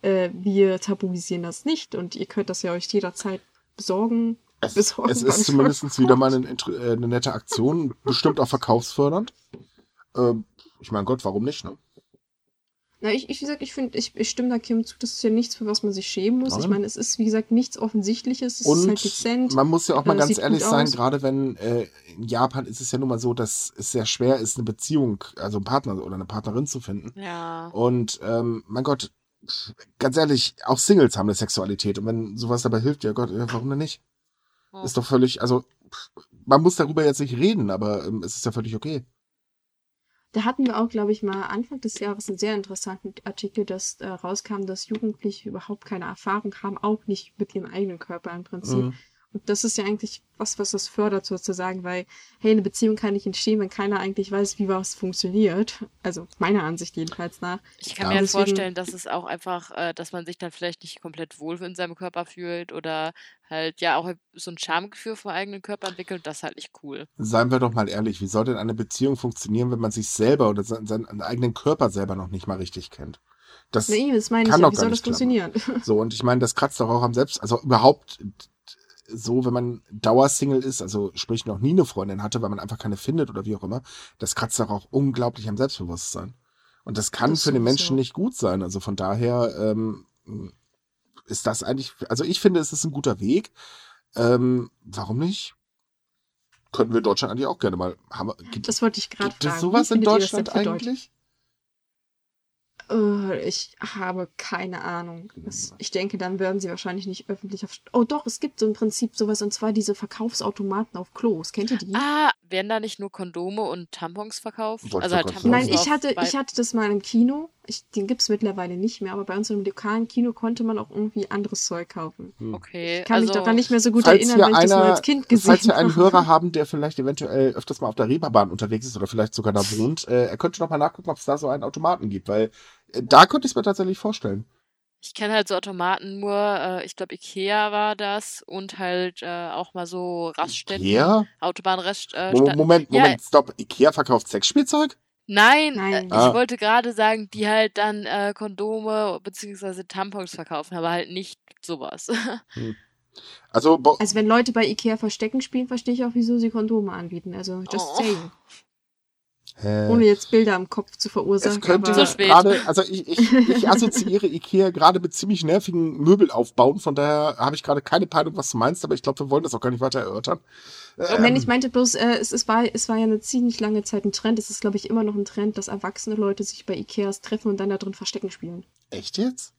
[SPEAKER 1] äh, wir tabuisieren das nicht und ihr könnt das ja euch jederzeit besorgen.
[SPEAKER 2] Es,
[SPEAKER 1] Besorgen
[SPEAKER 2] es ist zumindest wieder mal eine, äh, eine nette Aktion, bestimmt auch verkaufsfördernd. Ähm, ich meine Gott, warum nicht, ne?
[SPEAKER 1] Na, ich, ich wie gesagt, ich finde, ich, ich stimme da Kim zu, das ist ja nichts, für was man sich schämen muss. Ich
[SPEAKER 2] Nein.
[SPEAKER 1] meine, es ist, wie gesagt, nichts Offensichtliches, es ist
[SPEAKER 2] Und
[SPEAKER 1] halt dezent.
[SPEAKER 2] man muss ja auch mal
[SPEAKER 1] äh,
[SPEAKER 2] ganz ehrlich sein,
[SPEAKER 1] aus.
[SPEAKER 2] gerade wenn äh, in Japan ist es ja nun mal so, dass es sehr schwer ist, eine Beziehung, also einen Partner oder eine Partnerin zu finden.
[SPEAKER 3] Ja.
[SPEAKER 2] Und ähm, mein Gott, ganz ehrlich, auch Singles haben eine Sexualität. Und wenn sowas dabei hilft, ja Gott, warum denn nicht?
[SPEAKER 3] Oh.
[SPEAKER 2] Ist doch völlig, also man muss darüber jetzt nicht reden, aber ähm, es ist ja völlig okay.
[SPEAKER 1] Da hatten wir auch, glaube ich, mal Anfang des Jahres einen sehr interessanten Artikel, dass äh, rauskam, dass Jugendliche überhaupt keine Erfahrung haben, auch nicht mit ihrem eigenen Körper im Prinzip.
[SPEAKER 2] Mhm.
[SPEAKER 1] Und das ist ja eigentlich was, was das fördert sozusagen, weil, hey, eine Beziehung kann nicht entstehen, wenn keiner eigentlich weiß, wie was funktioniert. Also meiner Ansicht jedenfalls nach.
[SPEAKER 3] Ich kann
[SPEAKER 2] Ja.
[SPEAKER 3] mir halt
[SPEAKER 1] Deswegen-
[SPEAKER 3] vorstellen, dass es auch einfach, äh, dass man sich dann vielleicht nicht komplett wohl in seinem Körper fühlt oder halt ja auch so ein Schamgefühl vom eigenen Körper entwickelt. Das ist halt nicht cool.
[SPEAKER 2] Seien wir doch mal ehrlich, wie soll denn eine Beziehung funktionieren, wenn man sich selber oder seinen, seinen eigenen Körper selber noch nicht mal richtig kennt? Das
[SPEAKER 1] Nee, das meine ich
[SPEAKER 2] kann
[SPEAKER 1] ja,
[SPEAKER 2] doch
[SPEAKER 1] wie
[SPEAKER 2] gar
[SPEAKER 1] soll das
[SPEAKER 2] nicht klappen.
[SPEAKER 1] funktionieren?
[SPEAKER 2] So, und ich meine, das kratzt doch auch am Selbst, also überhaupt so, wenn man Dauersingle ist, also sprich noch nie eine Freundin hatte, weil man einfach keine findet oder wie auch immer, das kratzt doch auch unglaublich am Selbstbewusstsein. Und das kann
[SPEAKER 1] Das
[SPEAKER 2] für den. Menschen nicht gut sein. Also von daher ähm, ist das eigentlich, also ich finde, es ist ein guter Weg. Ähm, warum nicht? Könnten wir Deutschland eigentlich auch gerne mal haben. Gibt,
[SPEAKER 1] Das wollte ich gerade
[SPEAKER 2] gibt es
[SPEAKER 1] fragen.
[SPEAKER 2] sowas in Deutschland
[SPEAKER 1] Deutsch-
[SPEAKER 2] eigentlich?
[SPEAKER 1] Äh, ich habe keine Ahnung. Ich denke, dann werden sie wahrscheinlich nicht öffentlich auf. Oh doch, es gibt so im Prinzip sowas und zwar diese Verkaufsautomaten auf Klos. Kennt ihr die?
[SPEAKER 3] Ah, werden da nicht nur Kondome und Tampons verkauft?
[SPEAKER 2] Wollte
[SPEAKER 3] Also halt Tampons
[SPEAKER 1] Nein, ich hatte, ich hatte das mal im Kino. Ich, den gibt's mittlerweile nicht mehr, aber bei uns im lokalen Kino konnte man auch irgendwie anderes Zeug kaufen.
[SPEAKER 3] Okay,
[SPEAKER 1] Ich kann
[SPEAKER 3] also
[SPEAKER 1] mich daran nicht mehr so gut erinnern, weil ich das mal als Kind gesehen
[SPEAKER 2] Falls wir einen
[SPEAKER 1] habe.
[SPEAKER 2] Hörer haben, der vielleicht eventuell öfters mal auf der Reeperbahn unterwegs ist oder vielleicht sogar da wohnt, äh, er könnte noch mal nachgucken, ob es da so einen Automaten gibt, weil äh, da könnte ich es mir tatsächlich vorstellen.
[SPEAKER 3] Ich kenne halt so Automaten nur, äh, ich glaube Ikea war das und halt äh, auch mal so Raststätten,
[SPEAKER 2] Ikea?
[SPEAKER 3] Autobahnraststätten.
[SPEAKER 2] Mo Moment,
[SPEAKER 3] Ja.
[SPEAKER 2] Moment, stopp. Ikea verkauft Sexspielzeug?
[SPEAKER 3] Nein,
[SPEAKER 1] Nein.
[SPEAKER 3] Äh, ich
[SPEAKER 2] Ah.
[SPEAKER 3] wollte gerade sagen, die halt dann äh, Kondome beziehungsweise Tampons verkaufen, aber halt nicht sowas.
[SPEAKER 2] Also, bo-
[SPEAKER 1] Also wenn Leute bei Ikea Verstecken spielen, verstehe ich auch, wieso sie Kondome anbieten. Also just
[SPEAKER 3] Oh.
[SPEAKER 1] saying.
[SPEAKER 2] Hä?
[SPEAKER 1] Ohne jetzt Bilder im Kopf zu verursachen.
[SPEAKER 2] es könnte
[SPEAKER 1] aber
[SPEAKER 3] Zu spät.
[SPEAKER 2] gerade, also ich, ich, ich assoziiere Ikea gerade mit ziemlich nervigen Möbelaufbauen, von daher habe ich gerade keine Peilung, was du meinst, aber ich glaube, wir wollen das auch gar nicht weiter erörtern.
[SPEAKER 1] Nein, ich meinte bloß, äh, es, es, war, es war ja eine ziemlich lange Zeit ein Trend. Es ist, glaube ich, immer noch ein Trend, dass erwachsene Leute sich bei Ikeas treffen und dann da drin Verstecken spielen.
[SPEAKER 2] Echt jetzt?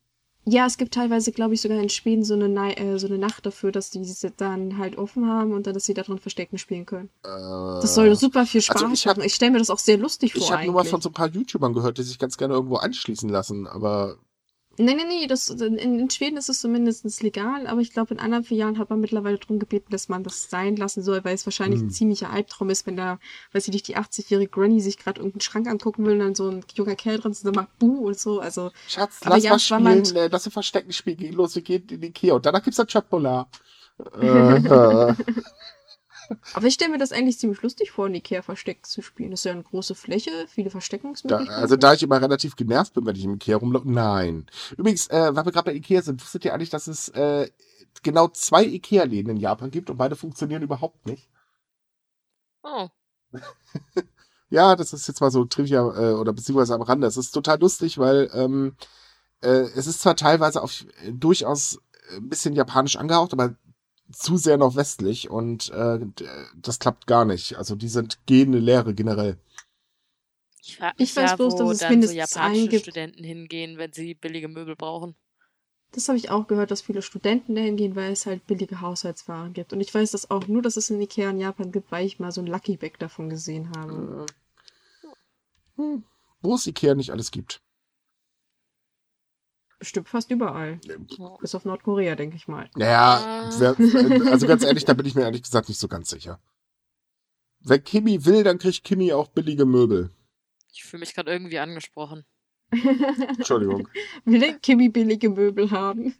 [SPEAKER 1] Ja, es gibt teilweise, glaube ich, sogar in Schweden so eine, Nei- äh, so eine Nacht dafür, dass die sie dann halt offen haben und dann, dass sie da drin Verstecken spielen können.
[SPEAKER 2] Äh,
[SPEAKER 1] Das soll super viel Spaß
[SPEAKER 2] also ich hab-
[SPEAKER 1] machen. Ich stelle mir das auch sehr lustig vor
[SPEAKER 2] Ich habe nur mal von so ein paar YouTubern gehört, die sich ganz gerne irgendwo anschließen lassen, aber
[SPEAKER 1] Nee, nee, nee, das, in, in Schweden ist es zumindest legal, aber ich glaube, in anderen Filialen hat man mittlerweile darum gebeten, dass man das sein lassen soll, weil es wahrscheinlich
[SPEAKER 2] Hm.
[SPEAKER 1] ein ziemlicher Albtraum ist, wenn da, weiß ich nicht, die 80-jährige Granny sich gerade irgendeinen Schrank angucken will und dann so ein junger Kerl drin ist und dann macht Buh und so. Also,
[SPEAKER 2] Schatz,
[SPEAKER 1] Aber
[SPEAKER 2] lass
[SPEAKER 1] ja,
[SPEAKER 2] mal spielen, äh, lass uns Verstecken spielen, geh los, wir gehen in die Ikea und danach gibt's dann Chatpolar. äh, äh.
[SPEAKER 1] aber ich stelle mir das eigentlich ziemlich lustig vor, in Ikea Versteck zu spielen. Das ist ja eine große Fläche, viele
[SPEAKER 2] Da,
[SPEAKER 1] Versteckungsmöglichkeiten.
[SPEAKER 2] also da ich immer relativ genervt bin, wenn ich im Ikea rumlaufe, nein. Übrigens, äh, weil wir gerade bei Ikea sind, wusstet ihr eigentlich, dass es äh, genau zwei Ikea-Läden in Japan gibt und beide funktionieren überhaupt nicht?
[SPEAKER 3] oh,
[SPEAKER 2] Ja, das ist jetzt mal so Trivia äh, oder beziehungsweise am Rande. Es ist total lustig, weil ähm, äh, es ist zwar teilweise auf äh, durchaus ein bisschen japanisch angehaucht, aber zu sehr noch westlich und äh, das klappt gar nicht. Also die sind gehende Lehre generell.
[SPEAKER 3] ich frage
[SPEAKER 1] Ich weiß
[SPEAKER 3] ja,
[SPEAKER 1] bloß,
[SPEAKER 3] wo
[SPEAKER 1] dass es
[SPEAKER 3] so
[SPEAKER 1] mindestens einen
[SPEAKER 3] japanische
[SPEAKER 1] gibt.
[SPEAKER 3] Studenten hingehen, wenn sie billige Möbel brauchen.
[SPEAKER 1] Das habe ich auch gehört, dass viele Studenten dahin gehen, weil es halt billige Haushaltswaren gibt. Und ich weiß das auch nur, dass es in Ikea in Japan gibt, weil ich mal so ein Lucky Bag davon gesehen habe.
[SPEAKER 2] Äh, hm, wo es Ikea nicht alles gibt.
[SPEAKER 1] Bestimmt fast überall. Bis auf Nordkorea, denke ich mal.
[SPEAKER 2] Naja,
[SPEAKER 3] Ah.
[SPEAKER 2] wer, also ganz ehrlich, da bin ich mir ehrlich gesagt nicht so ganz sicher. Wenn Kimi will, dann kriegt Kimi auch billige Möbel.
[SPEAKER 3] Ich fühle mich gerade irgendwie angesprochen.
[SPEAKER 2] Entschuldigung.
[SPEAKER 1] Will denn Kimi billige Möbel haben?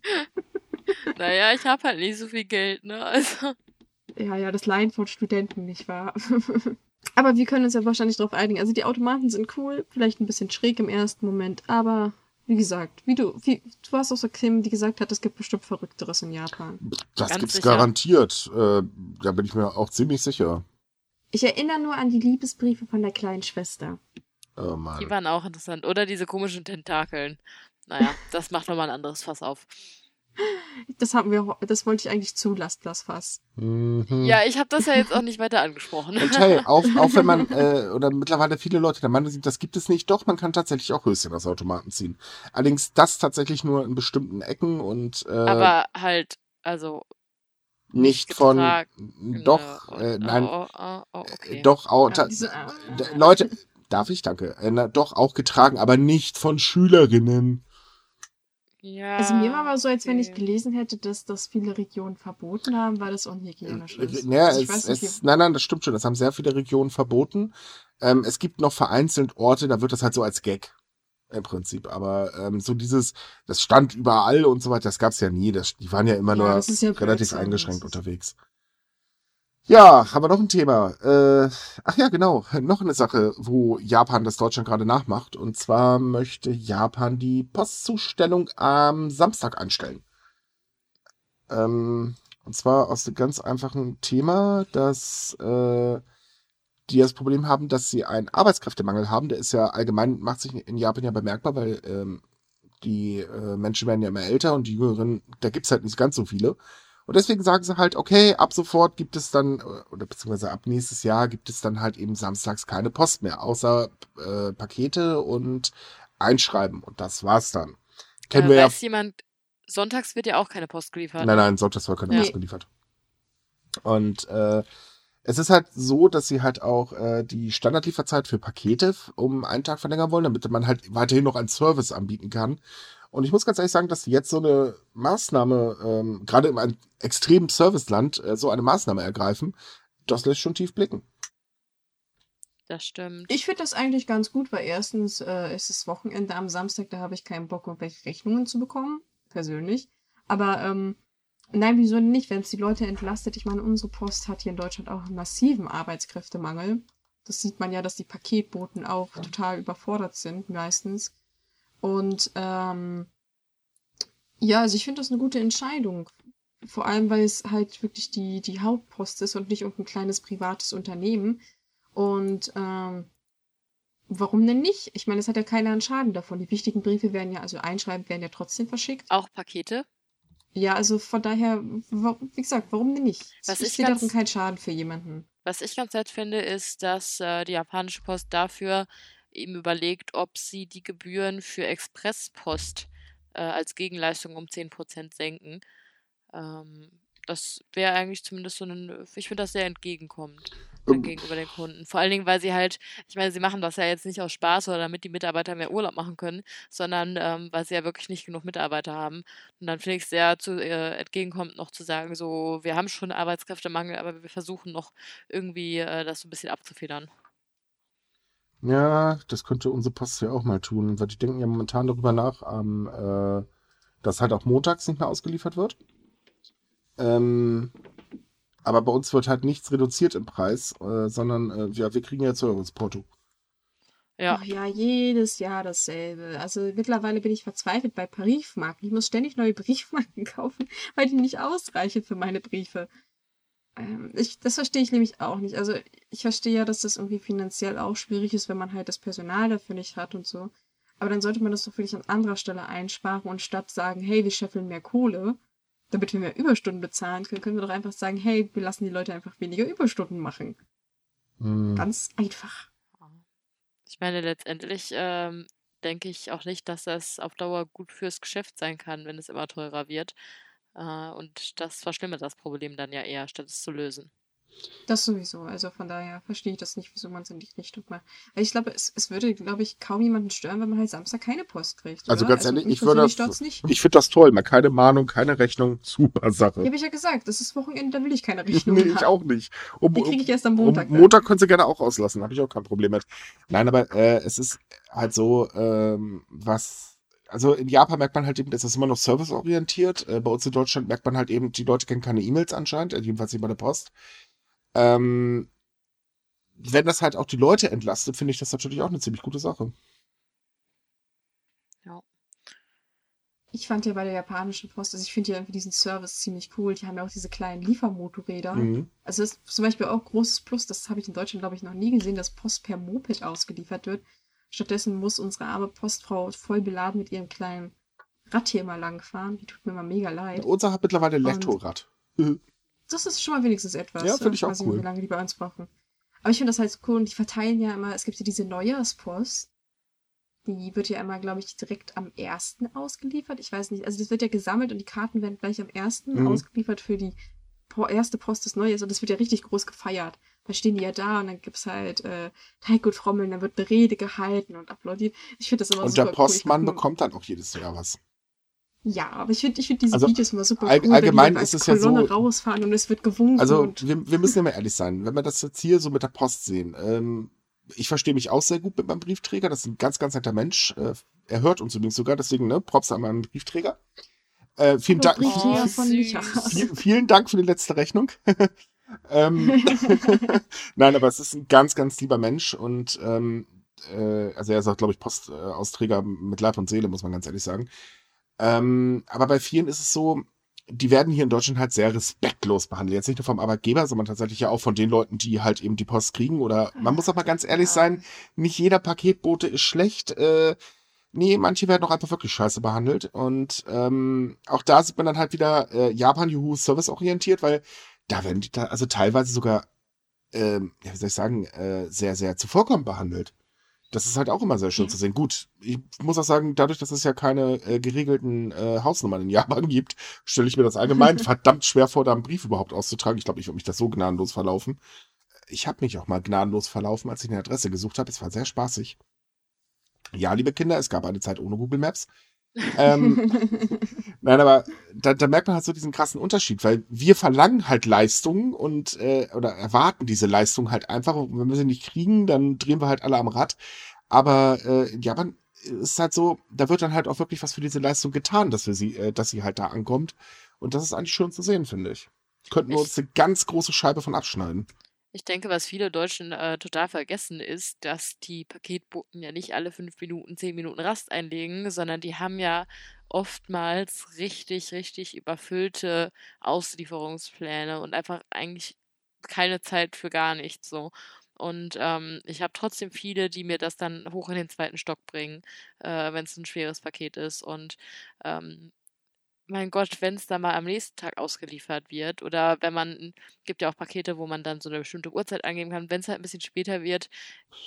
[SPEAKER 3] naja, ich habe halt nicht so viel Geld, ne? Also,
[SPEAKER 1] Ja, ja, das Leihen von Studenten, nicht wahr? aber wir können uns ja wahrscheinlich darauf einigen. Also die Automaten sind cool, vielleicht ein bisschen schräg im ersten Moment, aber wie gesagt, wie du, wie, du hast auch so Kim, die gesagt hat, es gibt bestimmt Verrückteres in Japan.
[SPEAKER 2] Das
[SPEAKER 3] Ganz
[SPEAKER 2] gibt's
[SPEAKER 3] sicher.
[SPEAKER 2] garantiert. Äh, da bin ich mir auch ziemlich sicher.
[SPEAKER 1] Ich erinnere nur an die Liebesbriefe von der kleinen Schwester.
[SPEAKER 2] Oh Mann.
[SPEAKER 3] Die waren auch interessant. Oder diese komischen Tentakeln. Naja, das macht nochmal ein anderes Fass auf.
[SPEAKER 1] Das haben wir, das wollte ich eigentlich zulassen, das Fass.
[SPEAKER 2] Mhm.
[SPEAKER 3] Ja, ich habe das ja jetzt auch nicht weiter angesprochen.
[SPEAKER 2] Und hey, auch, auch wenn man, äh, oder mittlerweile viele Leute der Meinung sind, das gibt es nicht, doch, man kann tatsächlich auch Höschen aus Automaten ziehen. Allerdings das tatsächlich nur in bestimmten Ecken und äh,
[SPEAKER 3] Aber halt, also.
[SPEAKER 2] nicht von, doch,
[SPEAKER 3] und-
[SPEAKER 2] äh, nein,
[SPEAKER 3] Oh, oh, oh,
[SPEAKER 2] äh,
[SPEAKER 3] okay.
[SPEAKER 2] doch, auch,
[SPEAKER 1] Ja,
[SPEAKER 2] ta-
[SPEAKER 1] diese, äh,
[SPEAKER 2] Leute, darf ich, danke, äh, na, doch auch getragen, aber nicht von Schülerinnen.
[SPEAKER 3] Ja.
[SPEAKER 1] Also mir war aber so, als wenn ich gelesen hätte, dass das viele Regionen verboten haben, weil das unhygienisch ist.
[SPEAKER 2] Ja,
[SPEAKER 1] Also ich
[SPEAKER 2] es,
[SPEAKER 1] weiß nicht,
[SPEAKER 2] es, nein, nein, das stimmt schon. Das haben sehr viele Regionen verboten. Ähm, es gibt noch vereinzelt Orte, da wird das halt so als Gag im Prinzip. Aber ähm, so dieses, das stand überall und so weiter, das gab's ja nie. Das, die waren ja immer
[SPEAKER 1] Ja,
[SPEAKER 2] nur
[SPEAKER 1] ja
[SPEAKER 2] relativ
[SPEAKER 1] Blödsinn.
[SPEAKER 2] eingeschränkt unterwegs. Ja, haben wir noch ein Thema. Äh, ach ja, genau. Noch eine Sache, wo Japan das Deutschland gerade nachmacht. Und zwar möchte Japan die Postzustellung am Samstag einstellen. Ähm, und zwar aus dem ganz einfachen Thema, dass äh, die das Problem haben, dass sie einen Arbeitskräftemangel haben. Der ist ja allgemein, macht sich in Japan ja bemerkbar, weil ähm, die äh, Menschen werden ja immer älter und die Jüngeren, da gibt's halt nicht ganz so viele. Und deswegen sagen sie halt, okay, ab sofort gibt es dann, äh, oder beziehungsweise ab nächstes Jahr gibt es dann halt eben samstags keine Post mehr, außer äh, Pakete und Einschreiben. Und das war's dann. Kennen
[SPEAKER 3] äh,
[SPEAKER 2] wir ja.
[SPEAKER 3] weiß jemand, sonntags wird ja auch keine Post geliefert.
[SPEAKER 2] Nein, nein, sonntags war keine
[SPEAKER 1] Nee.
[SPEAKER 2] Post geliefert. Und äh, es ist halt so, dass sie halt auch äh, die Standardlieferzeit für Pakete um einen Tag verlängern wollen, damit man halt weiterhin noch einen Service anbieten kann. Und ich muss ganz ehrlich sagen, dass sie jetzt so eine Maßnahme, ähm, gerade in einem extremen Serviceland, äh, so eine Maßnahme ergreifen, das lässt schon tief blicken.
[SPEAKER 3] Das stimmt.
[SPEAKER 1] Ich finde das eigentlich ganz gut, weil erstens äh, ist es Wochenende am Samstag, da habe ich keinen Bock, irgendwelche Rechnungen zu bekommen, persönlich. Aber ähm, nein, wieso nicht, wenn es die Leute entlastet? Ich meine, unsere Post hat hier in Deutschland auch einen massiven Arbeitskräftemangel. Das sieht man ja, dass die Paketboten auch total überfordert sind, meistens. Und ähm, ja, also ich finde das eine gute Entscheidung. Vor allem, weil es halt wirklich die, die Hauptpost ist und nicht irgendein kleines privates Unternehmen. Und ähm, warum denn nicht? Ich meine, es hat ja keiner einen Schaden davon. Die wichtigen Briefe werden ja, also einschreiben, werden ja trotzdem verschickt.
[SPEAKER 3] auch Pakete.
[SPEAKER 1] Ja, also von daher, wie gesagt, warum denn nicht?
[SPEAKER 3] Was
[SPEAKER 1] ich
[SPEAKER 3] ich
[SPEAKER 1] sehe darin keinen Schaden für jemanden.
[SPEAKER 3] Was ich ganz nett finde, ist, dass äh, die japanische Post dafür eben überlegt, ob sie die Gebühren für Expresspost äh, als Gegenleistung um 10% senken. Ähm, das wäre eigentlich zumindest so ein, ich finde das sehr entgegenkommend dann
[SPEAKER 2] Ähm.
[SPEAKER 3] gegenüber den Kunden. Vor allen Dingen, weil sie halt, ich meine, sie machen das ja jetzt nicht aus Spaß oder damit die Mitarbeiter mehr Urlaub machen können, sondern ähm, weil sie ja wirklich nicht genug Mitarbeiter haben. Und dann finde ich es sehr zu, äh, entgegenkommt, noch zu sagen, so, wir haben schon Arbeitskräftemangel, aber wir versuchen noch irgendwie äh, das so ein bisschen abzufedern.
[SPEAKER 2] Ja, das könnte unsere Post ja auch mal tun, weil die denken ja momentan darüber nach, ähm, äh, dass halt auch montags nicht mehr ausgeliefert wird. Ähm, aber bei uns wird halt nichts reduziert im Preis, äh, sondern äh, ja, wir kriegen ja Serviceporto.
[SPEAKER 3] Ja,
[SPEAKER 1] Ach ja, jedes Jahr dasselbe. Also mittlerweile bin ich verzweifelt bei Briefmarken. Ich muss ständig neue Briefmarken kaufen, weil die nicht ausreichen für meine Briefe. Ähm, ich, das verstehe ich nämlich auch nicht. Also ich verstehe ja, dass das irgendwie finanziell auch schwierig ist, wenn man halt das Personal dafür nicht hat und so. Aber dann sollte man das doch wirklich an anderer Stelle einsparen und statt sagen, hey, wir scheffeln mehr Kohle, damit wir mehr Überstunden bezahlen können, können wir doch einfach sagen, hey, wir lassen die Leute einfach weniger Überstunden machen.
[SPEAKER 2] Hm.
[SPEAKER 1] Ganz einfach.
[SPEAKER 3] ich meine, letztendlich ähm, denke ich auch nicht, dass das auf Dauer gut fürs Geschäft sein kann, wenn es immer teurer wird. Äh, und das verschlimmert das Problem dann ja eher, statt es zu lösen.
[SPEAKER 1] Das sowieso. Also von daher verstehe ich das nicht, wieso man es in die Richtung macht. Weil ich glaube, es, es würde, glaube ich, kaum jemanden stören, wenn man halt Samstag keine Post kriegt.
[SPEAKER 2] Also
[SPEAKER 1] oder?
[SPEAKER 2] ganz ehrlich,
[SPEAKER 1] mich
[SPEAKER 2] ich würde das-
[SPEAKER 1] nicht.
[SPEAKER 2] Ich finde das toll, mal keine Mahnung, keine Rechnung, super Sache.
[SPEAKER 1] Ja, habe ich ja gesagt, das ist Wochenende, da will ich keine Rechnung
[SPEAKER 2] nee, ich auch nicht. Um,
[SPEAKER 1] Die kriege ich erst am
[SPEAKER 2] um,
[SPEAKER 1] Montag. dann.
[SPEAKER 2] Montag können sie gerne auch auslassen, habe ich auch kein Problem mit. Nein, aber äh, es ist halt so, ähm, was, also in Japan merkt man halt eben, dass das immer noch serviceorientiert. Äh, bei uns in Deutschland merkt man halt eben, die Leute kennen keine E-Mails anscheinend, äh, jedenfalls nicht bei der Post. Ähm, wenn das halt auch die Leute entlastet, finde ich das natürlich auch eine ziemlich gute Sache.
[SPEAKER 1] Ich fand ja bei der japanischen Post, also ich finde ja irgendwie diesen Service ziemlich cool. Die haben ja auch diese kleinen Liefermotorräder.
[SPEAKER 2] Mhm.
[SPEAKER 1] Also das ist zum Beispiel auch großes Plus, das habe ich in Deutschland, glaube ich, noch nie gesehen, dass Post per Moped ausgeliefert wird. Stattdessen muss unsere arme Postfrau voll beladen mit ihrem kleinen Rad hier immer langfahren. Die tut mir mal mega leid.
[SPEAKER 2] Unser hat mittlerweile ein Elektrorad.
[SPEAKER 1] Das ist schon mal wenigstens etwas.
[SPEAKER 2] Ja, finde ich auch cool.
[SPEAKER 1] Wie lange die bei uns brauchen. Aber ich finde das halt so cool und die verteilen ja immer, es gibt ja diese Neujahrspost. Die wird ja immer, glaube ich, direkt am 1. ausgeliefert. Ich weiß nicht, also das wird ja gesammelt und die Karten werden gleich am 1.
[SPEAKER 2] Mhm.
[SPEAKER 1] ausgeliefert für die erste Post des Neujahrs und das wird ja richtig groß gefeiert. Da stehen die ja da und dann gibt's halt äh, Teiggut-Frommeln, dann wird eine Rede gehalten und applaudiert. Ich finde das immer
[SPEAKER 2] Und
[SPEAKER 1] super
[SPEAKER 2] der Postmann
[SPEAKER 1] cool.
[SPEAKER 2] Bekommt dann auch jedes Jahr was.
[SPEAKER 1] Ja, aber ich finde ich find diese
[SPEAKER 2] Also,
[SPEAKER 1] Videos immer super
[SPEAKER 2] all-
[SPEAKER 1] cool,
[SPEAKER 2] allgemein
[SPEAKER 1] wenn die
[SPEAKER 2] ist es ja so-
[SPEAKER 1] rausfahren und es wird gewunken
[SPEAKER 2] Also,
[SPEAKER 1] und
[SPEAKER 2] wir, wir müssen ja mal ehrlich sein. Wenn wir das jetzt hier so mit der Post sehen, ähm, ich verstehe mich auch sehr gut mit meinem Briefträger. Das ist ein ganz, ganz netter Mensch. Äh, er hört uns übrigens sogar, deswegen, ne, Props an meinen Briefträger. Äh, vielen, Dank,
[SPEAKER 3] Oh,
[SPEAKER 1] von
[SPEAKER 3] süß.
[SPEAKER 1] Micha.
[SPEAKER 2] viel, vielen Dank für die letzte Rechnung. ähm, Nein, aber es ist ein ganz, ganz lieber Mensch und ähm, äh, also er ist auch, glaube ich, Postausträger mit Leib und Seele, muss man ganz ehrlich sagen. Ähm, aber bei vielen ist es so, die werden hier in Deutschland halt sehr respektlos behandelt. Jetzt nicht nur vom Arbeitgeber, sondern tatsächlich ja auch von den Leuten, die halt eben die Post kriegen. Oder man muss auch mal ganz ehrlich
[SPEAKER 1] Ja.
[SPEAKER 2] sein, nicht jeder Paketbote ist schlecht. Äh, nee, manche werden auch einfach wirklich scheiße behandelt. Und ähm, auch da sieht man dann halt wieder äh, Japan, Juhu, serviceorientiert, weil da werden die da also teilweise sogar, ähm, ja, wie soll ich sagen, äh, sehr, sehr zuvorkommend behandelt. Das ist halt auch immer sehr schön
[SPEAKER 1] Ja.
[SPEAKER 2] zu sehen. Gut, ich muss auch sagen, dadurch, dass es ja keine äh, geregelten äh, Hausnummern in Japan gibt, stelle ich mir das allgemein verdammt schwer vor, da einen Brief überhaupt auszutragen. Ich glaube, ich würde mich das so gnadenlos verlaufen. Ich habe mich auch mal gnadenlos verlaufen, als ich eine Adresse gesucht habe. Es war sehr spaßig. Ja, liebe Kinder, es gab eine Zeit ohne Google Maps. Ähm, Nein, aber da, da merkt man halt so diesen krassen Unterschied, weil wir verlangen halt Leistungen und äh, oder erwarten diese Leistung halt einfach. Und wenn wir sie nicht kriegen, dann drehen wir halt alle am Rad. Aber äh, in Japan ist halt so, da wird dann halt auch wirklich was für diese Leistung getan, dass wir sie, äh, dass sie halt da ankommt. Und das ist eigentlich schön zu sehen, finde ich. Könnten wir uns eine ganz große Scheibe von abschneiden.
[SPEAKER 3] Ich denke, was viele Deutschen äh, total vergessen ist, dass die Paketboten ja nicht alle fünf Minuten, zehn Minuten Rast einlegen, sondern die haben ja oftmals richtig, richtig überfüllte Auslieferungspläne und einfach eigentlich keine Zeit für gar nichts so. Und ähm, ich habe trotzdem viele, die mir das dann hoch in den zweiten Stock bringen, äh, wenn es ein schweres Paket ist. Und ähm, mein Gott, wenn es dann mal am nächsten Tag ausgeliefert wird oder wenn man, gibt ja auch Pakete, wo man dann so eine bestimmte Uhrzeit angeben kann, wenn es halt ein bisschen später wird,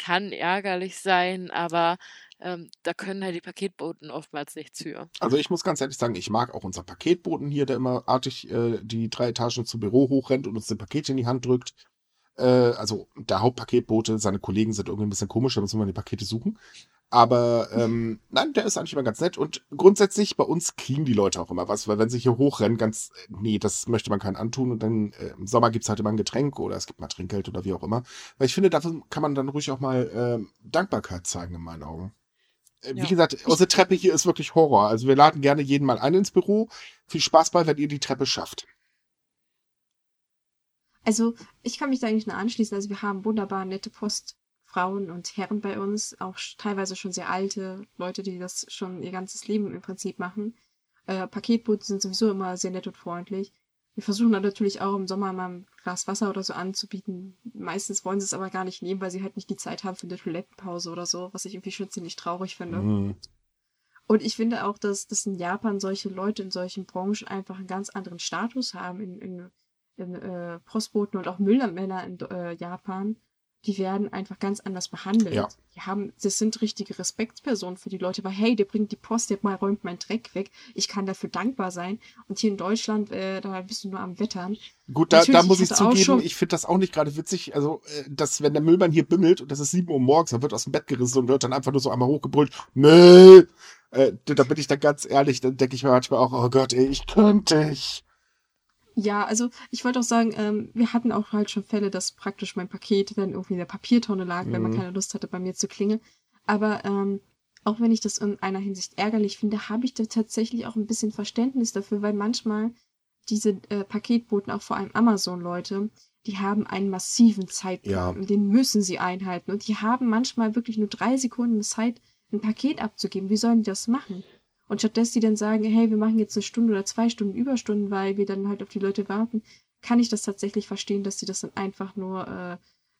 [SPEAKER 3] kann ärgerlich sein, aber ähm, da können halt die Paketboten oftmals nichts für.
[SPEAKER 2] Also ich muss ganz ehrlich sagen, ich mag auch unseren Paketboten hier, der immer artig äh, die drei Etagen zum Büro hochrennt und uns den Paket in die Hand drückt. Äh, also der Hauptpaketbote, seine Kollegen sind irgendwie ein bisschen komisch, da müssen wir die Pakete suchen. Aber ähm, nein, der ist eigentlich immer ganz nett. Und grundsätzlich, bei uns kriegen die Leute auch immer was, weil wenn sie hier hochrennen, ganz, nee, das möchte man keinen antun. Und dann äh, im Sommer gibt's halt immer ein Getränk oder es gibt mal Trinkgeld oder wie auch immer. Weil ich finde, dafür kann man dann ruhig auch mal äh, Dankbarkeit zeigen, in meinen Augen. Äh, Wie
[SPEAKER 3] Ja.
[SPEAKER 2] gesagt, unsere Treppe hier ist wirklich Horror. Also wir laden gerne jeden mal ein ins Büro. Viel Spaß bei, wenn ihr die Treppe schafft.
[SPEAKER 1] Also, ich kann mich da eigentlich nur anschließen. Also, wir haben wunderbar nette Postfrauen und Herren bei uns, auch teilweise schon sehr alte Leute, die das schon ihr ganzes Leben im Prinzip machen. Äh, Paketboote sind sowieso immer sehr nett und freundlich. Wir versuchen dann natürlich auch im Sommer mal ein Glas Wasser oder so anzubieten. Meistens wollen sie es aber gar nicht nehmen, weil sie halt nicht die Zeit haben für eine Toilettenpause oder so, was ich irgendwie schon ziemlich traurig finde.
[SPEAKER 2] Mhm.
[SPEAKER 1] Und ich finde auch, dass, dass in Japan solche Leute in solchen Branchen einfach einen ganz anderen Status haben. In, in, in äh, Postboten und auch Müllmänner in äh, Japan, die werden einfach ganz anders behandelt.
[SPEAKER 2] Ja.
[SPEAKER 1] Die haben, das sind richtige Respektspersonen für die Leute, weil hey, der bringt die Post, der mal räumt meinen Dreck weg. Ich kann dafür dankbar sein. Und hier in Deutschland, äh, da bist du nur am Wettern.
[SPEAKER 2] Gut, da,
[SPEAKER 1] Natürlich,
[SPEAKER 2] da muss
[SPEAKER 1] ich
[SPEAKER 2] zugeben, ich finde das auch nicht gerade witzig. Also, äh, dass wenn der Müllmann hier bimmelt und das ist 7 Uhr morgens, dann wird aus dem Bett gerissen und wird dann einfach nur so einmal hochgebrüllt, Müll! Äh, da bin ich dann ganz ehrlich, dann denke ich mir manchmal auch, oh Gott, ey, ich könnte ich.
[SPEAKER 1] Ja, also ich wollte auch sagen, ähm, wir hatten auch halt schon Fälle, dass praktisch mein Paket dann irgendwie in der Papiertonne lag, wenn man
[SPEAKER 2] Mhm.
[SPEAKER 1] keine Lust hatte, bei mir zu klingeln. Aber ähm, auch wenn ich das in einer Hinsicht ärgerlich finde, habe ich da tatsächlich auch ein bisschen Verständnis dafür, weil manchmal diese äh, Paketboten, auch vor allem Amazon-Leute, die haben einen massiven Zeitplan
[SPEAKER 2] Ja.
[SPEAKER 1] und den müssen sie einhalten. Und die haben manchmal wirklich nur drei Sekunden Zeit, ein Paket abzugeben. Wie sollen die das machen? Und stattdessen die dann sagen, hey, wir machen jetzt eine Stunde oder zwei Stunden Überstunden, weil wir dann halt auf die Leute warten, kann ich das tatsächlich verstehen, dass sie das dann einfach nur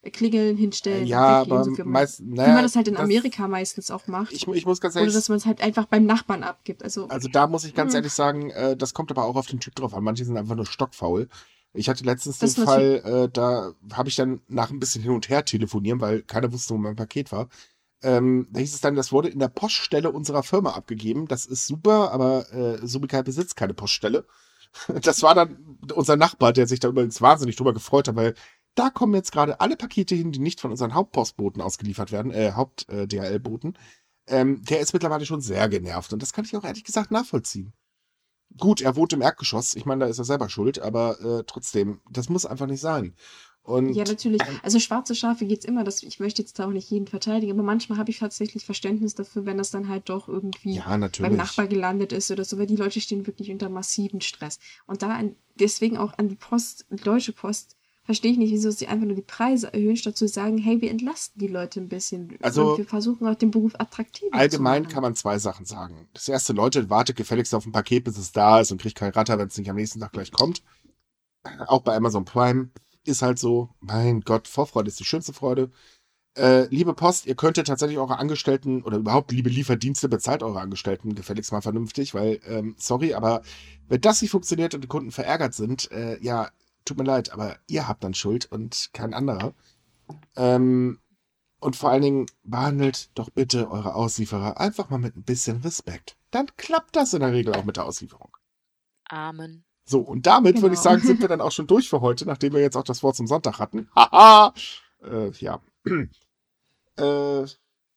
[SPEAKER 1] äh, Klingeln hinstellen,
[SPEAKER 2] Ja,
[SPEAKER 1] weggehen,
[SPEAKER 2] aber
[SPEAKER 1] so wie man,
[SPEAKER 2] meist,
[SPEAKER 1] wie
[SPEAKER 2] naja,
[SPEAKER 1] man das halt in
[SPEAKER 2] das-
[SPEAKER 1] Amerika meistens auch macht.
[SPEAKER 2] Ich, ich muss ganz
[SPEAKER 1] Oder
[SPEAKER 2] ehrlich
[SPEAKER 1] dass man es halt einfach beim Nachbarn abgibt. Also,
[SPEAKER 2] Also da muss ich ganz
[SPEAKER 1] Hm.
[SPEAKER 2] ehrlich sagen, äh, das kommt aber auch auf den Typ drauf an. Manche sind einfach nur stockfaul. Ich hatte letztens
[SPEAKER 1] Das
[SPEAKER 2] den Fall, äh, da habe ich dann nach ein bisschen hin und her telefonieren, weil keiner wusste, wo mein Paket war. Ähm, da hieß es dann, das wurde in der Poststelle unserer Firma abgegeben. Das ist super, aber äh, Subikai besitzt keine Poststelle. Das war dann unser Nachbar, der sich da übrigens wahnsinnig drüber gefreut hat, weil da kommen jetzt gerade alle Pakete hin, die nicht von unseren Hauptpostboten ausgeliefert werden, äh, Haupt-DHL-Boten. Ähm, der ist mittlerweile schon sehr genervt und das kann ich auch ehrlich gesagt nachvollziehen. Gut, er wohnt im Erdgeschoss, ich meine, da ist er selber schuld, aber äh, trotzdem, das muss einfach nicht sein. Und
[SPEAKER 1] ja, natürlich. Also schwarze Schafe geht's immer. Das, ich möchte jetzt da auch nicht jeden verteidigen, aber manchmal habe ich tatsächlich Verständnis dafür, wenn das dann halt doch irgendwie
[SPEAKER 2] ja,
[SPEAKER 1] beim. Nachbar gelandet ist oder so, weil die Leute stehen wirklich unter massiven Stress. Und da an, deswegen auch an die Post, Deutsche Post, verstehe ich nicht, wieso sie einfach nur die Preise erhöhen, statt zu sagen, hey, wir entlasten die Leute ein bisschen.
[SPEAKER 2] Also-
[SPEAKER 1] und wir versuchen auch den Beruf attraktiver
[SPEAKER 2] Allgemein
[SPEAKER 1] zu machen.
[SPEAKER 2] kann man zwei Sachen sagen. Das erste, Leute, wartet gefälligst auf ein Paket, bis es da ist und kriegt kein Ratter, wenn es nicht am nächsten Tag gleich kommt. Auch bei Amazon Prime ist halt so, mein Gott, Vorfreude ist die schönste Freude. Äh, liebe Post, ihr könntet tatsächlich eure Angestellten oder überhaupt liebe Lieferdienste bezahlt eure Angestellten gefälligst mal vernünftig, weil, ähm, sorry, aber wenn das nicht funktioniert und die Kunden verärgert sind, äh, ja, tut mir leid, aber ihr habt dann Schuld und kein anderer. Ähm, und vor allen Dingen behandelt doch bitte eure Auslieferer einfach mal mit ein bisschen Respekt. Dann klappt das in der Regel auch mit der Auslieferung.
[SPEAKER 3] Amen.
[SPEAKER 2] So, und damit würde ich
[SPEAKER 1] Genau.
[SPEAKER 2] sagen, sind wir dann auch schon durch für heute, nachdem wir jetzt auch das Wort zum Sonntag hatten. Haha! äh, ja. äh,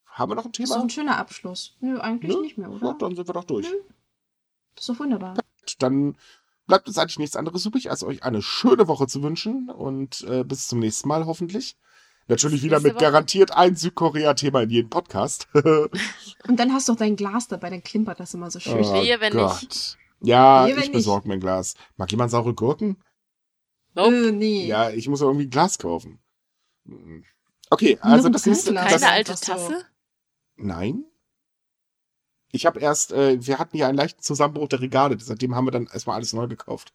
[SPEAKER 2] haben wir noch ein Thema?
[SPEAKER 1] ein schöner Abschluss. Nö, eigentlich
[SPEAKER 2] Nö?
[SPEAKER 1] nicht mehr,
[SPEAKER 2] Ja,
[SPEAKER 1] oder?
[SPEAKER 2] dann sind wir doch durch.
[SPEAKER 1] Nö. Das ist doch wunderbar.
[SPEAKER 2] Dann bleibt uns eigentlich nichts anderes übrig, als euch eine schöne Woche zu wünschen und äh, bis zum nächsten Mal hoffentlich. Natürlich wieder mit
[SPEAKER 3] Woche.
[SPEAKER 2] garantiert ein Südkorea-Thema in jedem Podcast.
[SPEAKER 1] Und dann hast du doch dein Glas dabei, dann klimpert das immer so schön.
[SPEAKER 2] Oh
[SPEAKER 3] Wehe, wenn
[SPEAKER 2] Gott. Ja,
[SPEAKER 1] wenn
[SPEAKER 2] ich besorge mir ein Glas. Mag jemand saure Gurken?
[SPEAKER 3] Nope.
[SPEAKER 1] Äh, nee.
[SPEAKER 2] Ja, ich muss irgendwie ein Glas kaufen. Mhm. Okay, also
[SPEAKER 1] Nur
[SPEAKER 2] das.
[SPEAKER 1] Glas.
[SPEAKER 3] Keine
[SPEAKER 2] Das,
[SPEAKER 3] alte. Tasse?
[SPEAKER 2] nein. Ich habe erst, äh, wir hatten ja einen leichten Zusammenbruch der Regale. Seitdem haben wir dann erstmal alles neu gekauft.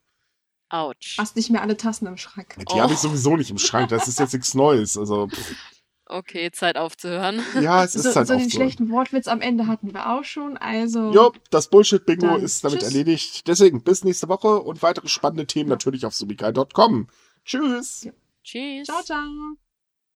[SPEAKER 3] Autsch.
[SPEAKER 1] Hast nicht mehr alle Tassen im Schrank.
[SPEAKER 2] Die
[SPEAKER 3] Oh.
[SPEAKER 2] habe ich sowieso nicht im Schrank. Das ist jetzt nichts Neues. Also, pff,
[SPEAKER 3] Okay, Zeit aufzuhören.
[SPEAKER 2] ja, es ist
[SPEAKER 1] So,
[SPEAKER 2] halt
[SPEAKER 1] so
[SPEAKER 2] auch
[SPEAKER 1] den schlechten Wortwitz am Ende hatten wir auch schon, also.
[SPEAKER 2] Jo, das Bullshit-Bingo ist damit
[SPEAKER 1] tschüss.
[SPEAKER 2] erledigt. Deswegen bis nächste Woche und weitere spannende Themen natürlich auf subikai.com. Tschüss.
[SPEAKER 1] Ja.
[SPEAKER 3] Tschüss.
[SPEAKER 1] Ciao, ciao.